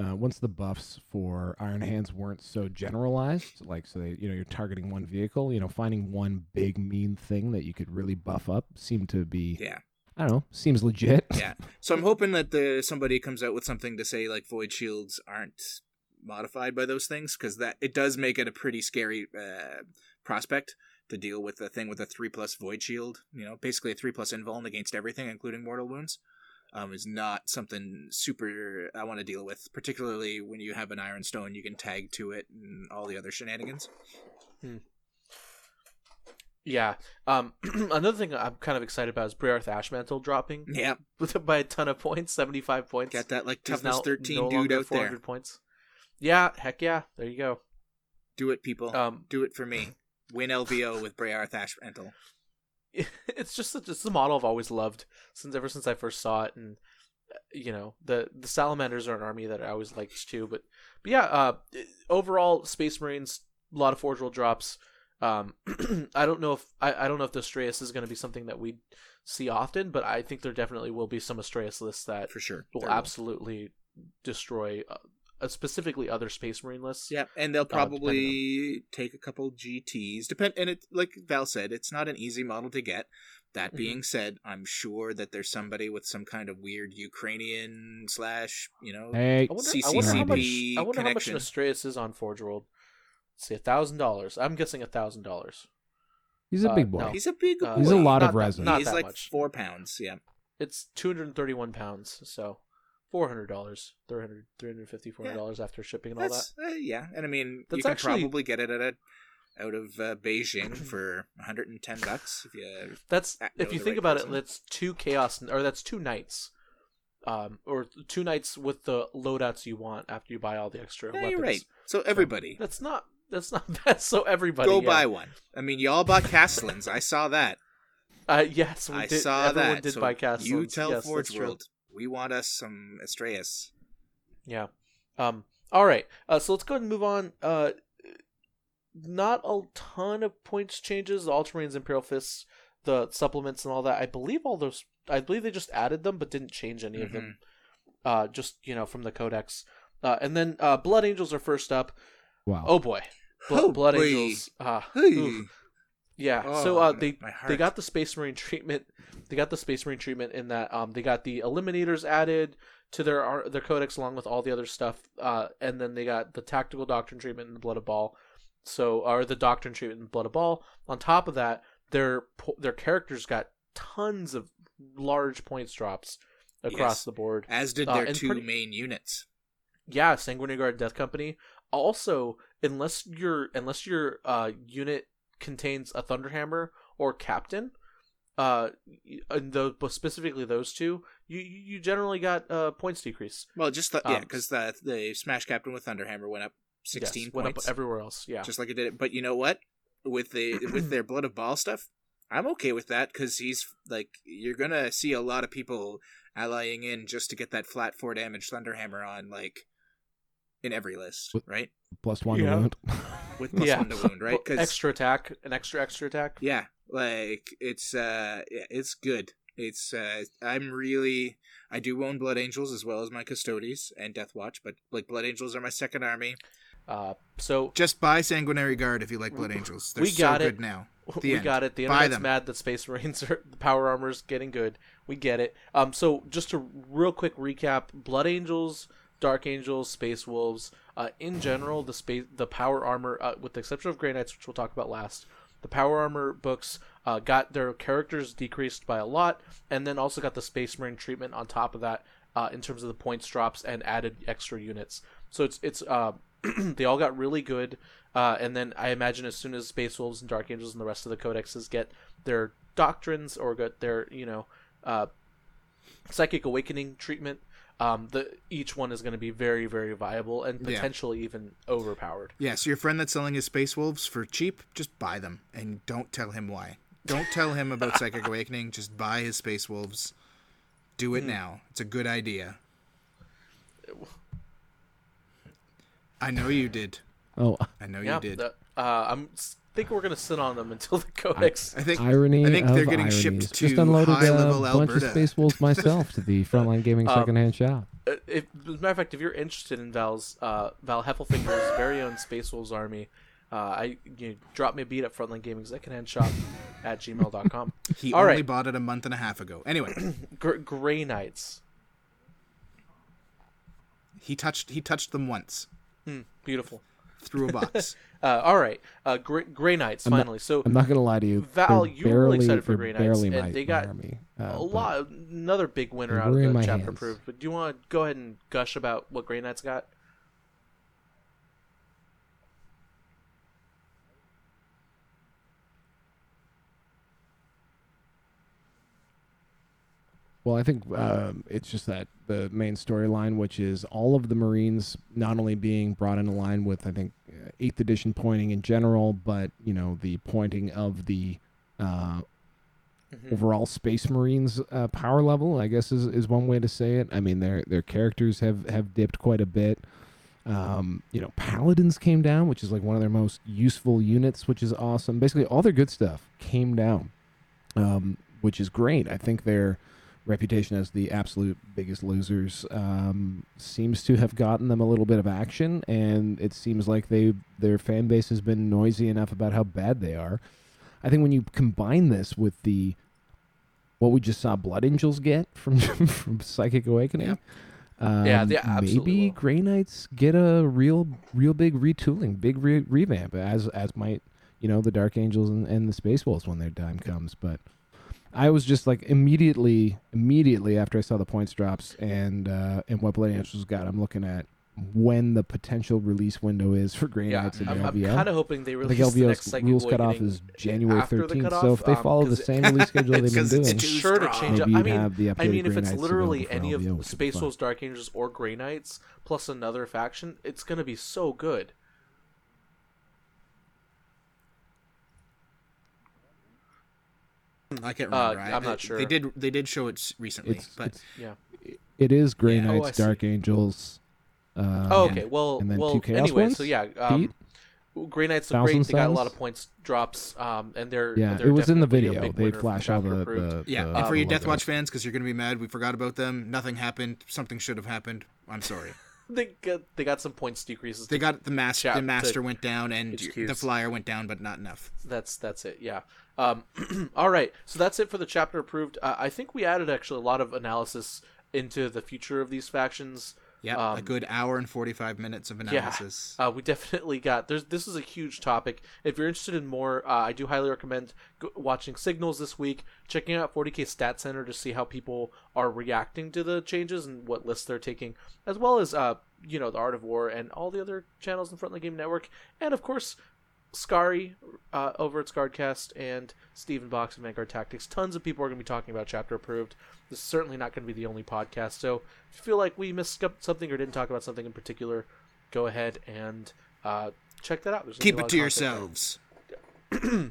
uh, once the buffs for Iron Hands weren't so generalized, like so they you know you're targeting one vehicle, you know finding one big mean thing that you could really buff up seemed to be Yeah, I don't know seems legit. yeah. So I'm hoping that the somebody comes out with something to say like void shields aren't modified by those things because that it does make it a pretty scary uh, prospect to deal with a thing with a three plus void shield. You know, basically a three plus invuln against everything, including mortal wounds. Um, is not something super I want to deal with, particularly when you have an iron stone you can tag to it and all the other shenanigans. Yeah. Um, another thing I'm kind of excited about is Bray'arth Ashmantle dropping Yeah, by a ton of points, 75 points. got that like toughness now thirteen no dude longer out there. 400 points. Yeah, heck yeah. There you go. Do it, people. Um, Do it for me. Win LVO with Bray'arth Ashmantle. it's just a, it's a model I've always loved since ever since I first saw it, and uh, you know the the salamanders are an army that I always liked too. But but yeah, uh, overall Space Marines a lot of Forge World drops. Um, I don't know if I, I don't know if the Astraeus is going to be something that we see often, but I think there definitely will be some Astraeus lists that for sure. will There absolutely destroy, uh, uh, specifically other Space Marine lists. Yeah, and they'll depending probably take a couple GTS. Depend, and it like Val said, it's not an easy model to get. That Mhm. being said, I'm sure that there's somebody with some kind of weird Ukrainian slash, you know, Hey, I wonder, I wonder how much. CCCP I wonder how much connection. an Astraeus is on Forge World. Let's see, a thousand dollars. I'm guessing a thousand dollars. he's a uh, big boy. no. He's a big. Uh, boy. He's a lot not of that- resin. not He's that like much. four pounds. Yeah. It's 231 pounds. So, four hundred dollars, 300 350 400 dollars after shipping and all that. Uh, yeah, and I mean That's you can actually- probably get it at a out of uh, Beijing for 110 bucks if you. That's if you think right about person. it, that's two chaos or that's two Knights, um, or two Knights with the loadouts you want after you buy all the extra Yeah, weapons. you're right. So everybody, That's not that's not bad. So everybody go yeah. buy one. I mean, you all bought Castellans. I saw that. Uh, yes, we I did. saw everyone that. did so buy Castles. You tell yes, Forge that's. World, we want us some Estrellas. Yeah. Um. All right. Uh. So let's go ahead and move on. Uh. Not a ton of points changes. The Ultramarines, Imperial Fists, the supplements, and all that. I believe all those. I believe they just added them, but didn't change any of them. Uh. Just you know from the Codex. Uh. And then uh. Blood Angels are first up. Wow. Oh boy. Blo- Oh, Blood boy. Angels. Uh, Yeah. so Oh, uh, they they got the Space Marine treatment. They got the Space Marine treatment in that um they got the Eliminators added to their their codex along with all the other stuff. Uh, and then they got the Tactical Doctrine treatment in the Blood of Baal. So or the Doctrine treatment in Blood of Baal. On top of that, their their characters got tons of large points drops across Yes. the board. As did Uh, their and two pretty- main units. Yeah, Sanguinary Guard Death Company. Also, unless your unless your uh, unit contains a Thunderhammer or Captain, uh, and those, specifically those two, you you you generally got uh points decrease. Well, just the, yeah, Um, because the the Smash Captain with Thunderhammer went up 16 yes, went points, up everywhere else. Yeah, just like it did. It. But you know what? With the with their Blood of Baal stuff, I'm okay with that because he's like you're gonna see a lot of people allying in just to get that flat four damage Thunderhammer on like in every list, right? Plus one Yeah. With plus yeah, one to wound, right? Because extra attack, an extra extra attack. yeah, like it's uh, yeah, it's good. It's uh, I'm really I do own Blood Angels as well as my Custodes and Death Watch, but like Blood Angels are my second army. Uh, so Just buy Sanguinary Guard if you like Blood Angels. They're We got so it. good now. The we end. got it. The Buy internet's them. mad that Space Marines are the power armor's getting good. We get it. Um, so just a real quick recap: Blood Angels, Dark Angels, Space Wolves. Uh, in general, the space, the power armor, uh, with the exception of Grey Knights, which we'll talk about last, the power armor books uh, got their characters decreased by a lot, and then also got the Space Marine treatment on top of that uh, in terms of the points drops and added extra units. So it's it's uh, they all got really good. Uh, and then I imagine as soon as Space Wolves and Dark Angels and the rest of the codexes get their doctrines or get their you know psychic awakening treatment, um, the each one is going to be very very viable and Yeah. potentially even overpowered. Yeah, so your friend that's selling his Space Wolves for cheap, just buy them and don't tell him why. Don't tell him about Psychic Awakening. Just buy his Space Wolves. Do it now. It's a good idea. I know you did. Oh, I know yeah, you did. the- uh, I'm s- think we're going to sit on them until the codex. I think irony I think of they're getting ironies. shipped Just unloaded high a level bunch of Space Wolves myself to the Frontline Gaming Um, secondhand shop. Uh, if, as a matter of fact, if you're interested in Val's uh, Val Heffelfinger's very own Space Wolves army, uh, I you know, drop me a beat at Frontline Gaming secondhand shop at gmail.com. he All only right. bought it a month and a half ago. Anyway, Gr- Gray Knights. he touched he touched them once Hmm, beautiful. through a box. Uh, all right, uh, Gray, Gray Knights I'm not- finally. so I'm not gonna lie to you. Val, you were really excited for Grey Knights, and my- they got army, uh, a lot, another big winner out of the chapter hands. approved. But do you want to go ahead and gush about what Grey Knights got? Well, I think um, it's just that the main storyline, which is all of the Marines not only being brought into line with, I think, uh, eighth edition pointing in general, but you know the pointing of the uh, Mhm. overall Space Marines uh, power level. I guess is, is one way to say it. I mean, their their characters have have dipped quite a bit. Um, you know, Paladins came down, which is like one of their most useful units, which is awesome. Basically, all their good stuff came down, um, which is great. I think their reputation as the absolute biggest losers um, seems to have gotten them a little bit of action, and it seems like they their fan base has been noisy enough about how bad they are. I think when you combine this with the what we just saw Blood Angels get from from Psychic Awakening, Yep. um, Yeah, absolutely maybe will. Grey Knights get a real, real big retooling, big re- revamp, as as might you know the Dark Angels and, and the Space Wolves when their time comes. But I was just like immediately, immediately after I saw the points drops and uh, and what Bloody Angels got, I'm looking at when the potential release window is for Grey Yeah, Knights and I'm, I'm kind of hoping they release think the next LVO's rules cutoff is January 13th. cutoff, so if they um, follow the 'cause- same release schedule they've been doing, it's sure to change up. I mean, have the I mean, if it's Knights literally any of LVO, be Space. Wolves, Dark Angels, or Grey Knights plus another faction, it's gonna be so good. I can't Uh, remember. I- I'm not sure. They did. They did show it recently, It's, but it's Yeah. it is Grey Yeah. Oh, Knights, see. Dark Angels. Uh, Oh, okay. Well, and then well. two Chaos Anyway, ones? so yeah, um, Pete? Grey Knights are great. Thousand They got a lot of points drops, um, and they're Yeah, they're it was in the video. They flash out chapter the, the yeah. the- and for you Deathwatch logo. Fans, because you're gonna be mad, we forgot about them. Nothing happened. Something should have happened. I'm sorry. they got they got some points decreases. They got the master. The master went down, and HQs. the flyer went down, but not enough. That's that's it. Yeah. Um, all right. So that's it for the chapter approved. Uh, I think we added actually a lot of analysis into the future of these factions. Yeah, Um, a good hour and 45 minutes of analysis. Yeah, uh, we definitely got. There's this is a huge topic. If you're interested in more, uh, I do highly recommend go, watching Signals this week, checking out 40k Stat Center to see how people are reacting to the changes and what lists they're taking, as well as uh, you know the Art of War and all the other channels in Frontline Game Network, and of course. Scary uh, over at Scardcast and Stephen Box and Vanguard Tactics. Tons of people are going to be talking about Chapter Approved. This is certainly not going to be the only podcast. So if you feel like we missed something or didn't talk about something in particular, go ahead and uh, check that out. There's Keep it to of content there. yourselves.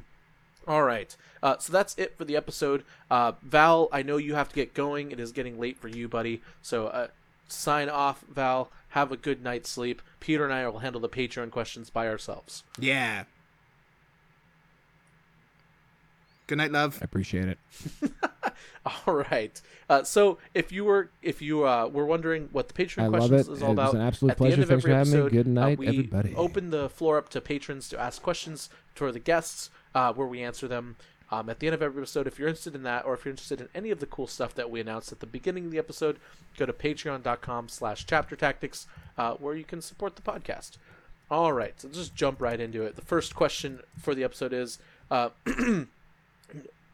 All right. Uh, so that's it for the episode. Uh, Val, I know you have to get going. It is getting late for you, buddy. So uh, sign off, Val. Have a good night's sleep. Peter and I will handle the Patreon questions by ourselves. Yeah. Good night, love. I appreciate it. All right. Uh, so if you were if you uh, were wondering what the Patreon I love questions it. is It all was about, an absolute at the end pleasure. of Thanks every me. episode, Good night, uh, we everybody. open the floor up to patrons to ask questions to the guests, uh, where we answer them. Um, at the end of every episode, if you're interested in that, or if you're interested in any of the cool stuff that we announced at the beginning of the episode, go to patreon.com slash chapter tactics, uh, where you can support the podcast. All right, so just jump right into it. The first question for the episode is, uh,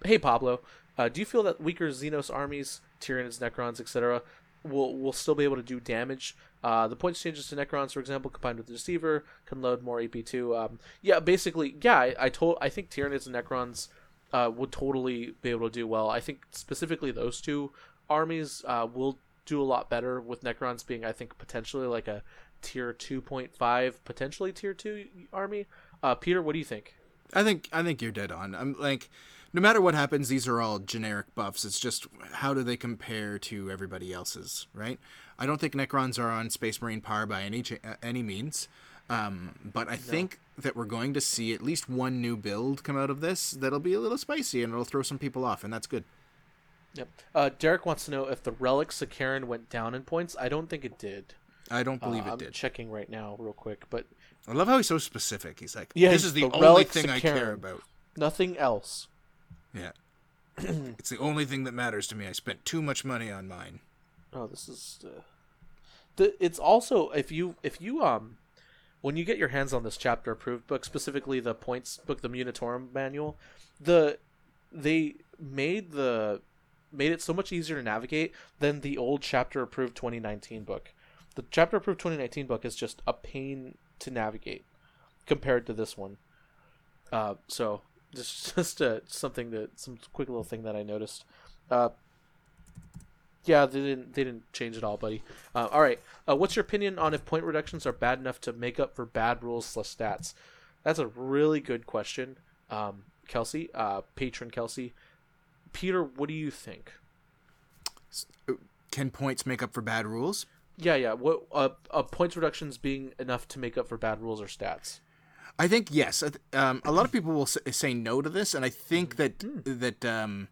hey Pablo, uh, do you feel that weaker Xenos armies, Tyranids, Necrons, etc., will will still be able to do damage? Uh, the points changes to Necrons, for example, combined with the Deceiver, can load more AP2. Um, yeah, basically, yeah, I, I told I think Tyranids and Necrons uh, would totally be able to do well. I think specifically those two armies uh, will do a lot better with Necrons being, I think, potentially like a tier 2.5, potentially tier 2 army. Uh, Peter, what do you think? I think I think you're dead on. I'm like, no matter what happens, these are all generic buffs. It's just how do they compare to everybody else's, right? I don't think Necrons are on Space Marine par by any ch- uh, any means, um, but I think that we're going to see at least one new build come out of this that'll be a little spicy and it'll throw some people off, and that's good. Yep. Uh, Derek wants to know if the relic Sicaran went down in points. I don't think it did. I don't believe Uh, it I'm did. checking right now, real quick, but I love how he's so specific. He's like, Yeah, this is the, the only thing I care about. nothing else. Yeah. it's the only thing that matters to me. I spent too much money on mine. Oh, this is. Uh... The, it's also if you if you um when you get your hands on this chapter approved book, specifically the points book, the Munitorum manual, the they made the made it so much easier to navigate than the old chapter approved 2019 book. The chapter approved 2019 book is just a pain to navigate compared to this one. Uh, so just just uh, something that some quick little thing that I noticed. Uh, yeah, they didn't they didn't change it all, buddy. Uh, all right, uh, what's your opinion on if point reductions are bad enough to make up for bad rules slash stats? That's a really good question, um, Kelsey, uh, patron Kelsey. Peter, what do you think? Can points make up for bad rules? Yeah, yeah. What uh, uh, points reductions being enough to make up for bad rules or stats? I think yes. Um, a lot of people will say no to this, and I think that that um,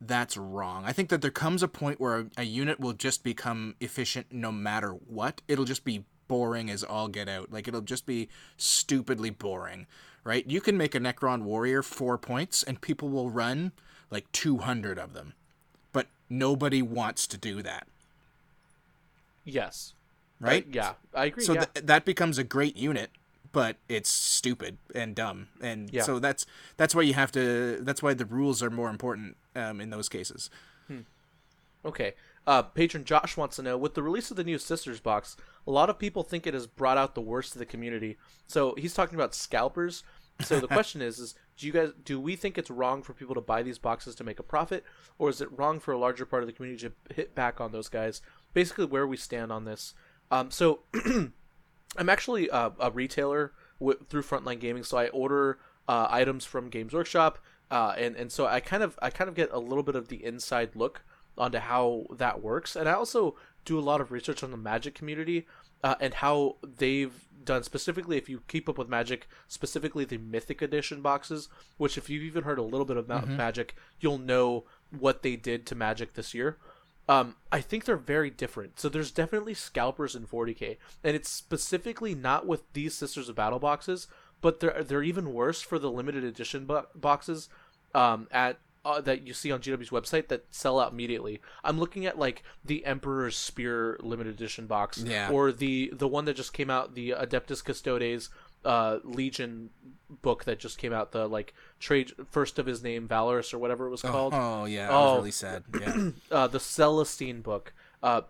that's wrong. I think that there comes a point where a, a unit will just become efficient no matter what. It'll just be boring as all get out. Like it'll just be stupidly boring, right? You can make a Necron warrior four points, and people will run like two hundred of them, but nobody wants to do that, Yes. right? Yeah, I agree. So yeah. th- that becomes a great unit, but it's stupid and dumb, and Yeah. so that's that's why you have to. That's why the rules are more important um, in those cases. Okay. Uh, patron Josh wants to know with the release of the new Sisters box, a lot of people think it has brought out the worst of the community. So he's talking about scalpers. So the question is, is do you guys do we think it's wrong for people to buy these boxes to make a profit, or is it wrong for a larger part of the community to hit back on those guys? Basically, where we stand on this. Um, so I'm actually a, a retailer w- through Frontline Gaming, so I order uh, items from Games Workshop, uh, and and so I kind of I kind of get a little bit of the inside look onto how that works, and I also do a lot of research on the Magic community uh, and how they've done specifically. If you keep up with Magic, specifically the Mythic Edition boxes, which if you've even heard a little bit about Magic, you'll know what they did to Magic this year. Um, I think they're very different. So there's definitely scalpers in 40k, and it's specifically not with these Sisters of Battle boxes, but they're they're even worse for the limited edition bo- boxes um, at uh, that you see on GW's website that sell out immediately. I'm looking at like the Emperor's Spear limited edition box, Yeah. or the the one that just came out, the Adeptus Custodes uh, Legion book that just came out, the like trade first of his name Valoris or whatever it was called Oh yeah, I Oh. was really sad. Yeah. uh, the Celestine book. Uh,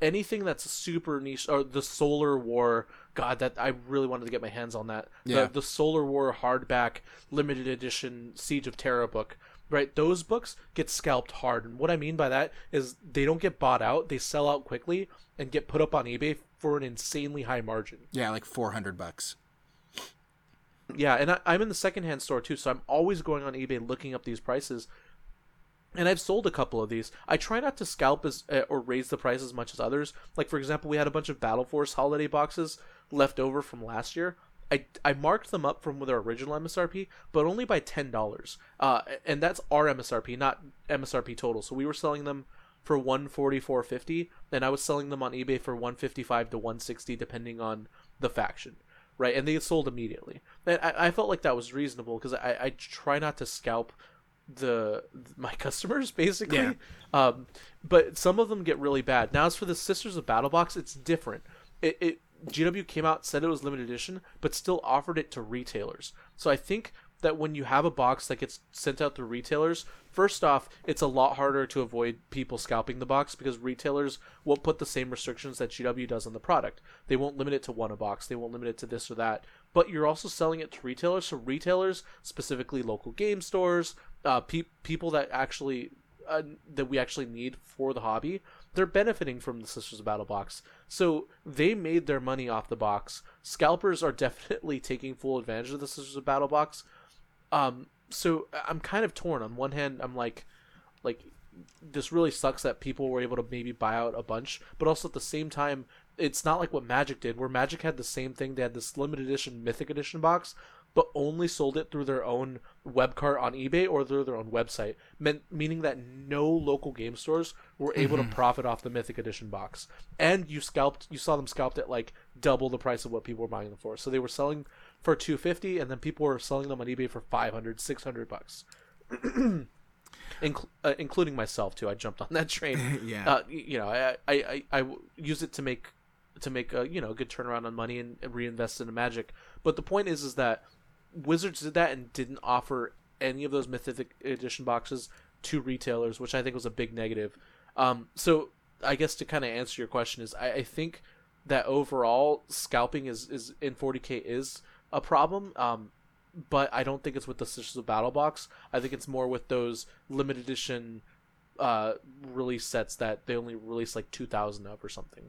anything that's super niche, or the Solar War. God, that I really wanted to get my hands on that. Yeah. The, the Solar War hardback limited edition Siege of Terra book. Right, those books get scalped hard, and what I mean by that is they don't get bought out; they sell out quickly and get put up on eBay for an insanely high margin. yeah, like four hundred bucks. Yeah, and I, I'm in the secondhand store too, so I'm always going on eBay looking up these prices. And I've sold a couple of these. I try not to scalp as uh, or raise the price as much as others. Like for example, we had a bunch of Battle Force holiday boxes left over from last year. I, I marked them up from their original MSRP, but only by ten dollars. Uh, and that's our MSRP, not MSRP total. So we were selling them for one forty four fifty, and I was selling them on eBay for one fifty five to one sixty, depending on the faction right? And they sold immediately. And I, I felt like that was reasonable because I, I try not to scalp the my customers basically. Yeah. Um, but some of them get really bad. Now, as for the Sisters of Battle box, it's different. It, it GW came out said it was limited edition, but still offered it to retailers. So I think that when you have a box that gets sent out to retailers, first off, it's a lot harder to avoid people scalping the box because retailers won't put the same restrictions that GW does on the product. They won't limit it to one a box, they won't limit it to this or that. But you're also selling it to retailers, so retailers, specifically local game stores, uh, pe- people that actually uh, that we actually need for the hobby, they're benefiting from the Sisters of Battle box. So they made their money off the box. Scalpers are definitely taking full advantage of the Sisters of Battle box. Um, so I'm kind of torn. On one hand, I'm like, like this really sucks that people were able to maybe buy out a bunch, but also at the same time, it's not like what Magic did, where Magic had the same thing. They had this limited edition Mythic Edition box, but only sold it through their own web cart on eBay or through their own website, meant, meaning that no local game stores were able to profit off the Mythic Edition box. And you scalped, you saw them scalped at like double the price of what people were buying them for. So they were selling for 250 and then people were selling them on eBay for 500, 600 bucks. Inc- uh, including myself too. I jumped on that train. Yeah. Uh, you know, I use it to make to make a you know a good turnaround on money and, and reinvest into Magic. But the point is, is that Wizards did that and didn't offer any of those Mythic Edition boxes to retailers, which I think was a big negative. Um, so I guess to kind of answer your question is, I, I think that overall scalping is is in 40k is a problem. Um, but I don't think it's with the Sisters of Battle box. I think it's more with those limited edition uh, release sets that they only release like 2,000 of or something.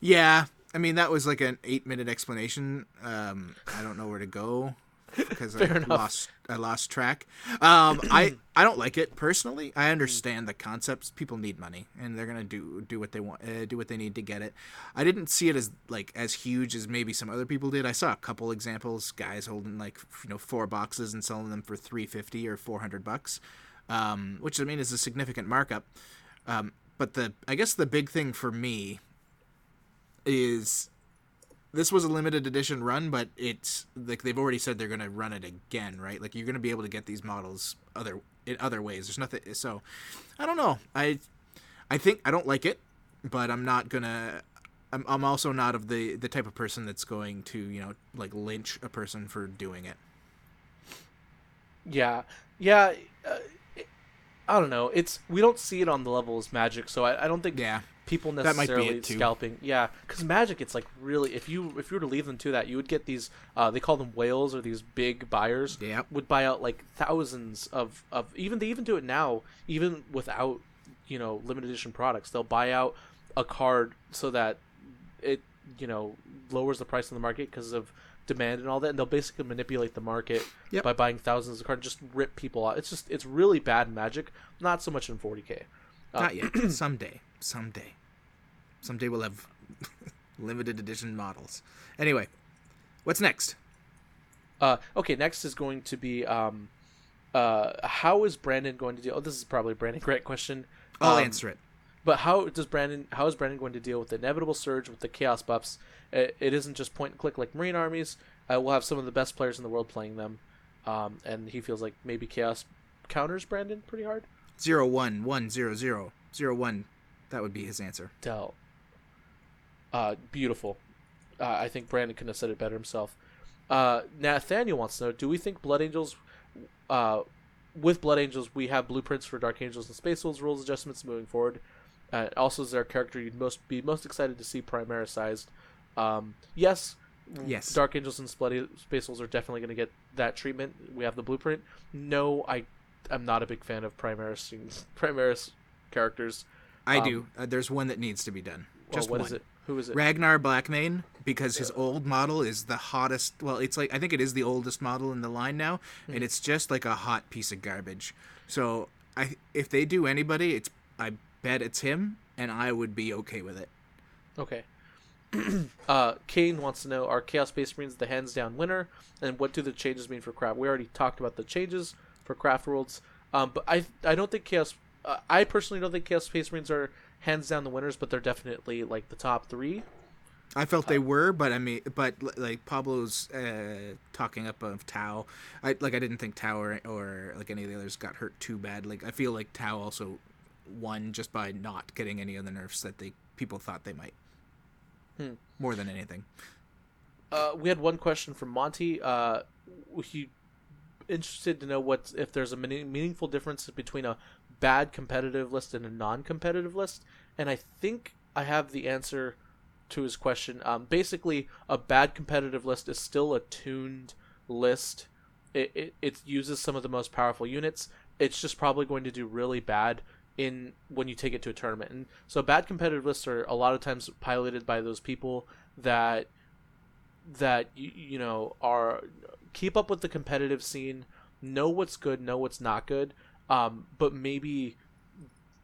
Yeah, I mean that was like an eight-minute explanation. Um, I don't know where to go because I enough. lost I lost track. Um, I I don't like it personally. I understand the concepts. People need money, and they're gonna do do what they want, uh, do what they need to get it. I didn't see it as like as huge as maybe some other people did. I saw a couple examples, guys holding like you know four boxes and selling them for three fifty or four hundred bucks, um, which I mean is a significant markup. Um, but the I guess the big thing for me is this was a limited edition run, but it's like they've already said they're gonna run it again, right? Like you're gonna be able to get these models other in other ways. There's nothing. So I don't know. I I think I don't like it, but I'm not gonna. I'm I'm also not of the the type of person that's going to you know like lynch a person for doing it. Yeah, yeah. Uh, I don't know. It's we don't see it on the level as Magic, so I, I don't think Yeah, people That might be necessarily scalping. Yeah, because Magic, it's like really if you if you were to leave them to that, you would get these. Uh, they call them whales or these big buyers. Yeah. would buy out like thousands of of even they even do it now even without you know limited edition products. They'll buy out a card so that it you know lowers the price in the market because of demand and all that and they'll basically manipulate the market Yep. by buying thousands of cards just rip people out it's just it's really bad magic not so much in 40k Uh, not yet. someday, someday, someday we'll have limited edition models. Anyway, what's next? Uh, okay, next is going to be um, uh, how is Brandon going to deal? Oh, this is probably a Brandon Grant question. I'll Um, answer it. But how does Brandon? How is Brandon going to deal with the inevitable surge with the chaos buffs? It, it isn't just point and click like Marine armies. Uh, we'll have some of the best players in the world playing them, um, and he feels like maybe chaos counters Brandon pretty hard. Zero one one zero zero zero one. That would be his answer. Dell. Uh, beautiful. Uh, I think Brandon couldn't have said it better himself. Uh, Nathaniel wants to know: Do we think Blood Angels, uh, with Blood Angels, we have blueprints for Dark Angels and Space Wolves rules adjustments moving forward? Uh, also, is there a character you'd most be most excited to see Primarisized? Um, yes. Yes. Dark Angels and Space Wolves are definitely going to get that treatment. We have the blueprint. No, I, I'm not a big fan of Primaris Primaris characters. I Um, do. Uh, there's one that needs to be done. Well, Just what one. is it? Who is it? Ragnar Blackmane, because his old model is the hottest. Well, it's like I think it is the oldest model in the line now, Hmm. and it's just like a hot piece of garbage. So I, if they do anybody, it's I bet it's him, and I would be okay with it. Okay. uh, Kane wants to know: Are Chaos Space Marines the hands down winner, and what do the changes mean for craft? We already talked about the changes for craft worlds, um, but I I don't think Chaos. Uh, I personally don't think Chaos Space Marines are hands down the winners, but they're definitely like the top three. I felt they were, but I mean, but like Pablo's uh, talking up of Tau. I like I didn't think Tau or, or like any of the others got hurt too bad. Like I feel like Tau also won just by not getting any of the nerfs that they people thought they might. Hmm. More than anything. Uh, we had one question from Monty. Uh, he interested to know what if there's a meaningful difference between a bad competitive list and a non-competitive list, and I think I have the answer to his question. Um, basically, a bad competitive list is still a tuned list. It, it it uses some of the most powerful units. It's just probably going to do really bad in when you take it to a tournament. And so bad competitive lists are a lot of times piloted by those people that that you, you know are keep up with the competitive scene, know what's good, know what's not good, um, but maybe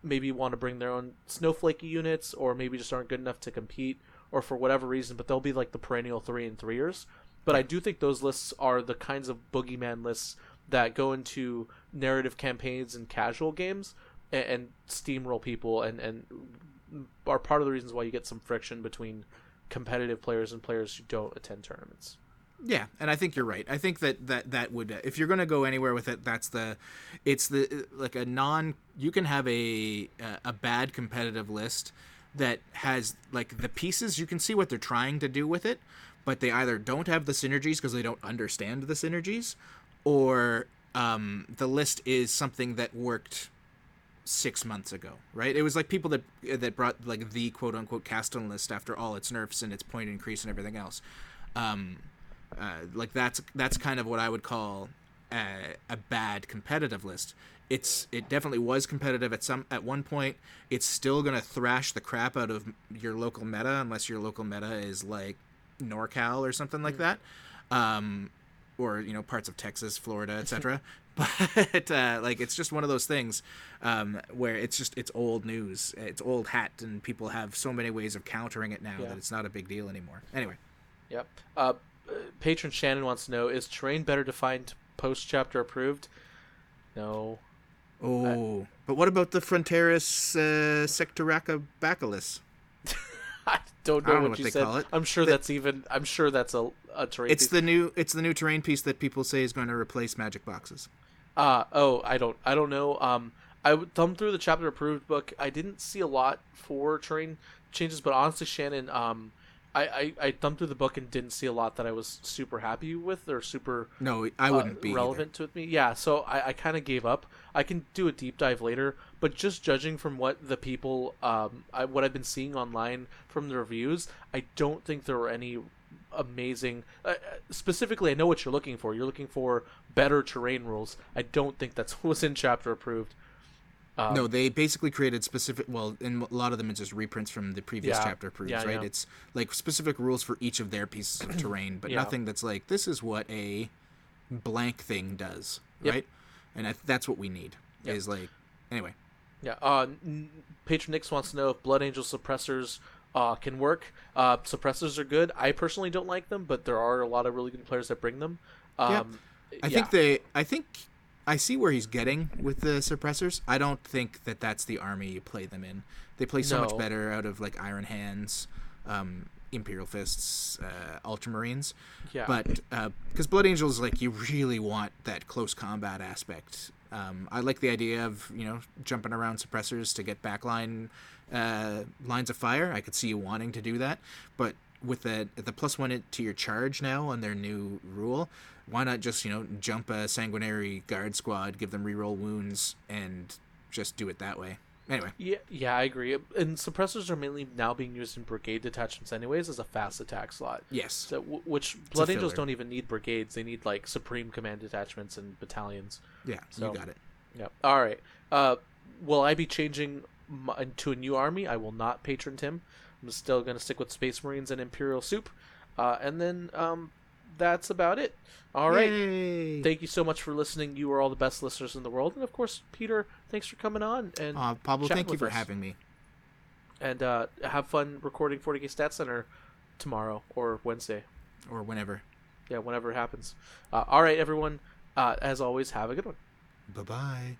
maybe want to bring their own snowflakey units, or maybe just aren't good enough to compete, or for whatever reason. But they'll be like the perennial three and threeers. But I do think those lists are the kinds of boogeyman lists that go into narrative campaigns and casual games and, and steamroll people and and are part of the reasons why you get some friction between competitive players and players who don't attend tournaments. Yeah, and I think you're right. I think that that that would if you're going to go anywhere with it, that's the it's the like a non you can have a a bad competitive list that has like the pieces you can see what they're trying to do with it, but they either don't have the synergies because they don't understand the synergies or um, the list is something that worked six months ago, right? It was like people that that brought like the quote unquote Castellan list after all its nerfs and its point increase and everything else. Um, uh, like that's that's kind of what I would call a, a bad competitive list. It's it definitely was competitive at some at one point. It's still gonna thrash the crap out of your local meta unless your local meta is like NorCal or something like that, um, or you know parts of Texas, Florida, etc. but uh, like it's just one of those things um, where it's just it's old news, it's old hat, and people have so many ways of countering it now Yeah. that it's not a big deal anymore. Anyway. Yep. Uh, patron Shannon wants to know: Is terrain better defined post chapter approved? No. Oh, but what about the Fronteris uh, Sectoraca Bacillus? I don't know I don't know what, what you they said. call it. I'm sure that's even. I'm sure that's a a terrain. It's piece. the new it's the new terrain piece that people say is going to replace magic boxes. Uh oh, I don't I don't know. Um I would thumb through the chapter approved book. I didn't see a lot for terrain changes, but honestly, Shannon, um, I, I, I thumbed through the book and didn't see a lot that I was super happy with or super No, I uh, wouldn't be relevant to me. Yeah, so I, I kind of gave up. I can do a deep dive later, but just judging from what the people, um, I, what I've been seeing online from the reviews, I don't think there were any amazing. Uh, specifically, I know what you're looking for. You're looking for better terrain rules. I don't think that's what's in chapter approved. Um, no, they basically created specific. Well, in a lot of them, it's just reprints from the previous Yeah. chapter proofs, Yeah, right? yeah. It's like specific rules for each of their pieces of terrain, but Yeah. nothing that's like this is what a blank thing does, Yep. right? And I, that's what we need. Yep. Is like anyway. Yeah. Uh, Patron Nix wants to know if Blood Angel suppressors uh, can work. Uh, suppressors are good. I personally don't like them, but there are a lot of really good players that bring them. Um, I yeah. think they. I think I see where he's getting with the suppressors. I don't think that that's the army you play them in. They play so No. much better out of like Iron Hands, um, Imperial Fists, uh, Ultramarines. Yeah. But because Blood Angels, like you really want that close combat aspect. Um, I like the idea of you know jumping around suppressors to get backline uh, lines of fire. I could see you wanting to do that, but with the the plus one to your charge now on their new rule, why not just you know jump a sanguinary guard squad, give them reroll wounds, and just do it that way? Anyway, Yeah, yeah, I agree. And suppressors are mainly now being used in brigade detachments, anyways, as a fast attack slot. yes, So, w- which Blood Angels don't even need brigades; they need like supreme command detachments and battalions. yeah, So- you got it. Yep. All right. Uh, will I be changing my, to a new army? I will not patron Tim. I'm still going to stick with Space Marines and Imperial Soup. Uh, and then um, that's about it. All right. Yay! Thank you so much for listening. You are all the best listeners in the world. And of course, Peter, thanks for coming on and uh, Pablo, thank you for us. having me. and uh, have fun recording 40k Stat Center tomorrow or Wednesday. Or whenever. Yeah, whenever it happens. Uh, all right, everyone. Uh, as always, have a good one. Bye bye.